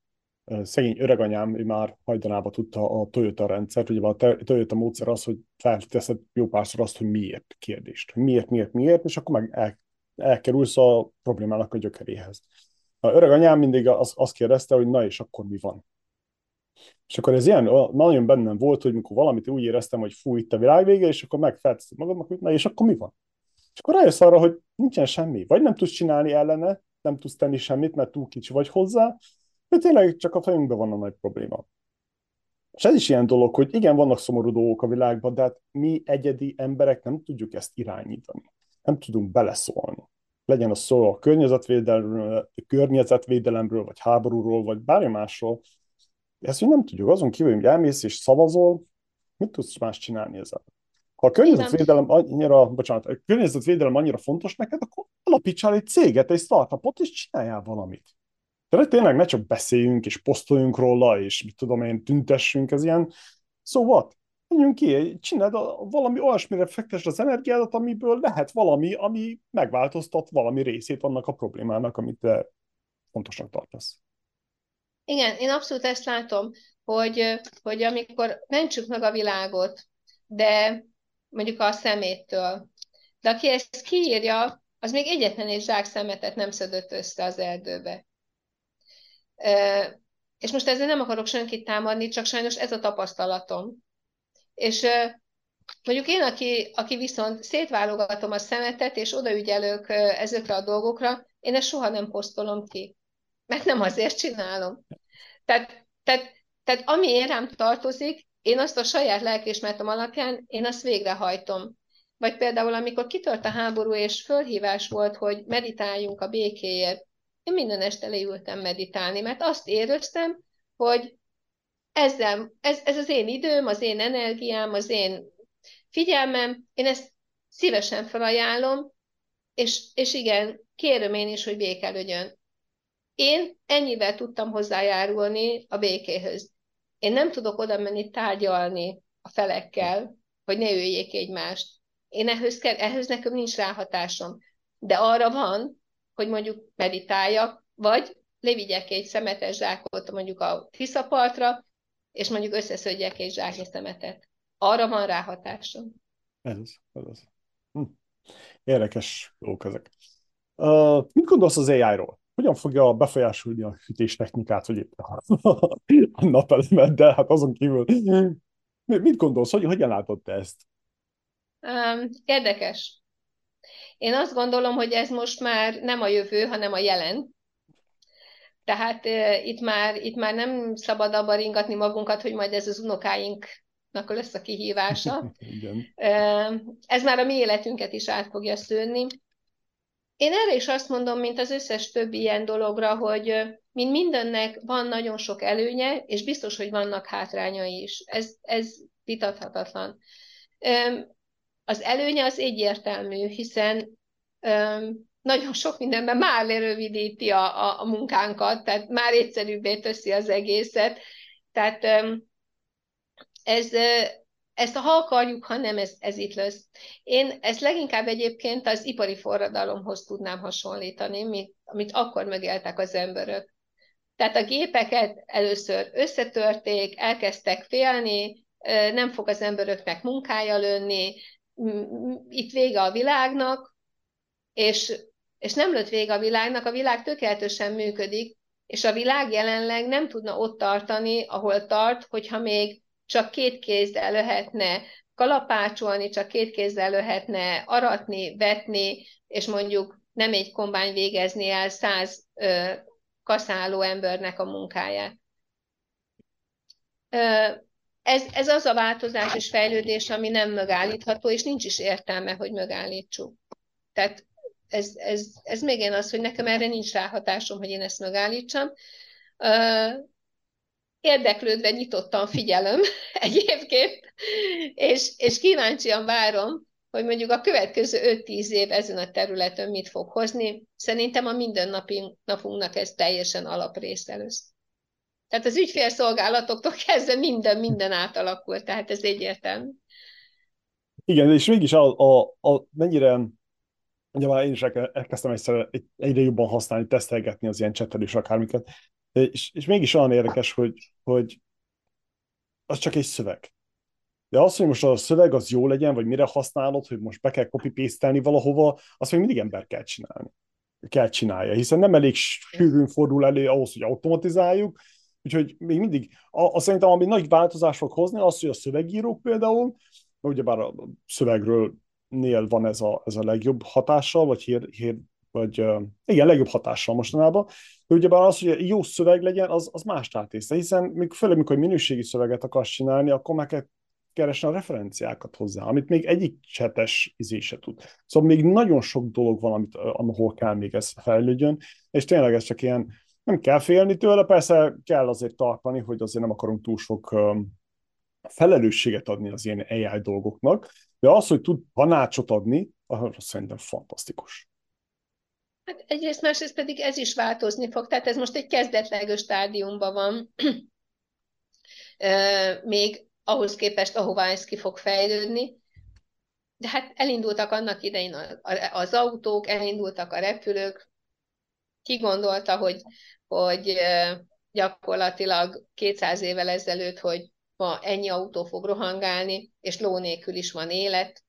szegény öreganyám, ő már hajdanába tudta a Toyota rendszert, ugye a Toyota módszer az, hogy felteszed jó párszor azt, hogy miért kérdést. Miért, miért, miért, és akkor meg el, elkerülsz a problémának a gyökeréhez. A öreg anyám mindig az, kérdezte, hogy na és akkor mi van? És akkor ez ilyen, nagyon bennem volt, hogy mikor valamit úgy éreztem, hogy fú, itt a világ vége, és akkor megfelteszed magadnak, hogy na és akkor mi van? És akkor rájössz arra, hogy nincsen semmi. Vagy nem tudsz csinálni ellene, nem tudsz tenni semmit, mert túl kicsi vagy hozzá, de tényleg csak a fejünkben van a nagy probléma. És ez is ilyen dolog, hogy igen, vannak szomorú dolgok a világban, de hát mi egyedi emberek nem tudjuk ezt irányítani. Nem tudunk beleszólni. Legyen a szó a környezetvédelemről, környezetvédelemről, vagy háborúról, vagy bármi másról. Ezt mi nem tudjuk. Azon kívül, hogy elmész és szavazol, mit tudsz más csinálni ezzel? Ha a környezetvédelem annyira, bocsánat, a környezetvédelem annyira fontos neked, akkor alapítsál egy céget, egy startupot, és csináljál valamit. Tehát tényleg ne csak beszéljünk, és posztoljunk róla, és mit tudom én, tüntessünk, ez ilyen, so what? Menjünk ki, csináld valami olyasmire fektesd az energiádat, amiből lehet valami, ami megváltoztat valami részét annak a problémának, amit te fontosnak tartasz. Igen, én abszolút ezt látom, hogy, hogy amikor mentsük meg a világot, de mondjuk a szeméttől, de aki ezt kiírja, az még egyetlen egy zsák szemetet nem szedött össze az erdőbe. És most ezzel nem akarok senkit támadni, csak sajnos ez a tapasztalatom. És mondjuk én, aki, aki viszont szétválogatom a szemetet, és odaügyelök ezekre a dolgokra, én ezt soha nem posztolom ki. Mert nem azért csinálom. Tehát, tehát, tehát ami én rám tartozik, én azt a saját lelkismertem alapján, én azt végrehajtom. Vagy például, amikor kitört a háború, és fölhívás volt, hogy meditáljunk a békéért, én minden este leültem meditálni, mert azt éreztem, hogy ezzel, ez, ez az én időm, az én energiám, az én figyelmem, én ezt szívesen felajánlom, és, és igen, kérem én is, hogy békelődjön. Én ennyivel tudtam hozzájárulni a békéhöz. Én nem tudok oda menni tárgyalni a felekkel, hogy ne öljék egymást. Én ehhez, kell, ehhez nekem nincs ráhatásom. De arra van, hogy mondjuk meditáljak, vagy levigyek egy szemetes zsákot mondjuk a Tiszapartra, és mondjuk összeszedjek egy zsáknyi szemetet. Arra van ráhatásom. Ez az, ez az. Hm. Érdekes dolgok ezek. Uh, mit gondolsz az AI-ról? Hogyan fogja befolyásolni a hűtés technikát, vagy éppen a [LAUGHS] napelemet, de hát azon kívül mit gondolsz, hogy hogyan látod te ezt? Um, érdekes. Én azt gondolom, hogy ez most már nem a jövő, hanem a jelen. Tehát itt, már, itt már nem szabad abba ringatni magunkat, hogy majd ez az unokáinknak lesz a kihívása. [LAUGHS] Igen. Ez már a mi életünket is át fogja szőni. Én erre is azt mondom, mint az összes többi ilyen dologra, hogy mint mindennek van nagyon sok előnye, és biztos, hogy vannak hátrányai is. Ez, ez vitathatatlan. Az előnye az egyértelmű, hiszen nagyon sok mindenben már lerövidíti a, a, a munkánkat, tehát már egyszerűbbé teszi az egészet. Tehát ez, ezt a ha akarjuk, ha nem, ez, ez itt lesz. Én ezt leginkább egyébként az ipari forradalomhoz tudnám hasonlítani, amit, amit akkor megéltek az emberek. Tehát a gépeket először összetörték, elkezdtek félni, nem fog az emberöknek munkája lőni, itt vége a világnak, és, és nem lőtt vége a világnak, a világ tökéletesen működik, és a világ jelenleg nem tudna ott tartani, ahol tart, hogyha még csak két kézzel lehetne kalapácsolni, csak két kézzel lehetne aratni, vetni, és mondjuk nem egy kombány végezni el száz ö, kaszáló embernek a munkáját. Ö, ez, ez az a változás és fejlődés, ami nem megállítható, és nincs is értelme, hogy megállítsuk. Tehát ez, ez, ez még én az, hogy nekem erre nincs ráhatásom, hogy én ezt megállítsam érdeklődve nyitottan figyelem [LAUGHS] egyébként, és, és kíváncsian várom, hogy mondjuk a következő 5-10 év ezen a területen mit fog hozni. Szerintem a mindennapi napunknak ez teljesen alaprésze lesz. Tehát az ügyfélszolgálatoktól kezdve minden, minden átalakult, tehát ez egyértelmű. Igen, és mégis a, a, a mennyire, ugye már én is elkezdtem egyszer egyre jobban használni, tesztelgetni az ilyen csetelés akármiket, és, és mégis olyan érdekes, hogy, hogy az csak egy szöveg. De az, hogy most a szöveg az jó legyen, vagy mire használod, hogy most be kell copy valahova, azt még mindig ember kell csinálni. Kell csinálja, hiszen nem elég sűrűn fordul elő ahhoz, hogy automatizáljuk, úgyhogy még mindig, azt szerintem, ami nagy változás fog hozni, az, hogy a szövegírók például, ugyebár a szövegről nél van ez a, ez a legjobb hatással, vagy hír, hír vagy igen, legjobb hatással mostanában. De ugyebár az, hogy jó szöveg legyen, az, az más tátésze, hiszen még főleg, mikor minőségi szöveget akarsz csinálni, akkor meg kell keresni a referenciákat hozzá, amit még egyik csetes izése tud. Szóval még nagyon sok dolog van, amit, ahol kell még ez fejlődjön, és tényleg ez csak ilyen, nem kell félni tőle, persze kell azért tartani, hogy azért nem akarunk túl sok felelősséget adni az ilyen AI dolgoknak, de az, hogy tud tanácsot adni, arra szerintem fantasztikus. Hát egyrészt, másrészt pedig ez is változni fog. Tehát ez most egy kezdetleges stádiumban van. [CLEARS THROAT] Még ahhoz képest, ahová ez ki fog fejlődni. De hát elindultak annak idején az autók, elindultak a repülők. Ki gondolta, hogy, hogy gyakorlatilag 200 évvel ezelőtt, hogy ma ennyi autó fog rohangálni, és ló nélkül is van élet.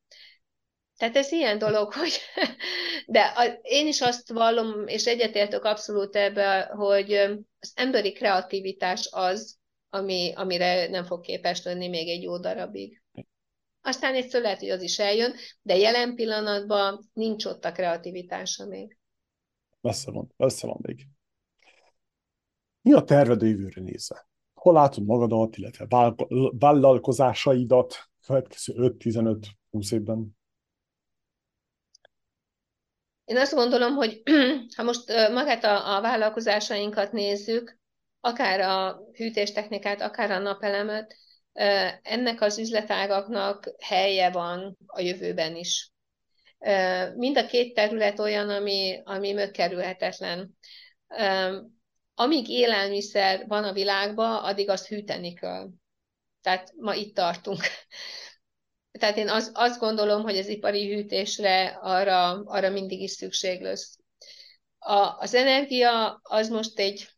Tehát ez ilyen dolog, hogy [LAUGHS] de a, én is azt vallom, és egyetértek abszolút ebbe, hogy az emberi kreativitás az, ami, amire nem fog képes lenni még egy jó darabig. Aztán egyszer lehet, hogy az is eljön, de jelen pillanatban nincs ott a kreativitása még. Messze van, messze van még. Mi a terved a jövőre nézve? Hol látod magadat, illetve vállalkozásaidat következő 5-15-20 évben? Én azt gondolom, hogy [CLEARS THROAT] ha most magát a, a vállalkozásainkat nézzük, akár a hűtéstechnikát, akár a napelemet, ennek az üzletágaknak helye van a jövőben is. Mind a két terület olyan, ami, ami megkerülhetetlen. Amíg élelmiszer van a világban, addig azt hűteni kell. Tehát ma itt tartunk. [LAUGHS] Tehát én az, azt gondolom, hogy az ipari hűtésre arra, arra mindig is szükség lesz. A, az energia az most egy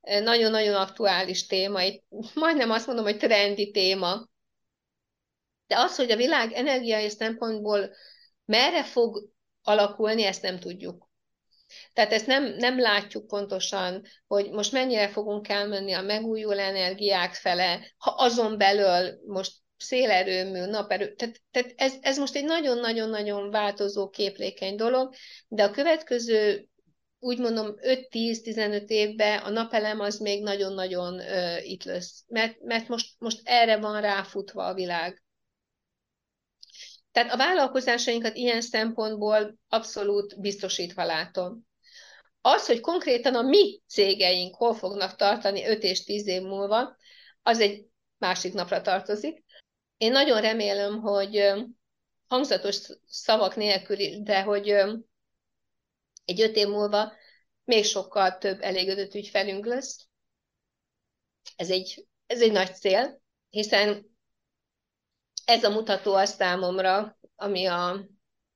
nagyon-nagyon aktuális téma, egy, majdnem azt mondom, hogy trendi téma. De az, hogy a világ energiai szempontból merre fog alakulni, ezt nem tudjuk. Tehát ezt nem, nem látjuk pontosan, hogy most mennyire fogunk elmenni a megújuló energiák fele, ha azon belül most szélerőmű, naperő, tehát, tehát ez, ez most egy nagyon-nagyon-nagyon változó képlékeny dolog, de a következő úgy mondom 5-10-15 évben a napelem az még nagyon-nagyon uh, itt lesz, mert, mert most, most erre van ráfutva a világ. Tehát a vállalkozásainkat ilyen szempontból abszolút biztosítva látom. Az, hogy konkrétan a mi cégeink hol fognak tartani 5 és 10 év múlva, az egy másik napra tartozik. Én nagyon remélem, hogy hangzatos szavak nélkül, de hogy egy öt év múlva még sokkal több elégedett ügyfelünk lesz. Ez egy, ez egy nagy cél, hiszen ez a mutató a számomra, ami a,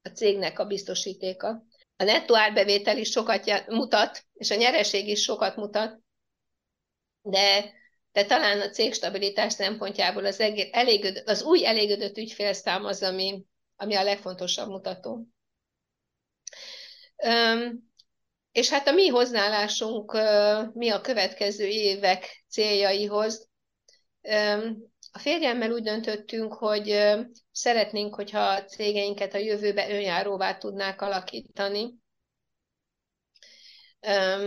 a cégnek a biztosítéka. A nettó árbevétel is sokat mutat, és a nyereség is sokat mutat, de, de talán a cég stabilitás szempontjából az, elégöd, az új elégedett ügyfélszám az, ami, ami a legfontosabb mutató. Üm, és hát a mi hozzáállásunk, mi a következő évek céljaihoz. A férjemmel úgy döntöttünk, hogy szeretnénk, hogyha a cégeinket a jövőbe önjáróvá tudnák alakítani.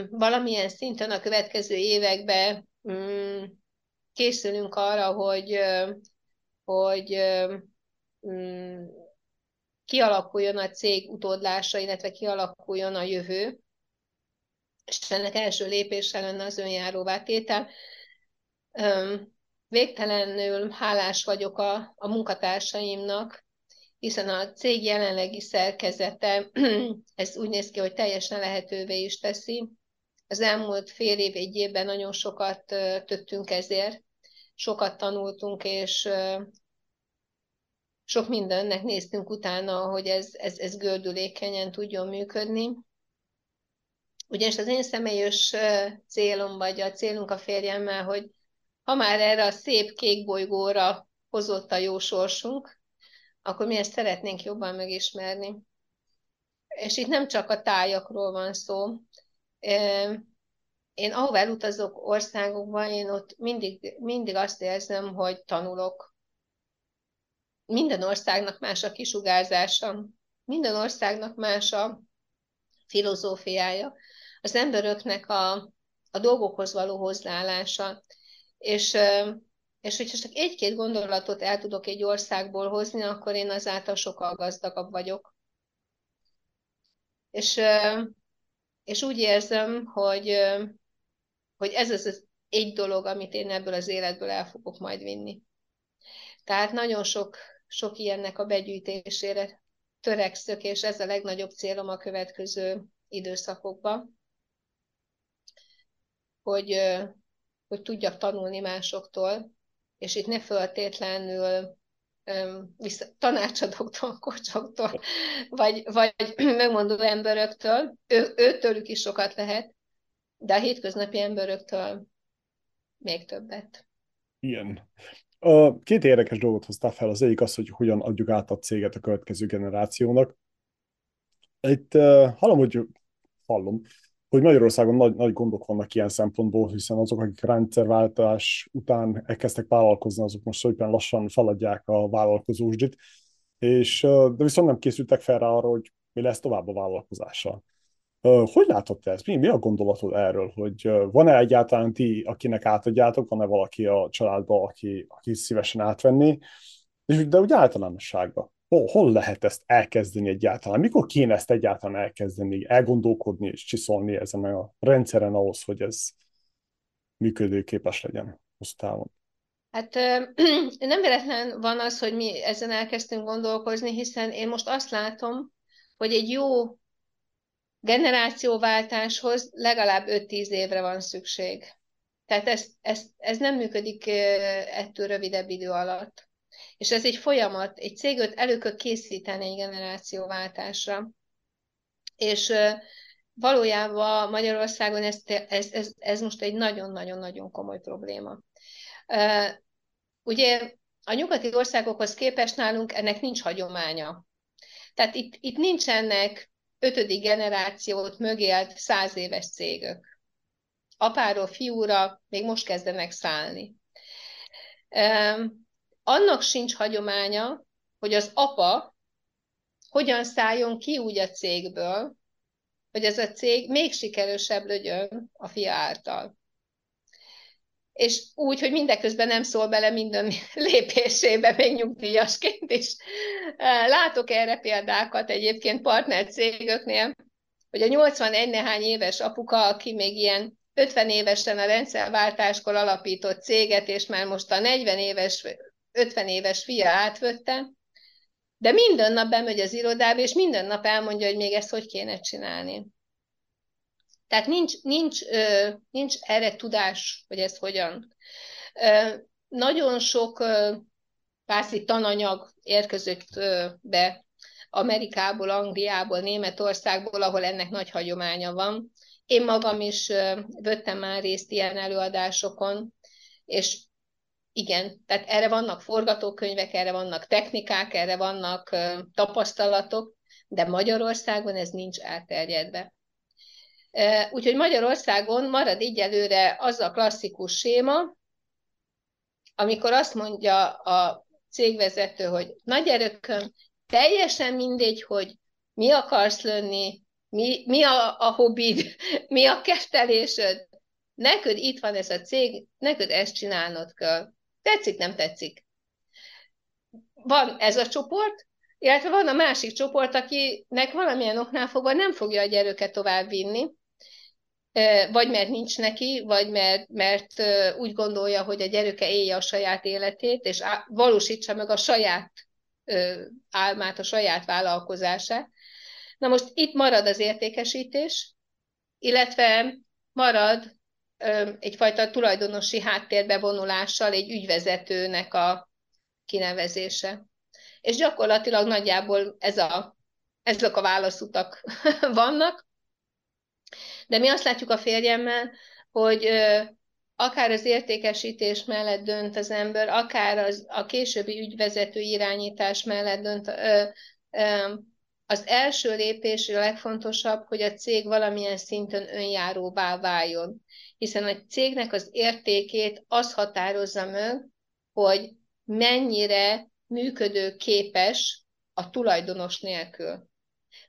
Valamilyen szinten a következő években mm, készülünk arra, hogy, hogy mm, kialakuljon a cég utódlása, illetve kialakuljon a jövő. És ennek első lépése lenne az önjáróvá tétel végtelenül hálás vagyok a, a munkatársaimnak, hiszen a cég jelenlegi szerkezete, [CLEARS THROAT] ez úgy néz ki, hogy teljesen lehetővé is teszi. Az elmúlt fél év, egy évben nagyon sokat töttünk ezért, sokat tanultunk, és sok mindennek néztünk utána, hogy ez, ez, ez gördülékenyen tudjon működni. Ugyanis az én személyes célom, vagy a célunk a férjemmel, hogy ha már erre a szép kék bolygóra hozott a jó sorsunk, akkor mi ezt szeretnénk jobban megismerni. És itt nem csak a tájakról van szó. Én ahova elutazok országokban, én ott mindig, mindig azt érzem, hogy tanulok. Minden országnak más a kisugárzása, minden országnak más a filozófiája, az emberöknek a, a dolgokhoz való hozzáállása. És, és hogyha csak egy-két gondolatot el tudok egy országból hozni, akkor én azáltal sokkal gazdagabb vagyok. És, és úgy érzem, hogy, hogy ez az, az egy dolog, amit én ebből az életből el fogok majd vinni. Tehát nagyon sok, sok ilyennek a begyűjtésére törekszök, és ez a legnagyobb célom a következő időszakokban, hogy, hogy tudjak tanulni másoktól, és itt ne föltétlenül vissza, tanácsadóktól, [LAUGHS] kocsoktól, vagy, vagy [CLEARS THROAT] megmondó emberöktől, ő, őtőlük is sokat lehet, de a hétköznapi emberöktől még többet. Igen. A két érdekes dolgot hoztál fel. Az egyik az, hogy hogyan adjuk át a céget a következő generációnak. Itt uh, hallom, hogy hallom, hogy Magyarországon nagy, nagy gondok vannak ilyen szempontból, hiszen azok, akik rendszerváltás után elkezdtek vállalkozni, azok most szépen lassan feladják a vállalkozósdit, és, de viszont nem készültek fel rá arra, hogy mi lesz tovább a vállalkozással. Hogy látod te ezt? Mi, mi a gondolatod erről? Hogy van-e egyáltalán ti, akinek átadjátok, van-e valaki a családban, aki, aki szívesen átvenni? És de úgy általánosságban, hol, hol lehet ezt elkezdeni egyáltalán? Mikor kéne ezt egyáltalán elkezdeni, elgondolkodni és csiszolni ezen a rendszeren ahhoz, hogy ez működőképes legyen hosszú távon? Hát [CLEARS THROAT] nem véletlen van az, hogy mi ezen elkezdtünk gondolkozni, hiszen én most azt látom, hogy egy jó generációváltáshoz legalább 5-10 évre van szükség. Tehát ez, ez, ez nem működik ettől rövidebb idő alatt. És ez egy folyamat, egy céget elő kell készíteni egy generációváltásra. És valójában Magyarországon ez, ez, ez, ez most egy nagyon-nagyon-nagyon komoly probléma. Ugye a nyugati országokhoz képest nálunk ennek nincs hagyománya. Tehát itt, itt nincsenek ötödik generációt mögélt száz éves cégök. Apáról fiúra még most kezdenek szállni. Annak sincs hagyománya, hogy az apa hogyan szálljon ki úgy a cégből, hogy ez a cég még sikerősebb legyen a fia által. És úgy, hogy mindeközben nem szól bele minden [LAUGHS] lépésébe, még nyugdíjasként is. Látok erre példákat egyébként partner cégöknél, hogy a 81 nehány éves apuka, aki még ilyen 50 évesen a rendszerváltáskor alapított céget, és már most a 40 éves, 50 éves fia átvette, de minden nap bemegy az irodába, és minden nap elmondja, hogy még ezt hogy kéne csinálni. Tehát nincs, nincs, nincs erre tudás, hogy ez hogyan. Nagyon sok pászi tananyag érkezett be Amerikából, Angliából, Németországból, ahol ennek nagy hagyománya van. Én magam is vettem már részt ilyen előadásokon, és igen, tehát erre vannak forgatókönyvek, erre vannak technikák, erre vannak tapasztalatok, de Magyarországon ez nincs elterjedve. Úgyhogy Magyarországon marad egyelőre az a klasszikus séma, amikor azt mondja a cégvezető, hogy nagy erőkön, teljesen mindegy, hogy mi akarsz lenni, mi, mi a, a hobbid, mi a kettelésed, neked itt van ez a cég, neked ezt csinálnod kell. Tetszik, nem tetszik. Van ez a csoport, illetve van a másik csoport, akinek valamilyen oknál fogva nem fogja a gyerőket tovább vinni, vagy mert nincs neki, vagy mert, mert úgy gondolja, hogy a gyereke élje a saját életét, és valósítsa meg a saját álmát, a saját vállalkozását. Na most itt marad az értékesítés, illetve marad egyfajta tulajdonosi háttérbe vonulással egy ügyvezetőnek a kinevezése. És gyakorlatilag nagyjából ez a, ezek a válaszutak [LAUGHS] vannak. De mi azt látjuk a férjemmel, hogy akár az értékesítés mellett dönt az ember, akár az, a későbbi ügyvezető irányítás mellett dönt. Az első lépés a legfontosabb, hogy a cég valamilyen szinten önjáróvá váljon. Hiszen a cégnek az értékét az határozza meg, hogy mennyire működő képes a tulajdonos nélkül.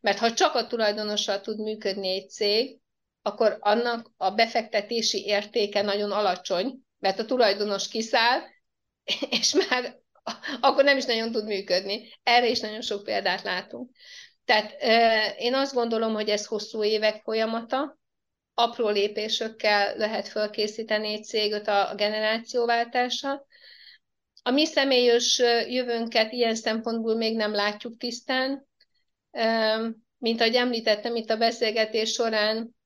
Mert ha csak a tulajdonossal tud működni egy cég, akkor annak a befektetési értéke nagyon alacsony, mert a tulajdonos kiszáll, és már akkor nem is nagyon tud működni. Erre is nagyon sok példát látunk. Tehát én azt gondolom, hogy ez hosszú évek folyamata, apró lépésekkel lehet felkészíteni egy céget a generációváltása. A mi személyes jövőnket ilyen szempontból még nem látjuk tisztán. Mint ahogy említettem itt a beszélgetés során,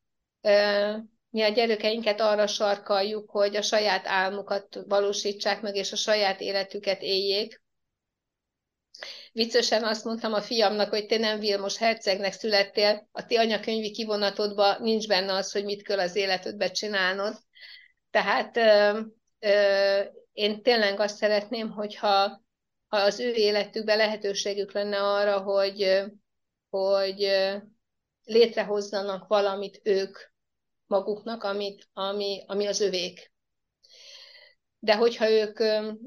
mi a gyerekeinket arra sarkaljuk, hogy a saját álmukat valósítsák meg, és a saját életüket éljék. Viccesen azt mondtam a fiamnak, hogy te nem Vilmos hercegnek születtél, a ti anyakönyvi kivonatodban nincs benne az, hogy mit kell az életedbe csinálnod. Tehát ö, ö, én tényleg azt szeretném, hogyha ha az ő életükben lehetőségük lenne arra, hogy, hogy létrehozzanak valamit ők maguknak, amit, ami, ami az övék. De hogyha ők,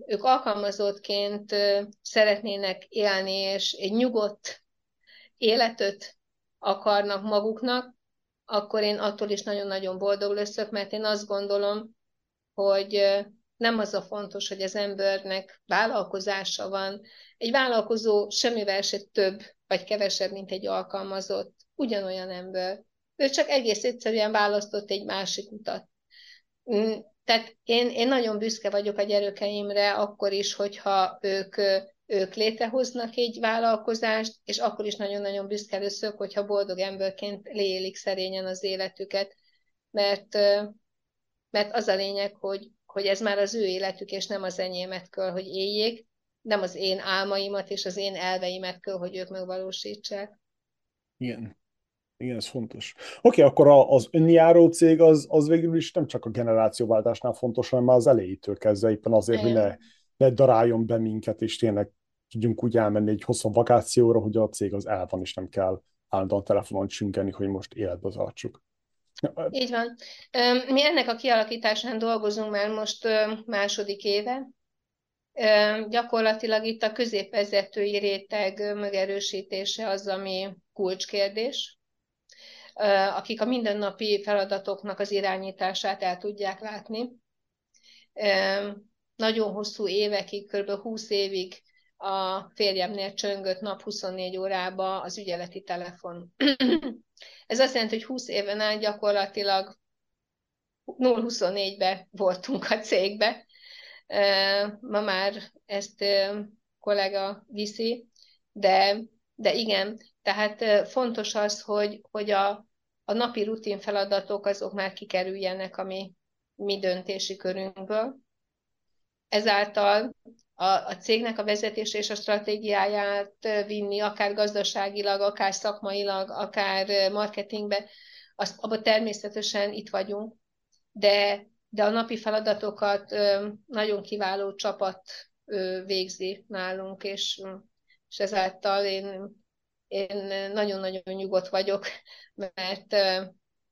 ők alkalmazottként szeretnének élni, és egy nyugodt életet akarnak maguknak, akkor én attól is nagyon-nagyon boldog leszek, mert én azt gondolom, hogy nem az a fontos, hogy az embernek vállalkozása van. Egy vállalkozó semmivel se több vagy kevesebb, mint egy alkalmazott, ugyanolyan ember. Ő csak egész egyszerűen választott egy másik utat. Tehát én, én nagyon büszke vagyok a gyermekeimre, akkor is, hogyha ők, ők létrehoznak egy vállalkozást, és akkor is nagyon-nagyon büszke leszök, hogyha boldog emberként lélik szerényen az életüket, mert, mert az a lényeg, hogy, hogy ez már az ő életük, és nem az enyémet kell, hogy éljék, nem az én álmaimat és az én elveimet kell, hogy ők megvalósítsák. Igen. Igen, ez fontos. Oké, okay, akkor az önjáró cég az, az végül is nem csak a generációváltásnál fontos, hanem már az elejétől kezdve éppen azért, hogy ne, ne daráljon be minket, és tényleg tudjunk úgy elmenni egy hosszú vakációra, hogy a cég az el van, és nem kell állandóan telefonon csüngeni, hogy most életbe tartsuk. Így van. Mi ennek a kialakításán dolgozunk már most második éve. Gyakorlatilag itt a középvezetői réteg megerősítése az, ami kulcskérdés akik a mindennapi feladatoknak az irányítását el tudják látni. Nagyon hosszú évekig, kb. 20 évig a férjemnél csöngött nap 24 órába az ügyeleti telefon. [CLEARS THROAT] Ez azt jelenti, hogy 20 éven át gyakorlatilag 0-24-be voltunk a cégbe. Ma már ezt kollega viszi, de, de igen, tehát fontos az, hogy, hogy a, a napi rutin feladatok azok már kikerüljenek a mi, mi döntési körünkből. Ezáltal a, a cégnek a vezetés és a stratégiáját vinni, akár gazdaságilag, akár szakmailag, akár marketingbe, azt, abban természetesen itt vagyunk, de, de a napi feladatokat nagyon kiváló csapat végzi nálunk, és, és ezáltal én én nagyon-nagyon nyugodt vagyok, [LAUGHS] mert,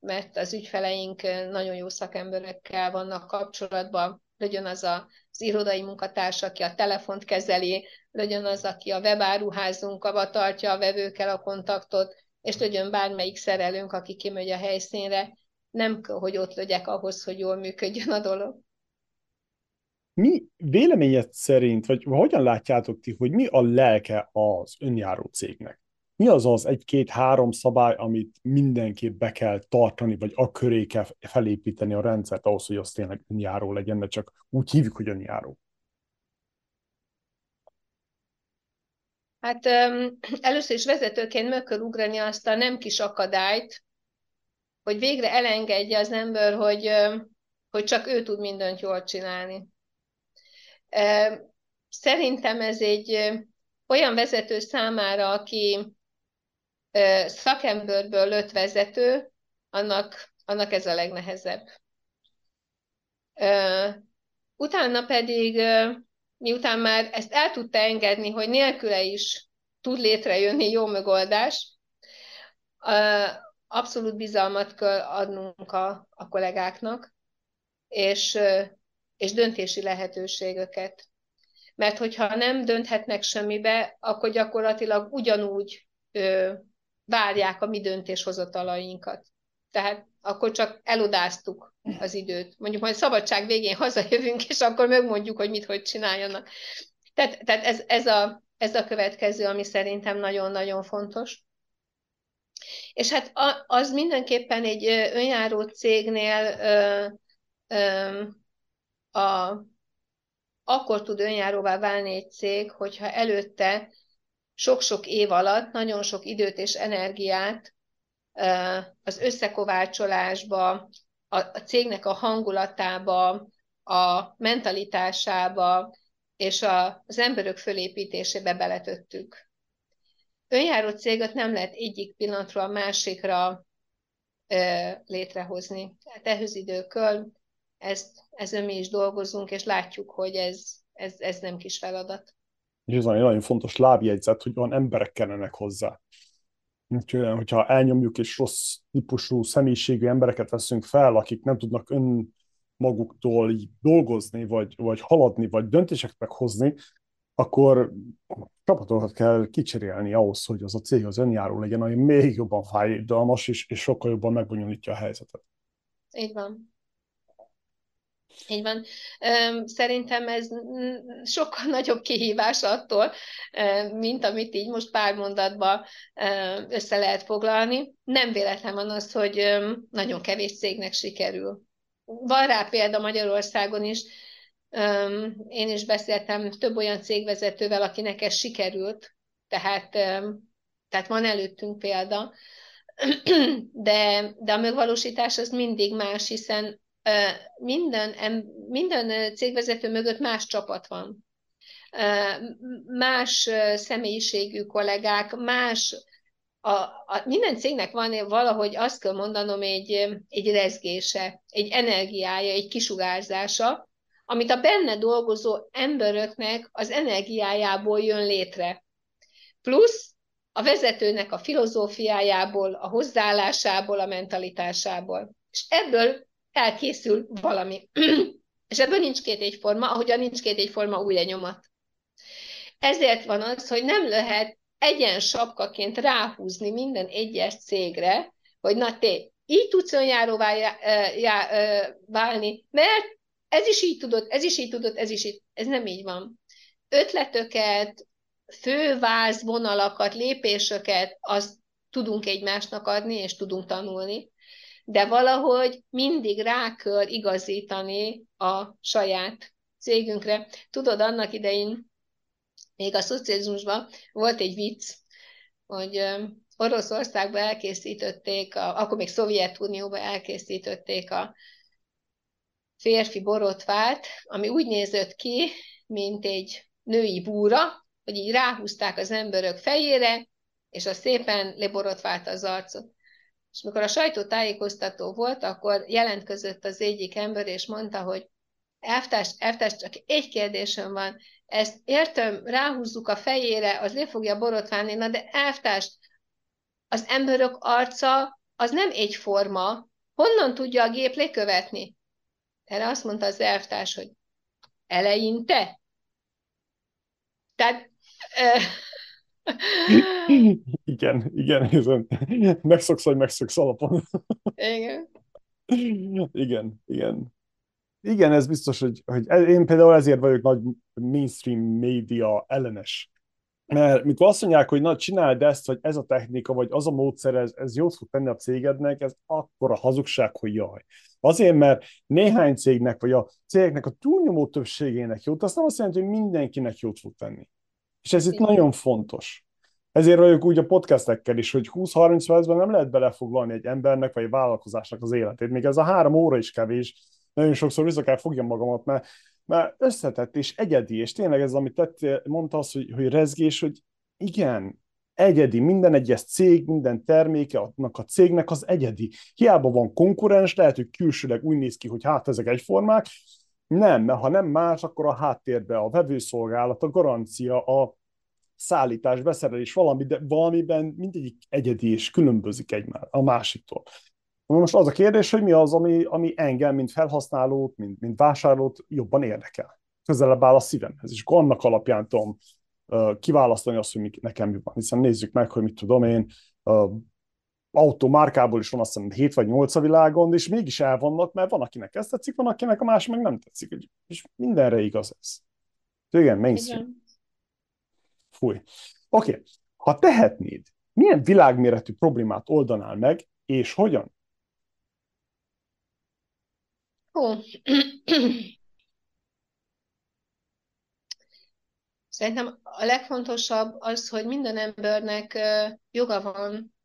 mert az ügyfeleink nagyon jó szakemberekkel vannak kapcsolatban, legyen az a, az irodai munkatárs, aki a telefont kezeli, legyen az, aki a webáruházunkkal tartja a vevőkkel a kontaktot, és legyen bármelyik szerelőnk, aki kimegy a helyszínre, nem kell, hogy ott legyek ahhoz, hogy jól működjön a dolog. Mi véleményed szerint, vagy hogyan látjátok ti, hogy mi a lelke az önjáró cégnek? Mi az az egy-két-három szabály, amit mindenképp be kell tartani, vagy a köré kell felépíteni a rendszert ahhoz, hogy az tényleg önjáró legyen, mert csak úgy hívjuk, hogy önjáró. Hát [CLEARS THROAT] először is vezetőként meg kell ugrani azt a nem kis akadályt, hogy végre elengedje az ember, hogy, hogy csak ő tud mindent jól csinálni. Szerintem ez egy olyan vezető számára, aki szakemberből lött vezető, annak, annak ez a legnehezebb. Utána pedig, miután már ezt el tudta engedni, hogy nélküle is tud létrejönni jó megoldás, abszolút bizalmat kell adnunk a, a kollégáknak, és, és döntési lehetőségeket. Mert hogyha nem dönthetnek semmibe, akkor gyakorlatilag ugyanúgy várják a mi döntéshozatalainkat. Tehát akkor csak elodáztuk az időt. Mondjuk majd szabadság végén hazajövünk, és akkor megmondjuk, hogy mit, hogy csináljanak. Tehát, tehát ez, ez, a, ez a következő, ami szerintem nagyon-nagyon fontos. És hát az mindenképpen egy önjáró cégnél ö, ö, a, akkor tud önjáróvá válni egy cég, hogyha előtte sok-sok év alatt nagyon sok időt és energiát az összekovácsolásba, a cégnek a hangulatába, a mentalitásába és az emberök fölépítésébe beletöttük. Önjáró céget nem lehet egyik pillanatról a másikra létrehozni. Tehát ehhez időköl, ezt, ezen mi is dolgozunk, és látjuk, hogy ez, ez, ez nem kis feladat. És ez egy nagyon fontos lábjegyzet, hogy van emberek kellenek hozzá. Úgyhogy, hogyha elnyomjuk és rossz típusú személyiségű embereket veszünk fel, akik nem tudnak ön maguktól így dolgozni, vagy, vagy haladni, vagy döntéseket meghozni, akkor csapatokat kell kicserélni ahhoz, hogy az a cég az önjáró legyen, ami még jobban fájdalmas, és, és sokkal jobban megbonyolítja a helyzetet. Így van. Így van. Szerintem ez sokkal [LAUGHS] nagyobb kihívás attól, mint amit így most pár mondatban össze lehet foglalni. Nem véletlen van az, hogy nagyon kevés cégnek sikerül. Van rá példa Magyarországon is, én is beszéltem több olyan cégvezetővel, akinek ez sikerült, tehát, tehát van előttünk példa, [CLEARS THROAT] de, de a megvalósítás az mindig más, hiszen minden, minden cégvezető mögött más csapat van. Más személyiségű kollégák, más a, a, minden cégnek van valahogy azt kell mondanom egy, egy rezgése, egy energiája, egy kisugárzása, amit a benne dolgozó emberöknek az energiájából jön létre. Plusz a vezetőnek a filozófiájából, a hozzáállásából, a mentalitásából. És ebből elkészül valami. [CLEARS THROAT] És ebből nincs két egyforma, ahogyan nincs két egyforma új lenyomat. Ezért van az, hogy nem lehet egyen sapkaként ráhúzni minden egyes cégre, hogy na te így tudsz önjáróvá válni, mert ez is így tudod, ez is így tudod, ez is így. Ez nem így van. Ötletöket, főváz vonalakat, lépéseket, azt tudunk egymásnak adni, és tudunk tanulni, de valahogy mindig rá kell igazítani a saját cégünkre. Tudod, annak idején, még a szocializmusban volt egy vicc, hogy Oroszországban elkészítették, a, akkor még Szovjetunióban elkészítették a férfi borotvát, ami úgy nézett ki, mint egy női búra, hogy így ráhúzták az emberök fejére, és a szépen leborotvált az arcot. És mikor a sajtótájékoztató volt, akkor jelentkezett az egyik ember, és mondta, hogy elvtárs, elvtárs, csak egy kérdésem van, ezt értem, ráhúzzuk a fejére, az le fogja borotválni, na de elvtárs, az emberök arca az nem egyforma, honnan tudja a gép lekövetni? Erre azt mondta az elvtárs, hogy eleinte. Tehát... [LAUGHS] igen, igen, igen. Megszoksz, hogy megszoksz alapon. igen. Igen, igen. Igen, ez biztos, hogy, hogy én például ezért vagyok nagy mainstream média ellenes mert mikor azt mondják, hogy na, csináld ezt, vagy ez a technika, vagy az a módszer, ez, ez jót fog tenni a cégednek, ez akkor a hazugság, hogy jaj. Azért, mert néhány cégnek, vagy a cégeknek a túlnyomó többségének jót, azt nem azt jelenti, hogy mindenkinek jót fog tenni. És ez itt nagyon fontos. Ezért vagyok úgy a podcastekkel is, hogy 20-30 percben nem lehet belefoglalni egy embernek, vagy egy vállalkozásnak az életét. Még ez a három óra is kevés. Nagyon sokszor vissza kell fogjam magamat, mert mert összetett és egyedi, és tényleg ez, amit tettél, mondta az, hogy, hogy rezgés, hogy igen, egyedi, minden egyes cég, minden terméke annak a cégnek az egyedi. Hiába van konkurens, lehet, hogy külsőleg úgy néz ki, hogy hát ezek egyformák, nem, ha nem más, akkor a háttérbe a vevőszolgálat, a garancia, a szállítás, beszerelés, valami, de valamiben mindegyik egyedi és különbözik egymás a másiktól. Most az a kérdés, hogy mi az, ami, ami engem, mint felhasználót, mint, mint vásárlót jobban érdekel. Közelebb áll a szívemhez, és akkor annak alapján tudom kiválasztani azt, hogy nekem mi van. Hiszen nézzük meg, hogy mit tudom én, uh, automárkából is van azt hiszem 7 vagy 8 a világon, és mégis elvannak, mert van, akinek ez tetszik, van, akinek a másik meg nem tetszik. És mindenre igaz ez. Igen, mainstream. Igen. Fúj. Oké, okay. ha tehetnéd, milyen világméretű problémát oldanál meg, és hogyan? Hú. Szerintem a legfontosabb az, hogy minden embernek joga van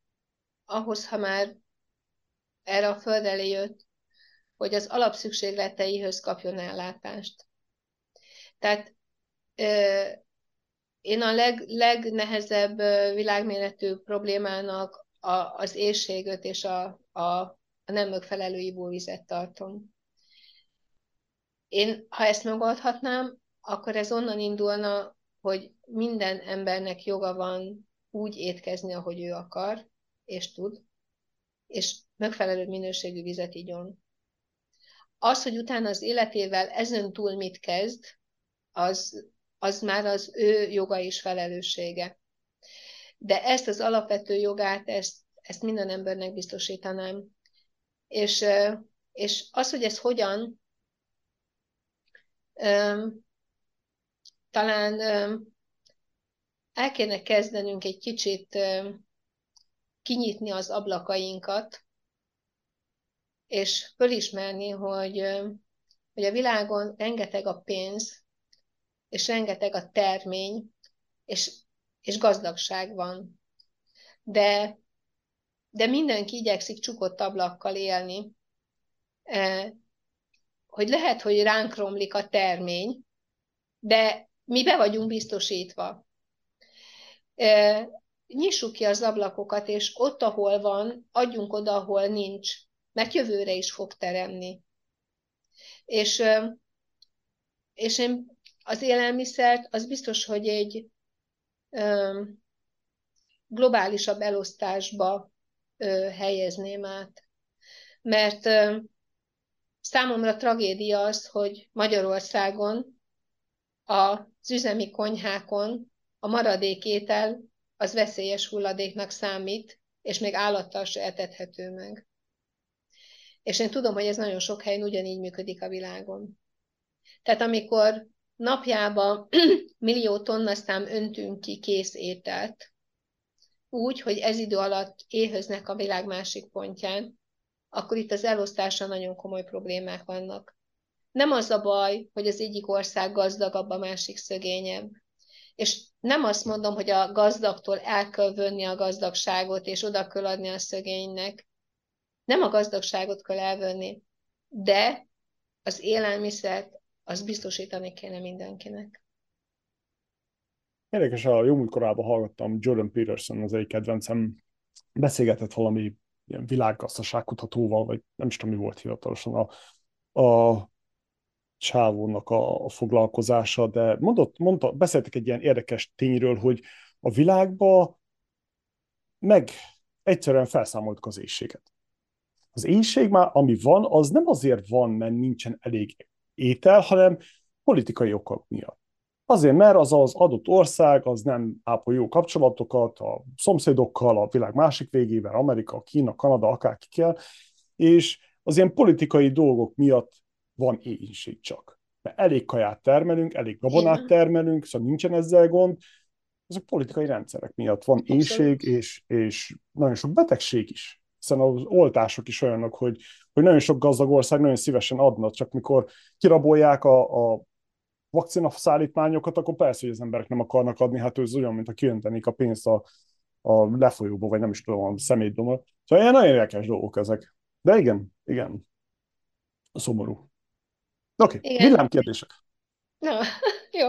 ahhoz, ha már erre a föld elé jött, hogy az alapszükségleteihöz kapjon ellátást. Tehát én a leg, legnehezebb világméretű problémának a, az éjséget és a, a, a nem megfelelő ivóvizet tartom. Én, ha ezt megoldhatnám, akkor ez onnan indulna, hogy minden embernek joga van úgy étkezni, ahogy ő akar, és tud, és megfelelő minőségű vizet igyon. Az, hogy utána az életével ezen túl mit kezd, az, az már az ő joga és felelőssége. De ezt az alapvető jogát, ezt, ezt minden embernek biztosítanám. És, és az, hogy ez hogyan, talán el kéne kezdenünk egy kicsit kinyitni az ablakainkat, és fölismerni, hogy, hogy a világon rengeteg a pénz, és rengeteg a termény, és, és gazdagság van. De, de mindenki igyekszik csukott ablakkal élni, hogy lehet, hogy ránk romlik a termény, de mi be vagyunk biztosítva. Nyissuk ki az ablakokat, és ott, ahol van, adjunk oda, ahol nincs, mert jövőre is fog teremni. És, és én az élelmiszert, az biztos, hogy egy globálisabb elosztásba helyezném át. Mert számomra tragédia az, hogy Magyarországon az üzemi konyhákon a maradék étel az veszélyes hulladéknak számít, és még állattal se etethető meg. És én tudom, hogy ez nagyon sok helyen ugyanígy működik a világon. Tehát amikor napjában [CLEARS THROAT] millió tonnaszám öntünk ki kész ételt, úgy, hogy ez idő alatt éhöznek a világ másik pontján, akkor itt az elosztása nagyon komoly problémák vannak. Nem az a baj, hogy az egyik ország gazdagabb, a másik szögényebb. És nem azt mondom, hogy a gazdagtól el kell venni a gazdagságot, és oda kell adni a szögénynek. Nem a gazdagságot kell elvenni, de az élelmiszert, az biztosítani kéne mindenkinek. Érdekes, a jó múltkorában hallgattam Jordan Peterson, az egy kedvencem, beszélgetett valami ilyen világgazdaságkutatóval, vagy nem is tudom, mi volt hivatalosan a, a csávónak a, a foglalkozása, de mondott, mondta, beszéltek egy ilyen érdekes tényről, hogy a világban meg egyszerűen felszámoltuk az éjséget. Az éjség már, ami van, az nem azért van, mert nincsen elég étel, hanem politikai okok miatt. Azért, mert az az adott ország az nem ápol jó kapcsolatokat a szomszédokkal, a világ másik végével, Amerika, Kína, Kanada, akárkikkel, és az ilyen politikai dolgok miatt van éhínség csak. Mert elég kaját termelünk, elég gabonát termelünk, szóval nincsen ezzel gond. Ezek politikai rendszerek miatt van éjség, és, és nagyon sok betegség is. Hiszen az oltások is olyanok, hogy, hogy nagyon sok gazdag ország nagyon szívesen adna, csak mikor kirabolják a, a vakcina szállítmányokat, akkor persze, hogy az emberek nem akarnak adni, hát ez olyan, mint a kijöntenék a pénzt a, a lefolyóba, vagy nem is tudom, a szemétdomba. Szóval ilyen nagyon érdekes dolgok ezek. De igen, igen. Szomorú. Oké, okay. kérdések. No, [LAUGHS] jó.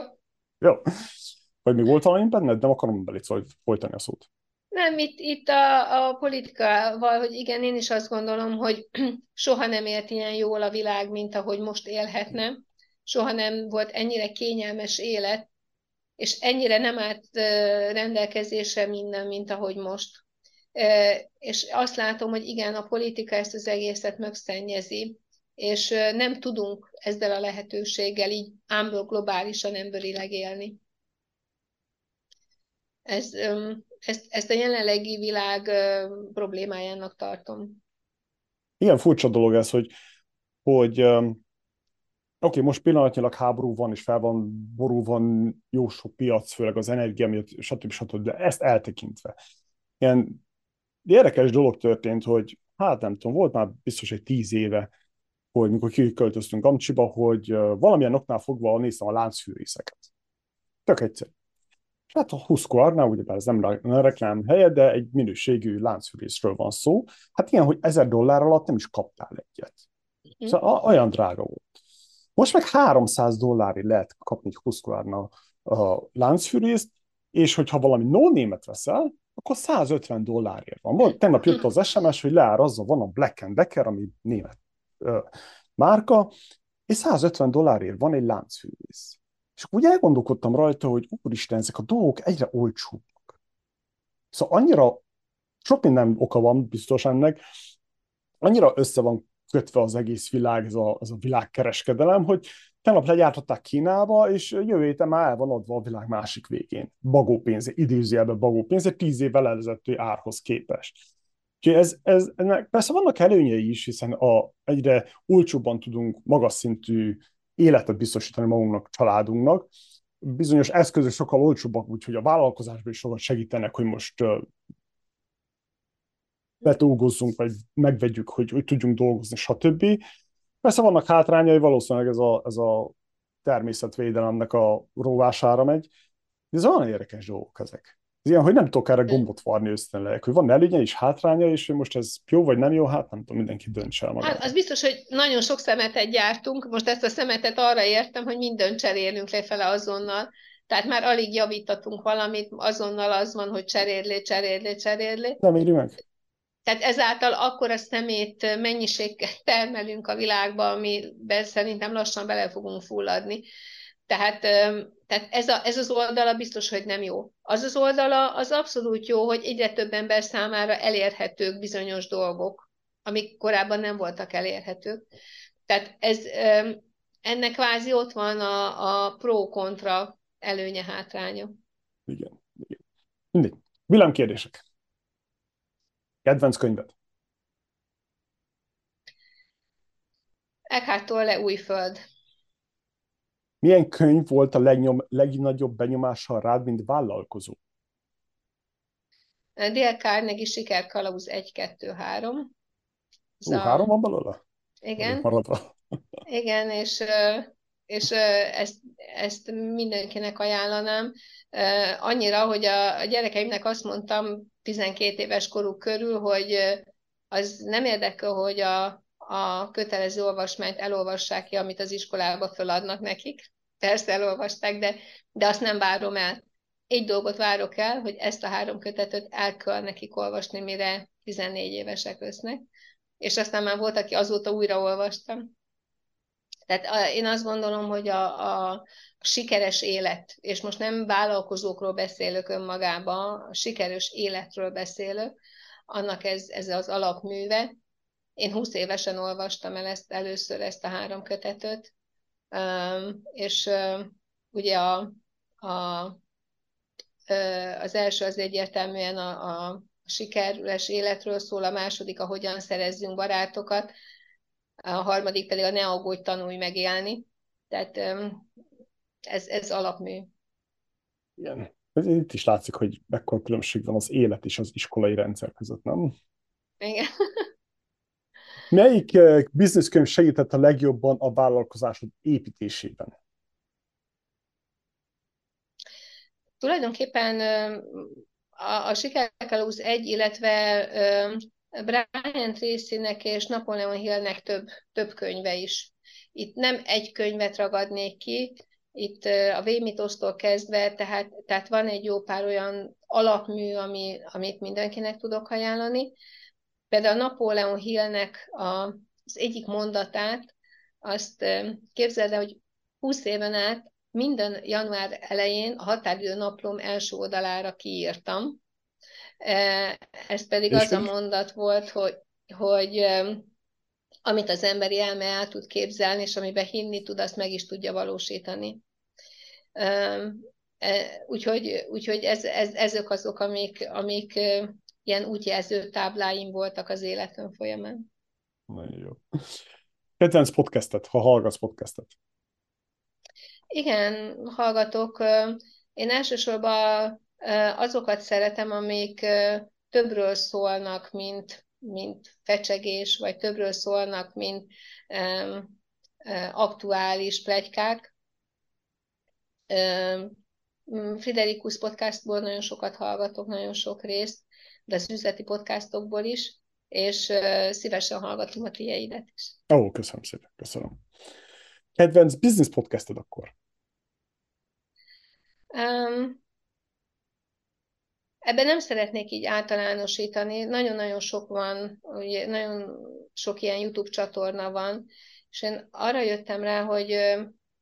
Jó. Vagy még volt valami benned? Nem akarom belét folytani a szót. Nem, itt, itt a, a politikával, hogy igen, én is azt gondolom, hogy [CLEARS THROAT] soha nem élt ilyen jól a világ, mint ahogy most élhetne. Soha nem volt ennyire kényelmes élet, és ennyire nem állt rendelkezésre minden, mint ahogy most. És azt látom, hogy igen, a politika ezt az egészet megszennyezi, és nem tudunk ezzel a lehetőséggel így ámből globálisan emberileg élni. Ez, ezt, ezt a jelenlegi világ problémájának tartom. Igen, furcsa dolog ez, hogy, hogy oké, okay, most pillanatnyilag háború van, és fel van ború, van jó sok piac, főleg az energia miatt, stb. stb. De ezt eltekintve. Ilyen érdekes dolog történt, hogy hát nem tudom, volt már biztos egy tíz éve, hogy mikor kiköltöztünk Amcsiba, hogy valamilyen oknál fogva néztem a láncfűrészeket. Tök egyszerű. Hát a Husqvarna, ugye ez nem reklám helye, de egy minőségű láncfűrészről van szó. Hát ilyen, hogy ezer dollár alatt nem is kaptál egyet. Mhm. Szóval olyan drága volt. Most meg 300 dollárért lehet kapni egy Husqvarna a láncfűrészt, és hogyha valami no-német veszel, akkor 150 dollárért van. Tegnap jött az SMS, hogy leárazza, van a Black Decker, ami német márka, és 150 dollárért van egy láncfűrész. És akkor úgy elgondolkodtam rajta, hogy úristen, ezek a dolgok egyre olcsóbbak. Szóval annyira sok minden oka van biztos ennek, annyira össze van kötve az egész világ, ez a, ez a világkereskedelem, hogy tegnap legyártották Kínába, és jövő héten már el van adva a világ másik végén. Bagópénz, idézőjelben bagópénz, egy tíz évvel előzettő árhoz képest. Úgyhogy ez, ez, ennek persze vannak előnyei is, hiszen a, egyre olcsóbban tudunk magas szintű életet biztosítani magunknak, családunknak. Bizonyos eszközök sokkal olcsóbbak, úgyhogy a vállalkozásban is sokat segítenek, hogy most betolgozzunk, vagy megvegyük, hogy, hogy tudjunk dolgozni, stb. Persze vannak hátrányai, valószínűleg ez a, ez a természetvédelemnek a rovására megy, de ez olyan érdekes dolgok ezek. Ez ilyen, hogy nem tudok erre gombot varni ösztönleg, hogy van előnye és hátránya, és hogy most ez jó vagy nem jó, hát nem tudom, mindenki döntse el magát. Hát az biztos, hogy nagyon sok szemetet gyártunk, most ezt a szemetet arra értem, hogy mindent cserélünk lefele azonnal, tehát már alig javítatunk valamit, azonnal az van, hogy cserélé, cserélé, cserélé. Nem éri meg. Tehát ezáltal akkor a szemét mennyiséggel termelünk a világba, amiben szerintem lassan bele fogunk fulladni. Tehát, tehát ez, a, ez az oldala biztos, hogy nem jó. Az az oldala az abszolút jó, hogy egyre több ember számára elérhetők bizonyos dolgok, amik korábban nem voltak elérhetők. Tehát ez, ennek kvázi ott van a, a pro-kontra előnye, hátránya. Igen. igen. Mindig. Villámkérdések. Kedvenc könyved? Eckhart Tolle Újföld. Milyen könyv volt a legnyom, legnagyobb benyomással rád, mint vállalkozó? Dél Carnegie Sikerkalauz 1-2-3. Ú, három van belőle? Igen. [LAUGHS] Igen, és, és ezt, ezt mindenkinek ajánlanám. Annyira, hogy a gyerekeimnek azt mondtam 12 éves koruk körül, hogy az nem érdekel, hogy a, a kötelező olvasmányt elolvassák ki, amit az iskolába feladnak nekik. Persze elolvasták, de, de azt nem várom el. Egy dolgot várok el, hogy ezt a három kötetet el kell nekik olvasni, mire 14 évesek lesznek. És aztán már volt, aki azóta újra olvastam. Tehát én azt gondolom, hogy a, a, sikeres élet, és most nem vállalkozókról beszélök önmagában, a sikeres életről beszélök, annak ez, ez az alapműve, én 20 évesen olvastam el ezt, először ezt a három kötetet, és ugye a, a, az első az egyértelműen a, a sikeres életről szól, a második a hogyan szerezzünk barátokat, a harmadik pedig a ne aggódj, tanulj megélni. Tehát ez, ez alapmű. Igen. Itt is látszik, hogy mekkora különbség van az élet és az iskolai rendszer között, nem? Igen. [LAUGHS] Melyik bizniszkönyv segített a legjobban a vállalkozásod építésében? Tulajdonképpen a, a Sikerkalóz egy, illetve Brian Tracy-nek és Napoleon Hillnek több, több könyve is. Itt nem egy könyvet ragadnék ki, itt a Vémitosztól kezdve, tehát, tehát van egy jó pár olyan alapmű, ami, amit mindenkinek tudok ajánlani. Például Napóleon Hillnek a, az egyik mondatát, azt képzeld el, hogy 20 éven át minden január elején a határidő naplom első oldalára kiírtam. Ez pedig És az a mondat volt, hogy, hogy amit az emberi elme el tud képzelni, és amiben hinni tud, azt meg is tudja valósítani. Úgyhogy, úgyhogy ez, ez, ezek azok, amik, amik ilyen útjelző tábláim voltak az életem folyamán. Nagyon jó. Kedvenc podcastet, ha hallgatsz podcastet? Igen, hallgatok. Én elsősorban azokat szeretem, amik többről szólnak, mint, mint fecsegés, vagy többről szólnak, mint um, aktuális plegykák. Um, Friderikus podcastból nagyon sokat hallgatok, nagyon sok részt de az üzleti podcastokból is, és szívesen hallgatom a tiédet is. Ó, köszönöm szépen, köszönöm. Kedvenc business podcasted akkor? Um, ebben nem szeretnék így általánosítani. Nagyon-nagyon sok van, ugye, nagyon sok ilyen YouTube csatorna van, és én arra jöttem rá, hogy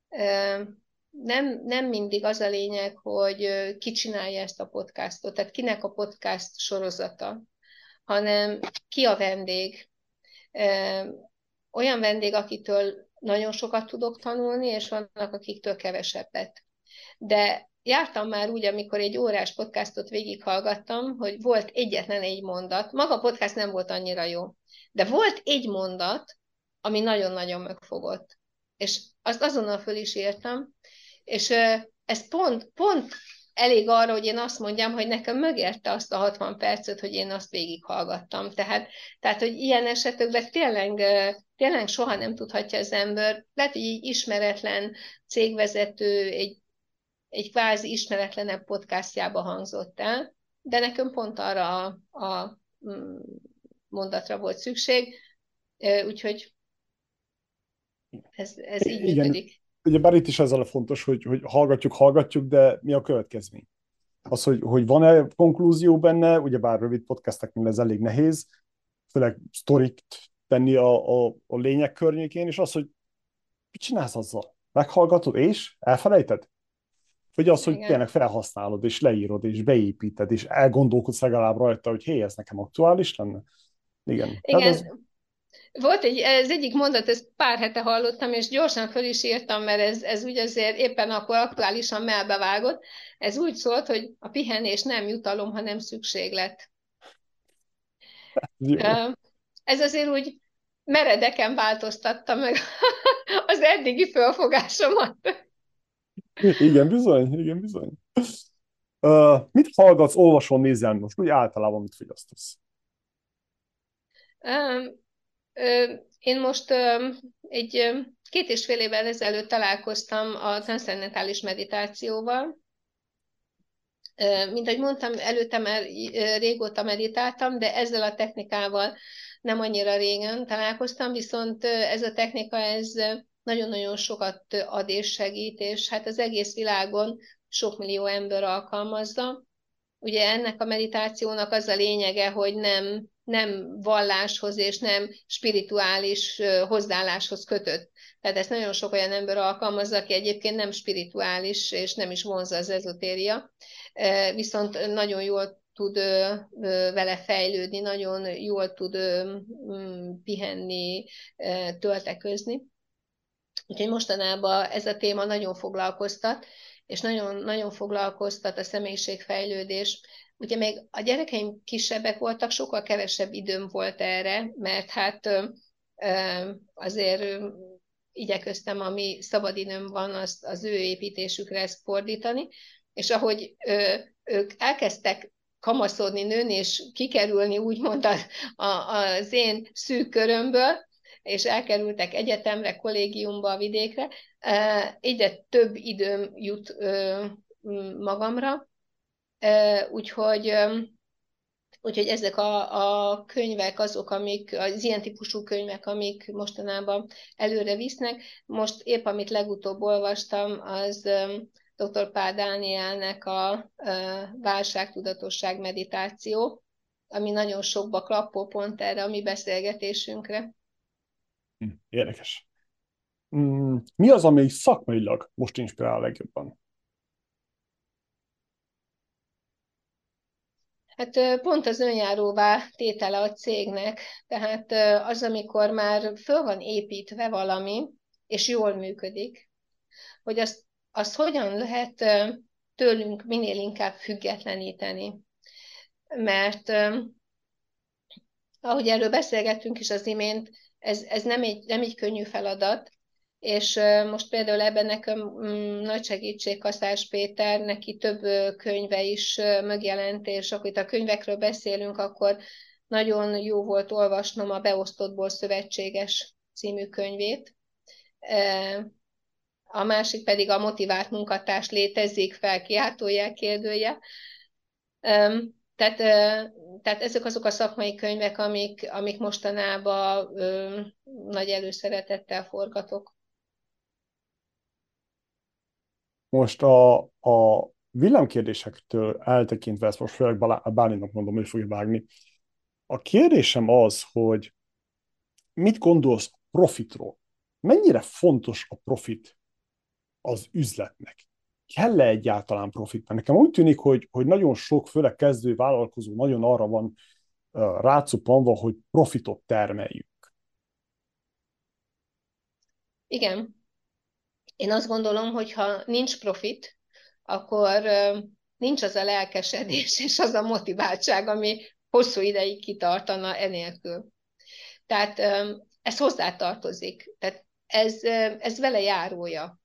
uh, nem, nem mindig az a lényeg, hogy ki csinálja ezt a podcastot, tehát kinek a podcast sorozata, hanem ki a vendég. olyan vendég, akitől nagyon sokat tudok tanulni, és vannak, akiktől kevesebbet. De jártam már úgy, amikor egy órás podcastot végighallgattam, hogy volt egyetlen egy mondat, maga a podcast nem volt annyira jó, de volt egy mondat, ami nagyon-nagyon megfogott. És azt azonnal föl is értem, és ez pont, pont elég arra, hogy én azt mondjam, hogy nekem megérte azt a 60 percet, hogy én azt végighallgattam. Tehát, tehát hogy ilyen esetekben tényleg, tényleg soha nem tudhatja az ember, lehet, hogy egy ismeretlen cégvezető, egy, egy kvázi ismeretlenebb podcastjába hangzott el, de nekem pont arra a, a mm, mondatra volt szükség, úgyhogy ez, ez így Igen. működik ugye bár itt is ezzel a fontos, hogy, hogy hallgatjuk, hallgatjuk, de mi a következmény? Az, hogy, hogy van-e konklúzió benne, ugye bár rövid podcasteknél ez elég nehéz, főleg sztorit tenni a, a, a lényeg környékén, és az, hogy mit csinálsz azzal? Meghallgatod, és elfelejted? Vagy az, hogy Igen. tényleg felhasználod, és leírod, és beépíted, és elgondolkodsz legalább rajta, hogy hé, ez nekem aktuális lenne? Igen. Igen. Ez, volt egy, ez egyik mondat, ezt pár hete hallottam, és gyorsan föl is írtam, mert ez, ez úgy azért éppen akkor aktuálisan melbevágott. Ez úgy szólt, hogy a pihenés nem jutalom, hanem szükséglet. Jó. Ez azért úgy meredeken változtatta meg [LAUGHS] az eddigi fölfogásomat. Igen, bizony, igen, bizony. Uh, mit hallgatsz, olvasol, nézel most? Úgy általában mit fogyasztasz? Um, én most egy két és fél évvel ezelőtt találkoztam a transzcendentális meditációval. Mint ahogy mondtam, előtte már régóta meditáltam, de ezzel a technikával nem annyira régen találkoztam, viszont ez a technika, ez nagyon-nagyon sokat ad és segít, és hát az egész világon sok millió ember alkalmazza. Ugye ennek a meditációnak az a lényege, hogy nem nem valláshoz és nem spirituális hozzáálláshoz kötött. Tehát ezt nagyon sok olyan ember alkalmazza, aki egyébként nem spirituális, és nem is vonza az ezotéria, viszont nagyon jól tud vele fejlődni, nagyon jól tud pihenni, tölteközni. Úgyhogy mostanában ez a téma nagyon foglalkoztat, és nagyon, nagyon foglalkoztat a személyiségfejlődés, Ugye még a gyerekeim kisebbek voltak, sokkal kevesebb időm volt erre, mert hát azért igyekeztem, ami szabadidőm van, azt az ő építésükre ezt fordítani, és ahogy ők elkezdtek kamaszodni, nőni, és kikerülni úgymond a, a, az én szűk körömből, és elkerültek egyetemre, kollégiumba, vidékre, egyre több időm jut magamra, Úgyhogy, úgyhogy ezek a, a könyvek azok, amik, az ilyen típusú könyvek, amik mostanában előre visznek. Most épp, amit legutóbb olvastam, az dr. Pál Dánielnek a válságtudatosság meditáció, ami nagyon sokba klappol pont erre a mi beszélgetésünkre. Hm, érdekes. Mm, mi az, ami szakmailag most inspirál legjobban? Hát pont az önjáróvá tétele a cégnek, tehát az, amikor már föl van építve valami, és jól működik, hogy azt, azt hogyan lehet tőlünk minél inkább függetleníteni. Mert ahogy erről beszélgettünk is az imént, ez, ez nem, egy, nem egy könnyű feladat, és most például ebben nekem mm, nagy segítség Kaszás Péter, neki több könyve is megjelent, és akkor itt a könyvekről beszélünk, akkor nagyon jó volt olvasnom a Beosztottból Szövetséges című könyvét. A másik pedig a Motivált munkatárs létezik fel, kiáltójel kérdője. Tehát, tehát ezek azok a szakmai könyvek, amik, amik mostanában ö, nagy előszeretettel forgatok. Most a, a villámkérdésektől eltekintve, ezt most főleg Bálinak mondom, hogy fogja vágni. A kérdésem az, hogy mit gondolsz profitról? Mennyire fontos a profit az üzletnek? Kell-e egyáltalán profit? Mert nekem úgy tűnik, hogy, hogy nagyon sok, főleg kezdő vállalkozó nagyon arra van uh, rácupanva, hogy profitot termeljük. Igen. Én azt gondolom, hogy ha nincs profit, akkor nincs az a lelkesedés és az a motiváltság, ami hosszú ideig kitartana enélkül. Tehát ez hozzátartozik. Tehát ez, ez vele járója.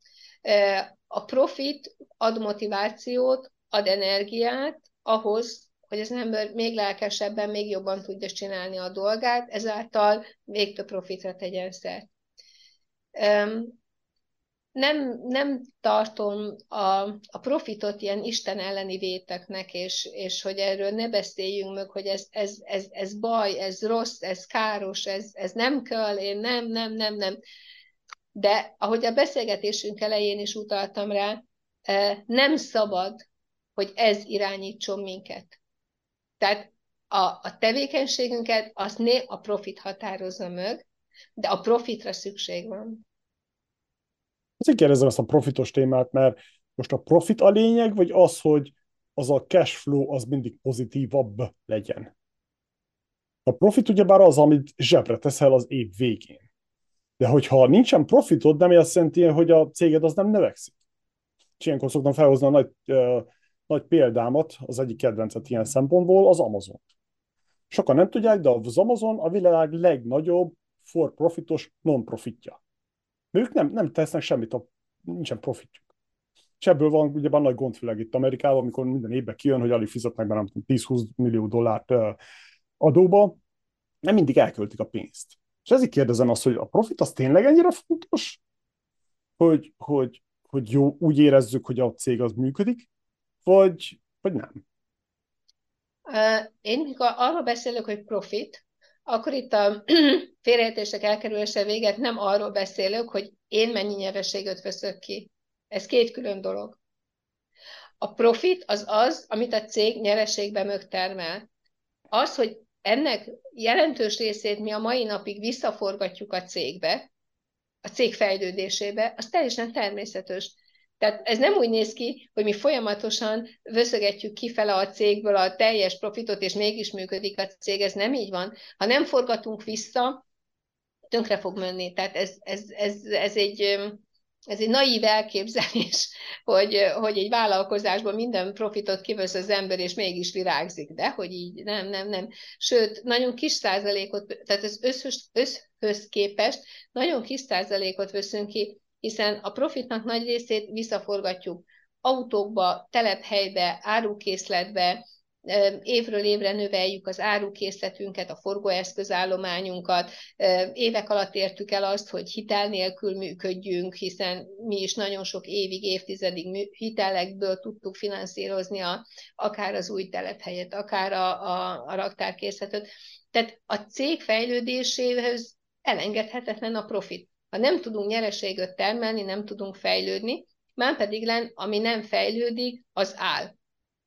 A profit ad motivációt, ad energiát ahhoz, hogy az ember még lelkesebben, még jobban tudja csinálni a dolgát, ezáltal még több profitra tegyen szert nem, nem tartom a, a profitot ilyen Isten elleni véteknek, és, és hogy erről ne beszéljünk meg, hogy ez, ez, ez, ez baj, ez rossz, ez káros, ez, ez nem kell, én nem, nem, nem, nem. De ahogy a beszélgetésünk elején is utaltam rá, e, nem szabad, hogy ez irányítson minket. Tehát a, a tevékenységünket azt ne a profit határozza meg, de a profitra szükség van. Azért kérdezem ezt a profitos témát, mert most a profit a lényeg, vagy az, hogy az a cash flow az mindig pozitívabb legyen. A profit ugyebár az, amit zsebre teszel az év végén. De hogyha nincsen profitod, nem azt jelenti, hogy a céged az nem növekszik. És ilyenkor szoktam felhozni a nagy, uh, nagy példámat, az egyik kedvencet ilyen szempontból, az Amazon. Sokan nem tudják, de az Amazon a világ legnagyobb for profitos non-profitja. Ők nem, nem tesznek semmit, a, nincsen profitjuk. És ebből van ugye van nagy gond, főleg itt Amerikában, amikor minden évben kijön, hogy alig fizetnek be 10-20 millió dollárt adóba, nem mindig elköltik a pénzt. És ezért kérdezem azt, hogy a profit az tényleg ennyire fontos, hogy, hogy, hogy jó, úgy érezzük, hogy a cég az működik, vagy, vagy nem? Én mikor arról beszélek, hogy profit, akkor itt a [CLEARS THROAT] félreértések elkerülése véget nem arról beszélök, hogy én mennyi nyereséget veszök ki. Ez két külön dolog. A profit az az, amit a cég nyereségbe megtermel. Az, hogy ennek jelentős részét mi a mai napig visszaforgatjuk a cégbe, a cég fejlődésébe, az teljesen természetes. Tehát ez nem úgy néz ki, hogy mi folyamatosan vöszögetjük kifele a cégből a teljes profitot, és mégis működik a cég. Ez nem így van. Ha nem forgatunk vissza, tönkre fog menni. Tehát ez, ez, ez, ez egy ez egy naív elképzelés, [LAUGHS] hogy, hogy egy vállalkozásban minden profitot kivesz az ember, és mégis virágzik, de hogy így nem, nem, nem. Sőt, nagyon kis százalékot, tehát az összhöz, összhöz képest nagyon kis százalékot veszünk ki hiszen a profitnak nagy részét visszaforgatjuk autókba, telephelybe, árukészletbe, évről évre növeljük az árukészletünket, a forgóeszközállományunkat. Évek alatt értük el azt, hogy hitel nélkül működjünk, hiszen mi is nagyon sok évig, évtizedig hitelekből tudtuk finanszírozni a, akár az új telephelyet, akár a, a, a raktárkészletet. Tehát a cég fejlődéséhez elengedhetetlen a profit. Ha nem tudunk nyereséget termelni, nem tudunk fejlődni, már pedig len, ami nem fejlődik, az áll.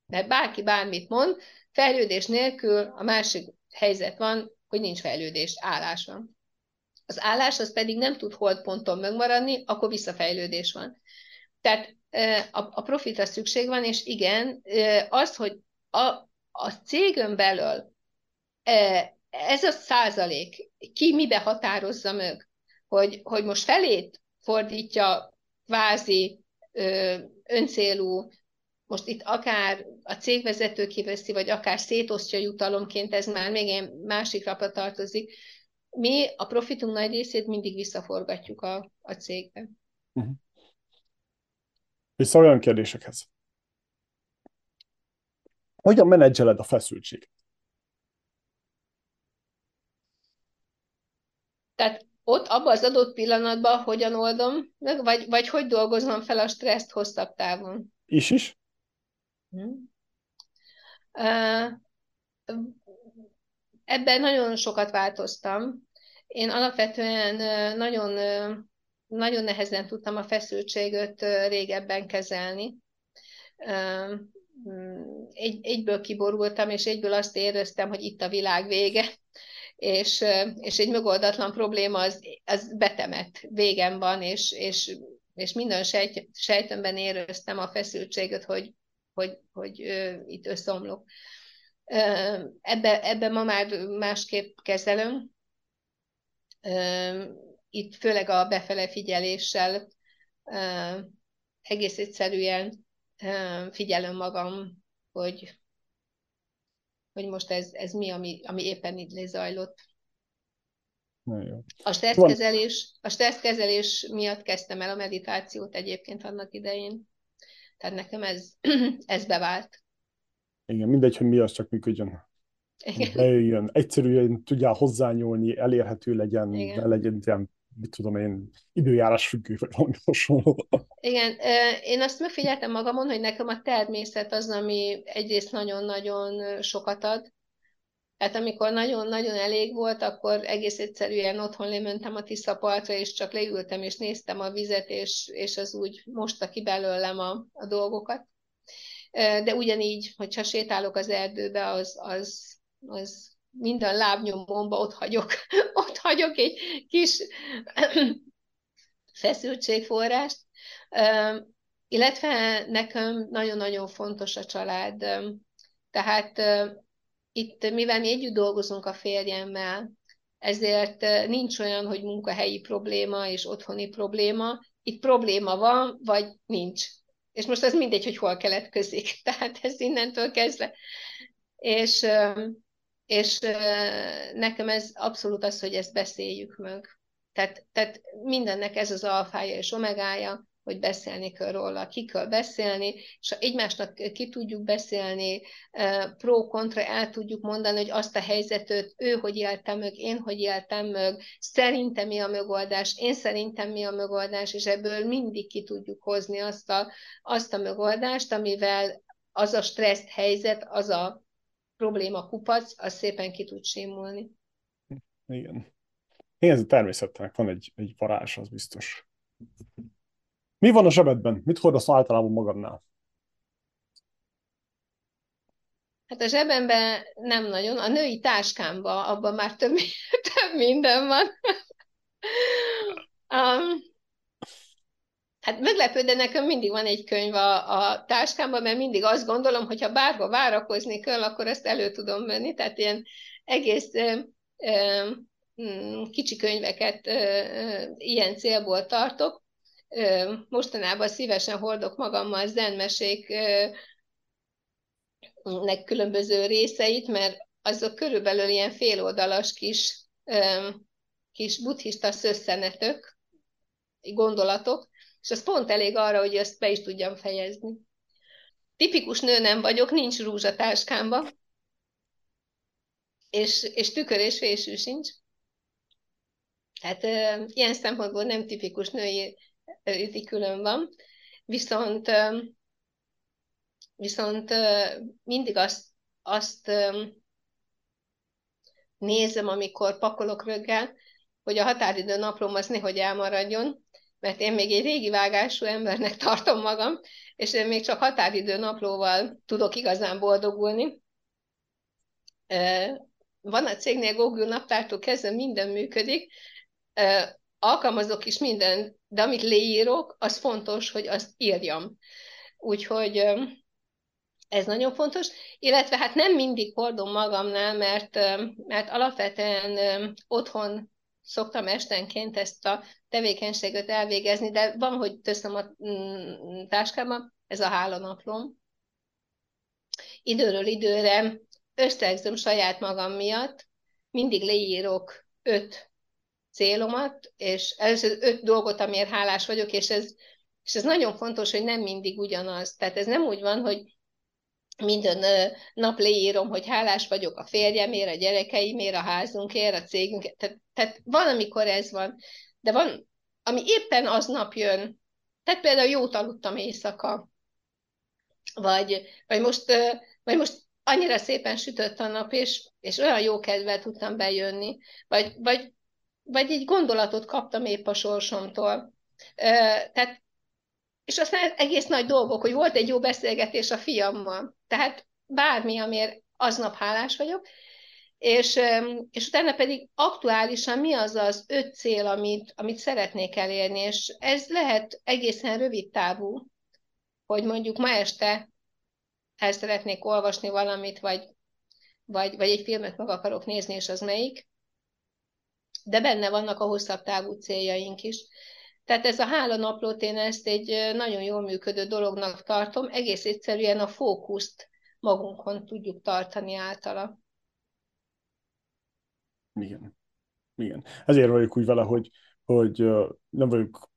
Mert bárki bármit mond, fejlődés nélkül a másik helyzet van, hogy nincs fejlődés, állás van. Az állás az pedig nem tud holdponton megmaradni, akkor visszafejlődés van. Tehát a, a profitra szükség van, és igen, az, hogy a, a cégön belül ez a százalék ki mibe határozza meg, hogy, hogy most felét fordítja kvázi ö, öncélú, most itt akár a cégvezető kiveszi, vagy akár szétosztja jutalomként, ez már még egy másik rapra tartozik. Mi a profitunk nagy részét mindig visszaforgatjuk a, a cégbe. Uh-huh. Vissza olyan kérdésekhez. Hogyan menedzseled a feszültséget? Tehát ott abban az adott pillanatban hogyan oldom meg, vagy, vagy hogy dolgozom fel a stresszt hosszabb távon. Is is? Hmm. Ebben nagyon sokat változtam. Én alapvetően nagyon, nagyon nehezen tudtam a feszültséget régebben kezelni. Egy, egyből kiborultam, és egyből azt éreztem, hogy itt a világ vége és, és egy megoldatlan probléma az, az betemet, végem van, és, és, és minden sejt, sejtemben éreztem a feszültséget, hogy, hogy, hogy itt összeomlok. Ebbe, ebbe ma már másképp kezelem. itt főleg a befele figyeléssel egész egyszerűen figyelem magam, hogy, hogy most ez, ez mi, ami, ami éppen itt lezajlott. A stresszkezelés, a stresszkezelés miatt kezdtem el a meditációt egyébként annak idején. Tehát nekem ez, [CLEARS THROAT] ez bevált. Igen, mindegy, hogy mi az, csak működjön. Igen. Bejöjjön, egyszerűen tudjál hozzányúlni, elérhető legyen, Igen. legyen ilyen, mit tudom én, időjárás függő, vagy valami hasonló. Igen, én azt megfigyeltem magamon, hogy nekem a természet az, ami egyrészt nagyon-nagyon sokat ad, Hát amikor nagyon-nagyon elég volt, akkor egész egyszerűen otthon lementem a Tiszapartra, és csak leültem, és néztem a vizet, és, és az úgy mosta ki belőlem a, a dolgokat. De ugyanígy, hogyha sétálok az erdőbe, az, az, az minden lábnyomomba ott hagyok, [LAUGHS] ott hagyok egy kis [CLEARS THROAT] feszültségforrást. Illetve nekem nagyon-nagyon fontos a család. Tehát itt, mivel mi együtt dolgozunk a férjemmel, ezért nincs olyan, hogy munkahelyi probléma és otthoni probléma. Itt probléma van, vagy nincs. És most az mindegy, hogy hol keletkezik. [LAUGHS] Tehát ez innentől kezdve. És, és nekem ez abszolút az, hogy ezt beszéljük meg. Tehát, tehát mindennek ez az alfája és omegája, hogy beszélni kell róla, ki kell beszélni, és egymásnak ki tudjuk beszélni, pro-kontra el tudjuk mondani, hogy azt a helyzetet ő hogy éltem meg, én hogy éltem meg, szerintem mi a megoldás, én szerintem mi a megoldás, és ebből mindig ki tudjuk hozni azt a, azt a megoldást, amivel az a stressz helyzet, az a probléma kupac, az szépen ki tud simulni. Igen. Igen, ez a természetnek van egy, egy varázs, az biztos. Mi van a zsebedben? Mit hordasz általában magadnál? Hát a zsebemben nem nagyon, a női táskámban abban már több, [LAUGHS] több minden van. [LAUGHS] um, hát meglepő, de nekem mindig van egy könyv a, a táskámban, mert mindig azt gondolom, hogy ha bárba várakozni kell, akkor ezt elő tudom venni, tehát ilyen egész ö, ö, mm, kicsi könyveket ö, ö, ilyen célból tartok, mostanában szívesen hordok magammal zenmesék különböző részeit, mert azok körülbelül ilyen féloldalas kis, kis buddhista szösszenetök, gondolatok, és az pont elég arra, hogy ezt be is tudjam fejezni. Tipikus nő nem vagyok, nincs rúzsatáskámba, és, és tükör és fésű sincs. Tehát ilyen szempontból nem tipikus női üti külön van, viszont, viszont mindig azt, azt nézem, amikor pakolok röggel, hogy a határidő naplom az nehogy elmaradjon, mert én még egy régi vágású embernek [LAUGHS] tartom magam, és én még csak határidő naplóval tudok igazán boldogulni. Van a cégnél Google naptártól kezdve minden működik, alkalmazok is mindent, de amit leírok, az fontos, hogy azt írjam. Úgyhogy ez nagyon fontos, illetve hát nem mindig hordom magamnál, mert, mert alapvetően otthon szoktam estenként ezt a tevékenységet elvégezni, de van, hogy teszem a mm, táskába, ez a hálanaplom. Időről időre összegzöm saját magam miatt, mindig leírok öt célomat, és az öt dolgot, amiért hálás vagyok, és ez, és ez nagyon fontos, hogy nem mindig ugyanaz. Tehát ez nem úgy van, hogy minden nap leírom, hogy hálás vagyok a férjemért, a gyerekeimért, a házunkért, a cégünkért. Tehát, van, amikor ez van, de van, ami éppen aznap jön. Tehát például jót aludtam éjszaka, vagy, vagy, most, vagy most annyira szépen sütött a nap, és, és olyan jó kedvel tudtam bejönni, vagy, vagy vagy egy gondolatot kaptam épp a sorsomtól. Tehát, és aztán egész nagy dolgok, hogy volt egy jó beszélgetés a fiammal. Tehát bármi, amiért aznap hálás vagyok, és, és utána pedig aktuálisan mi az az öt cél, amit, amit szeretnék elérni, és ez lehet egészen rövid távú, hogy mondjuk ma este el szeretnék olvasni valamit, vagy, vagy, vagy egy filmet meg akarok nézni, és az melyik, de benne vannak a hosszabb távú céljaink is. Tehát ez a hálanaplót én ezt egy nagyon jól működő dolognak tartom, egész egyszerűen a fókuszt magunkon tudjuk tartani általa. Igen. Igen. Ezért vagyok úgy vele, hogy, hogy nem vagyok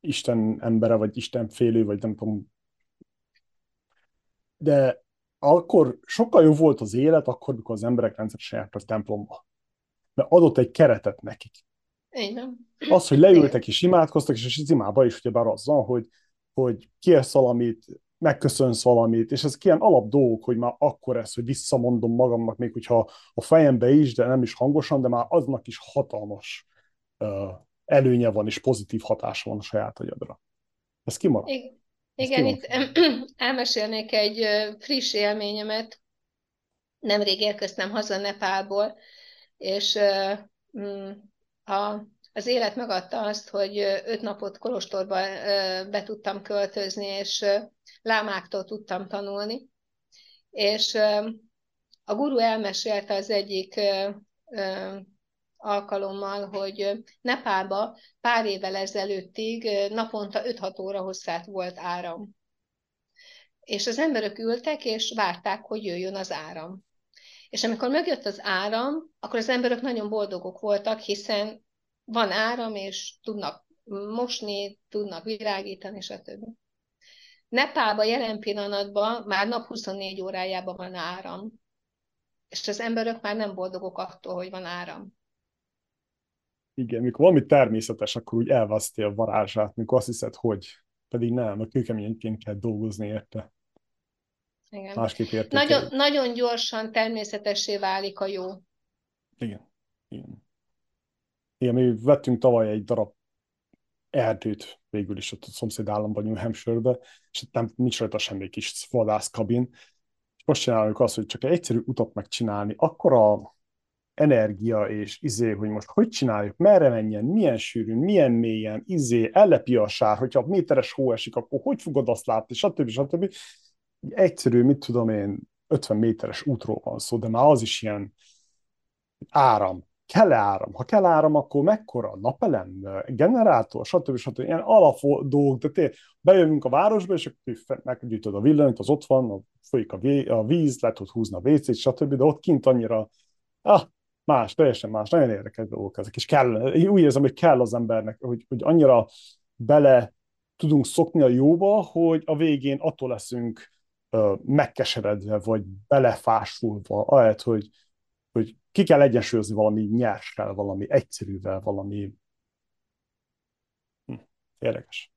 Isten embere, vagy Isten félő, vagy nem tudom. De akkor sokkal jobb volt az élet, akkor, mikor az emberek rendszeresen jártak templomba. Mert adott egy keretet nekik. Igen. Az, hogy leültek és imádkoztak, és az imába is ugyebár azzal, hogy, hogy kérsz valamit, megköszönsz valamit, és ezek ilyen alap dolgok, hogy már akkor ez, hogy visszamondom magamnak, még hogyha a fejembe is, de nem is hangosan, de már aznak is hatalmas uh, előnye van, és pozitív hatása van a saját agyadra. Ez kimarad. Igen, Igen itt [CLEARS THROAT] elmesélnék egy friss élményemet. Nemrég érkeztem haza Nepálból, és uh, a az élet megadta azt, hogy öt napot Kolostorba be tudtam költözni, és lámáktól tudtam tanulni. És a guru elmesélte az egyik alkalommal, hogy Nepálba pár évvel ezelőttig naponta 5-6 óra hosszát volt áram. És az emberek ültek, és várták, hogy jöjjön az áram. És amikor megjött az áram, akkor az emberek nagyon boldogok voltak, hiszen van áram, és tudnak mosni, tudnak virágítani, stb. Nepálban jelen pillanatban már nap 24 órájában van áram, és az emberek már nem boldogok attól, hogy van áram. Igen, mikor valami természetes, akkor úgy elveszti a varázsát, mikor azt hiszed, hogy pedig nem, a kőkeményként kell dolgozni érte. Igen. Másképp Nagyon, nagyon gyorsan természetessé válik a jó. Igen. Igen. Igen, mi vettünk tavaly egy darab erdőt végül is ott a szomszéd államban, New Hampshire-be, és nem, nincs rajta semmi kis vadászkabin. És most csináljuk azt, hogy csak egy egyszerű utat megcsinálni, akkor a energia és izé, hogy most hogy csináljuk, merre menjen, milyen sűrűn, milyen mélyen, izé, ellepi a sár, hogyha méteres hó esik, akkor hogy fogod azt látni, stb. stb. Egyszerű, mit tudom én, 50 méteres útról van szó, de már az is ilyen áram, kell-e áram? Ha kell áram, akkor mekkora? Napelem? Generátor? Stb. stb. Ilyen alapú dolgok, de tényleg bejövünk a városba, és akkor meggyűjtöd a villanyt, az ott van, folyik a víz, lehet ott húzni a WC-t, stb. De ott kint annyira, ah, más, teljesen más, nagyon érdekes dolgok ezek, és kell, úgy érzem, hogy kell az embernek, hogy, hogy annyira bele tudunk szokni a jóba, hogy a végén attól leszünk megkeseredve, vagy belefásulva, ahelyett, hogy, hogy ki kell egyensúlyozni valami nyerssel, valami egyszerűvel, valami hm, érdekes.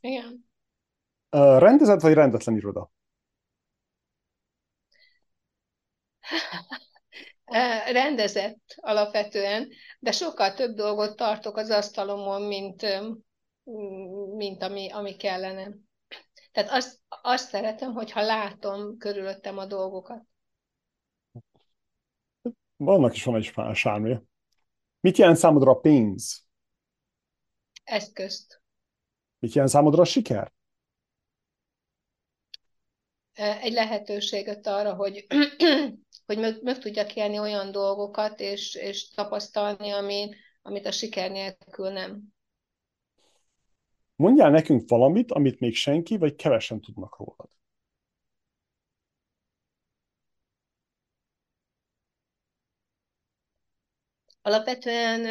Igen. Uh, rendezett vagy rendetlen iroda? rendezett alapvetően, de sokkal több dolgot tartok az asztalomon, mint, mint ami, ami kellene. Tehát azt, azt szeretem, hogyha látom körülöttem a dolgokat. Vannak is van egy sármja. Mit jelent számodra a pénz? Eszközt. Mit jelent számodra a siker? Egy lehetőséget arra, hogy, [CLEARS THROAT] hogy meg, meg tudjak élni olyan dolgokat, és, és tapasztalni, ami, amit a siker nélkül nem. Mondjál nekünk valamit, amit még senki, vagy kevesen tudnak rólad. alapvetően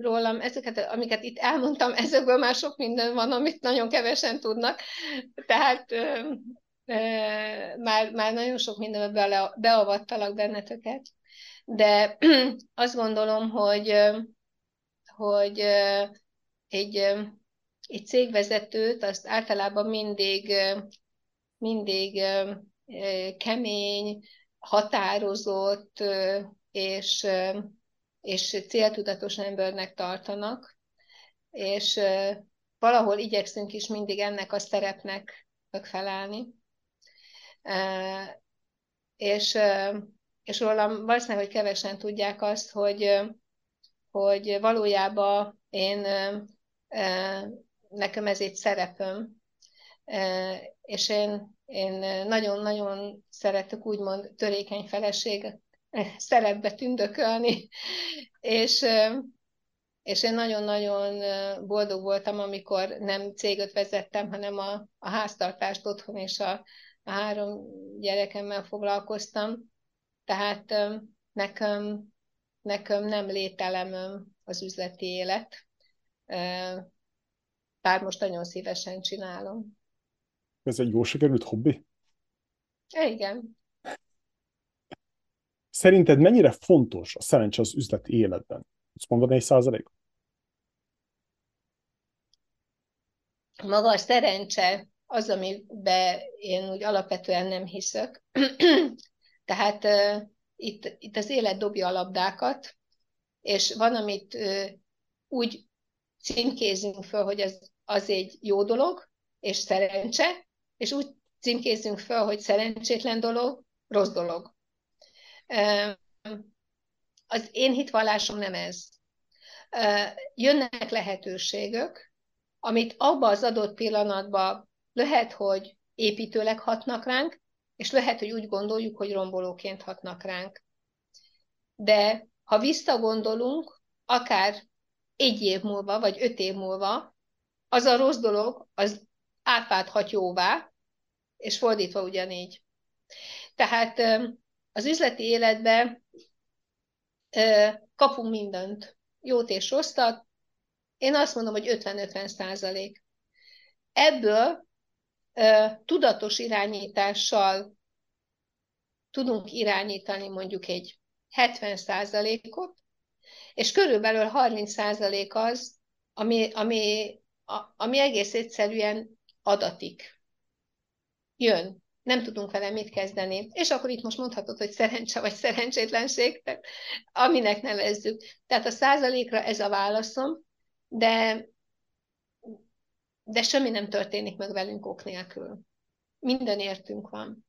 rólam ezeket, amiket itt elmondtam, ezekből már sok minden van, amit nagyon kevesen tudnak, tehát már, már nagyon sok mindenbe beavattalak benneteket, de [CLEARS THROAT] azt gondolom, hogy, hogy egy, egy cégvezetőt azt általában mindig, mindig kemény, határozott és és céltudatos embernek tartanak, és valahol igyekszünk is mindig ennek a szerepnek megfelelni. És, és rólam valószínűleg, hogy kevesen tudják azt, hogy, hogy valójában én nekem ez egy szerepem, és én, én nagyon-nagyon szeretek úgymond törékeny feleséget szerepbe tündökölni, és, és én nagyon-nagyon boldog voltam, amikor nem céget vezettem, hanem a, a háztartást otthon és a, a három gyerekemmel foglalkoztam. Tehát nekem, nekem nem lételemem az üzleti élet, bár most nagyon szívesen csinálom. Ez egy jó sikerült hobbi? Igen. Szerinted mennyire fontos a szerencse az üzleti életben? Azt mondod egy százalék? Maga a szerencse az, amiben én úgy alapvetően nem hiszek. [CLEARS THROAT] Tehát uh, itt, itt az élet dobja a labdákat, és van, amit uh, úgy címkézünk föl, hogy az, az egy jó dolog, és szerencse, és úgy címkézzünk föl, hogy szerencsétlen dolog, rossz dolog. Az én hitvallásom nem ez. Jönnek lehetőségek, amit abba az adott pillanatban lehet, hogy építőleg hatnak ránk, és lehet, hogy úgy gondoljuk, hogy rombolóként hatnak ránk. De ha visszagondolunk, akár egy év múlva, vagy öt év múlva, az a rossz dolog, az átválthat jóvá, és fordítva ugyanígy. Tehát az üzleti életben kapunk mindent, jót és rosszat. Én azt mondom, hogy 50-50 százalék. Ebből tudatos irányítással tudunk irányítani mondjuk egy 70 százalékot, és körülbelül 30 százalék az, ami, ami, ami egész egyszerűen adatik. Jön nem tudunk vele mit kezdeni. És akkor itt most mondhatod, hogy szerencse vagy szerencsétlenség, aminek nevezzük. Tehát a százalékra ez a válaszom, de, de semmi nem történik meg velünk ok nélkül. Minden értünk van.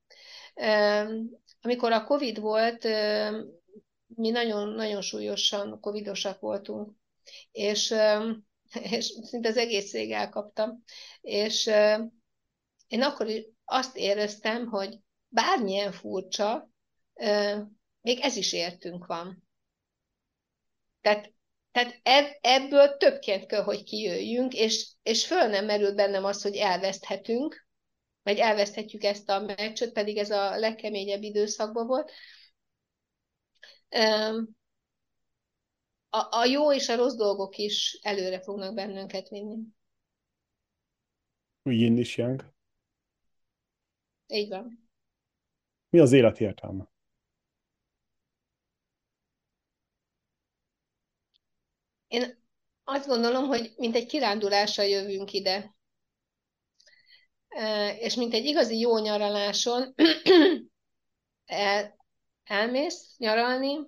Amikor a Covid volt, mi nagyon-nagyon súlyosan covidosak voltunk, és, [LAUGHS] és szinte az egész cég elkaptam, és én akkor azt éreztem, hogy bármilyen furcsa, még ez is értünk van. Tehát, tehát ebből többként kell, hogy kijöjjünk, és, és föl nem merül bennem az, hogy elveszthetünk, vagy elveszthetjük ezt a meccset, pedig ez a legkeményebb időszakban volt. A, a jó és a rossz dolgok is előre fognak bennünket vinni. Yin is yang. Így van. Mi az élet értelme? Én azt gondolom, hogy mint egy kirándulással jövünk ide. És mint egy igazi jó nyaraláson [CLEARS THROAT] el, elmész nyaralni,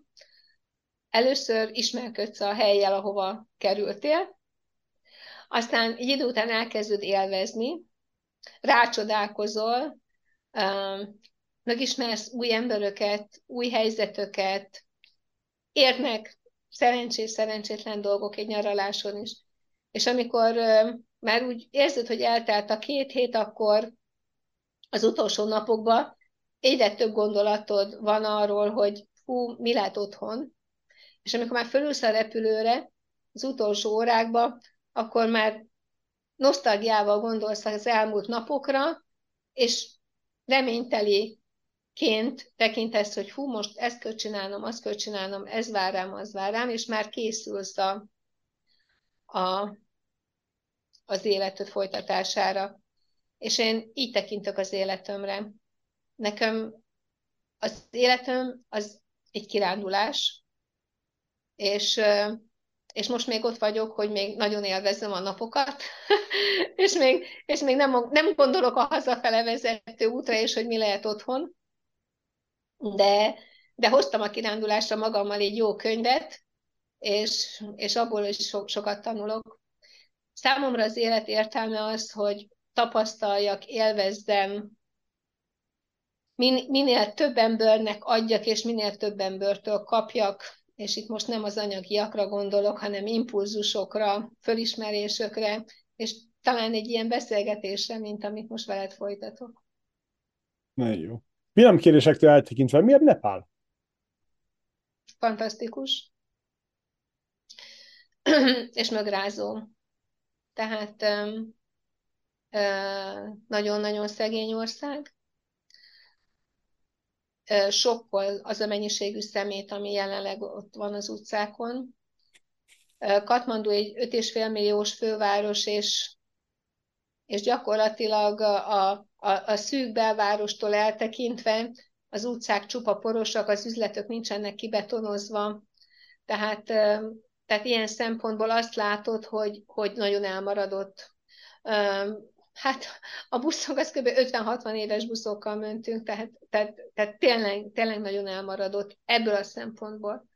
először ismerkedsz a helyjel, ahova kerültél, aztán egy idő után elkezded élvezni, rácsodálkozol, megismersz új emberöket, új helyzetöket, érnek szerencsés, szerencsétlen dolgok egy nyaraláson is. És amikor már úgy érzed, hogy eltelt a két hét, akkor az utolsó napokban egyre több gondolatod van arról, hogy hú, mi lehet otthon. És amikor már fölülsz a repülőre, az utolsó órákban, akkor már nosztalgiával gondolsz az elmúlt napokra, és reményteliként tekintesz, hogy hú, most ezt kell csinálnom, azt kell csinálnom, ez vár rám, az vár rám, és már készülsz a, a, az életed folytatására. És én így tekintek az életemre. Nekem az életem az egy kirándulás, és és most még ott vagyok, hogy még nagyon élvezem a napokat, [LAUGHS] és még, és még nem, nem gondolok a hazafele vezető útra, és hogy mi lehet otthon, de, de hoztam a kirándulásra magammal egy jó könyvet, és, és abból is so, sokat tanulok. Számomra az élet értelme az, hogy tapasztaljak, élvezzem, min, minél több embernek adjak, és minél több embertől kapjak, és itt most nem az anyagiakra gondolok, hanem impulzusokra, fölismerésökre, és talán egy ilyen beszélgetésre, mint amit most veled folytatok. Nagyon jó. Villámkérésektől eltekintve, miért Nepál? fantasztikus, [CLEARS THROAT] és mögrázó. Tehát nagyon-nagyon szegény ország. Sokkol az a mennyiségű szemét, ami jelenleg ott van az utcákon. Katmandu egy 5,5 milliós főváros, és, és gyakorlatilag a, a, a szűk belvárostól eltekintve az utcák csupa porosak, az üzletek nincsenek kibetonozva, tehát, tehát ilyen szempontból azt látod, hogy, hogy nagyon elmaradott. Hát a buszok, az kb. 50-60 éves buszokkal mentünk, tehát, tehát, tehát tényleg, tényleg nagyon elmaradott ebből a szempontból.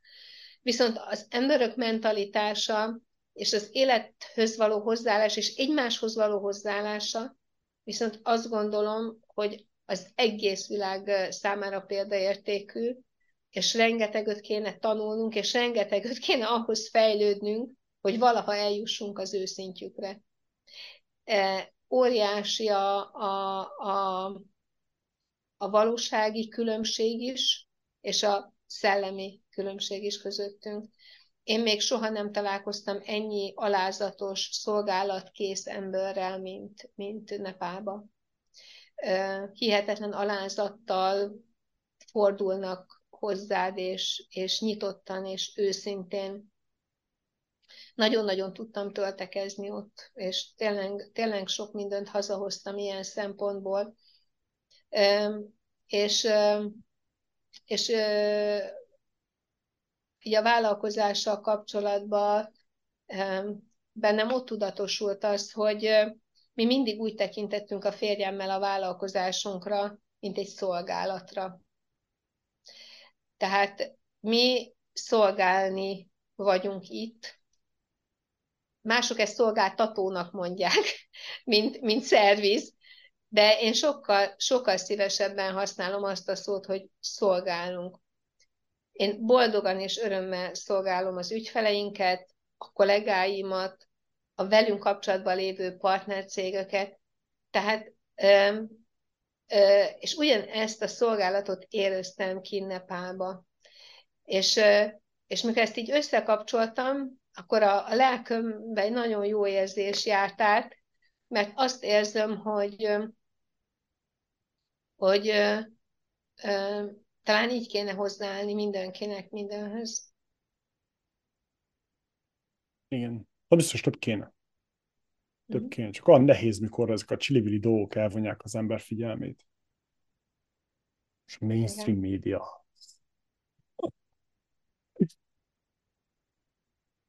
Viszont az emberök mentalitása és az élethöz való hozzáállás és egymáshoz való hozzáállása, viszont azt gondolom, hogy az egész világ számára példaértékű, és rengeteget kéne tanulnunk, és rengeteget kéne ahhoz fejlődnünk, hogy valaha eljussunk az őszintjükre. Óriási a, a, a, a valósági különbség is, és a szellemi különbség is közöttünk. Én még soha nem találkoztam ennyi alázatos, szolgálatkész emberrel, mint, mint Nepába. Hihetetlen alázattal fordulnak hozzád, és, és nyitottan, és őszintén. Nagyon-nagyon tudtam töltekezni ott, és tényleg, tényleg sok mindent hazahoztam ilyen szempontból. És, és így a vállalkozással kapcsolatban bennem ott tudatosult az, hogy mi mindig úgy tekintettünk a férjemmel a vállalkozásunkra, mint egy szolgálatra. Tehát mi szolgálni vagyunk itt. Mások ezt szolgáltatónak mondják, [LAUGHS] mint, mint szerviz, de én sokkal, sokkal szívesebben használom azt a szót, hogy szolgálunk. Én boldogan és örömmel szolgálom az ügyfeleinket, a kollégáimat, a velünk kapcsolatban lévő partnercégeket, tehát és ugyanezt a szolgálatot éreztem ki Nepálba. És, és mikor ezt így összekapcsoltam, akkor a, a lelkömben egy nagyon jó érzés járt át, mert azt érzem, hogy, hogy talán így kéne hozzáállni mindenkinek mindenhöz. Igen. Ha biztos több kéne. Több mm. kéne. Csak olyan nehéz, mikor ezek a csilivili dolgok elvonják az ember figyelmét. És a mainstream Igen. média.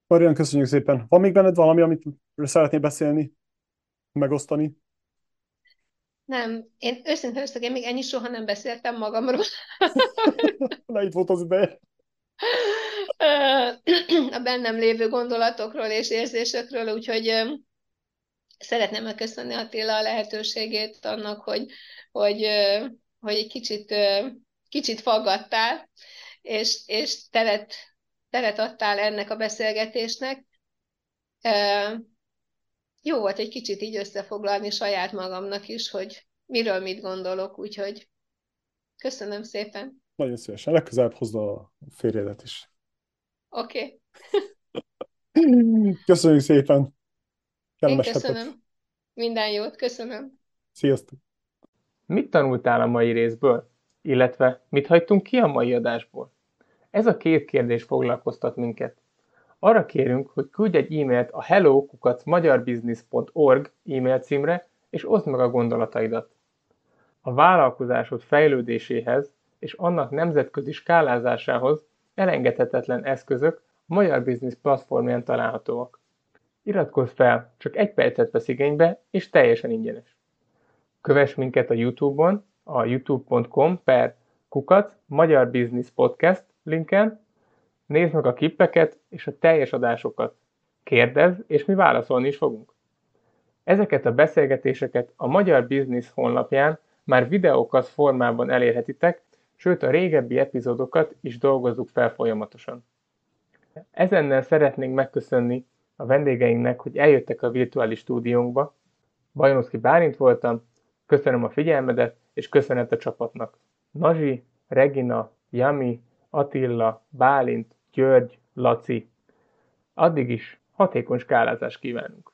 Marian, köszönjük szépen. Van még benned valami, amit szeretnél beszélni, megosztani? Nem, én őszintén összeg, én még ennyi soha nem beszéltem magamról. [LAUGHS] Na, itt volt az ideje. A bennem lévő gondolatokról és érzésekről, úgyhogy szeretném megköszönni Attila a lehetőségét annak, hogy, hogy, hogy egy kicsit, kicsit faggattál, és, és teret, teret adtál ennek a beszélgetésnek jó volt egy kicsit így összefoglalni saját magamnak is, hogy miről mit gondolok, úgyhogy köszönöm szépen. Nagyon szívesen. Legközelebb hozd a férjedet is. Oké. Okay. [LAUGHS] Köszönjük szépen. Kellemes Én köszönöm. Hetet. Minden jót, köszönöm. Sziasztok. Mit tanultál a mai részből? Illetve mit hagytunk ki a mai adásból? Ez a két kérdés foglalkoztat minket. Arra kérünk, hogy küldj egy e-mailt a hello.magyarbusiness.org e-mail címre, és oszd meg a gondolataidat. A vállalkozásod fejlődéséhez és annak nemzetközi skálázásához elengedhetetlen eszközök a Magyar Business platformján találhatóak. Iratkozz fel, csak egy percet vesz igénybe, és teljesen ingyenes. Kövess minket a Youtube-on, a youtube.com per kukac Magyar Business Podcast linken, Nézd meg a kippeket és a teljes adásokat. Kérdezz, és mi válaszolni is fogunk. Ezeket a beszélgetéseket a Magyar Business honlapján már videókat formában elérhetitek, sőt a régebbi epizódokat is dolgozzuk fel folyamatosan. Ezennel szeretnénk megköszönni a vendégeinknek, hogy eljöttek a virtuális stúdiónkba. Bajnoszki Bálint voltam, köszönöm a figyelmedet, és köszönet a csapatnak. Nazsi, Regina, Jami, Attila, Bálint, György, Laci. Addig is hatékony skálázást kívánunk!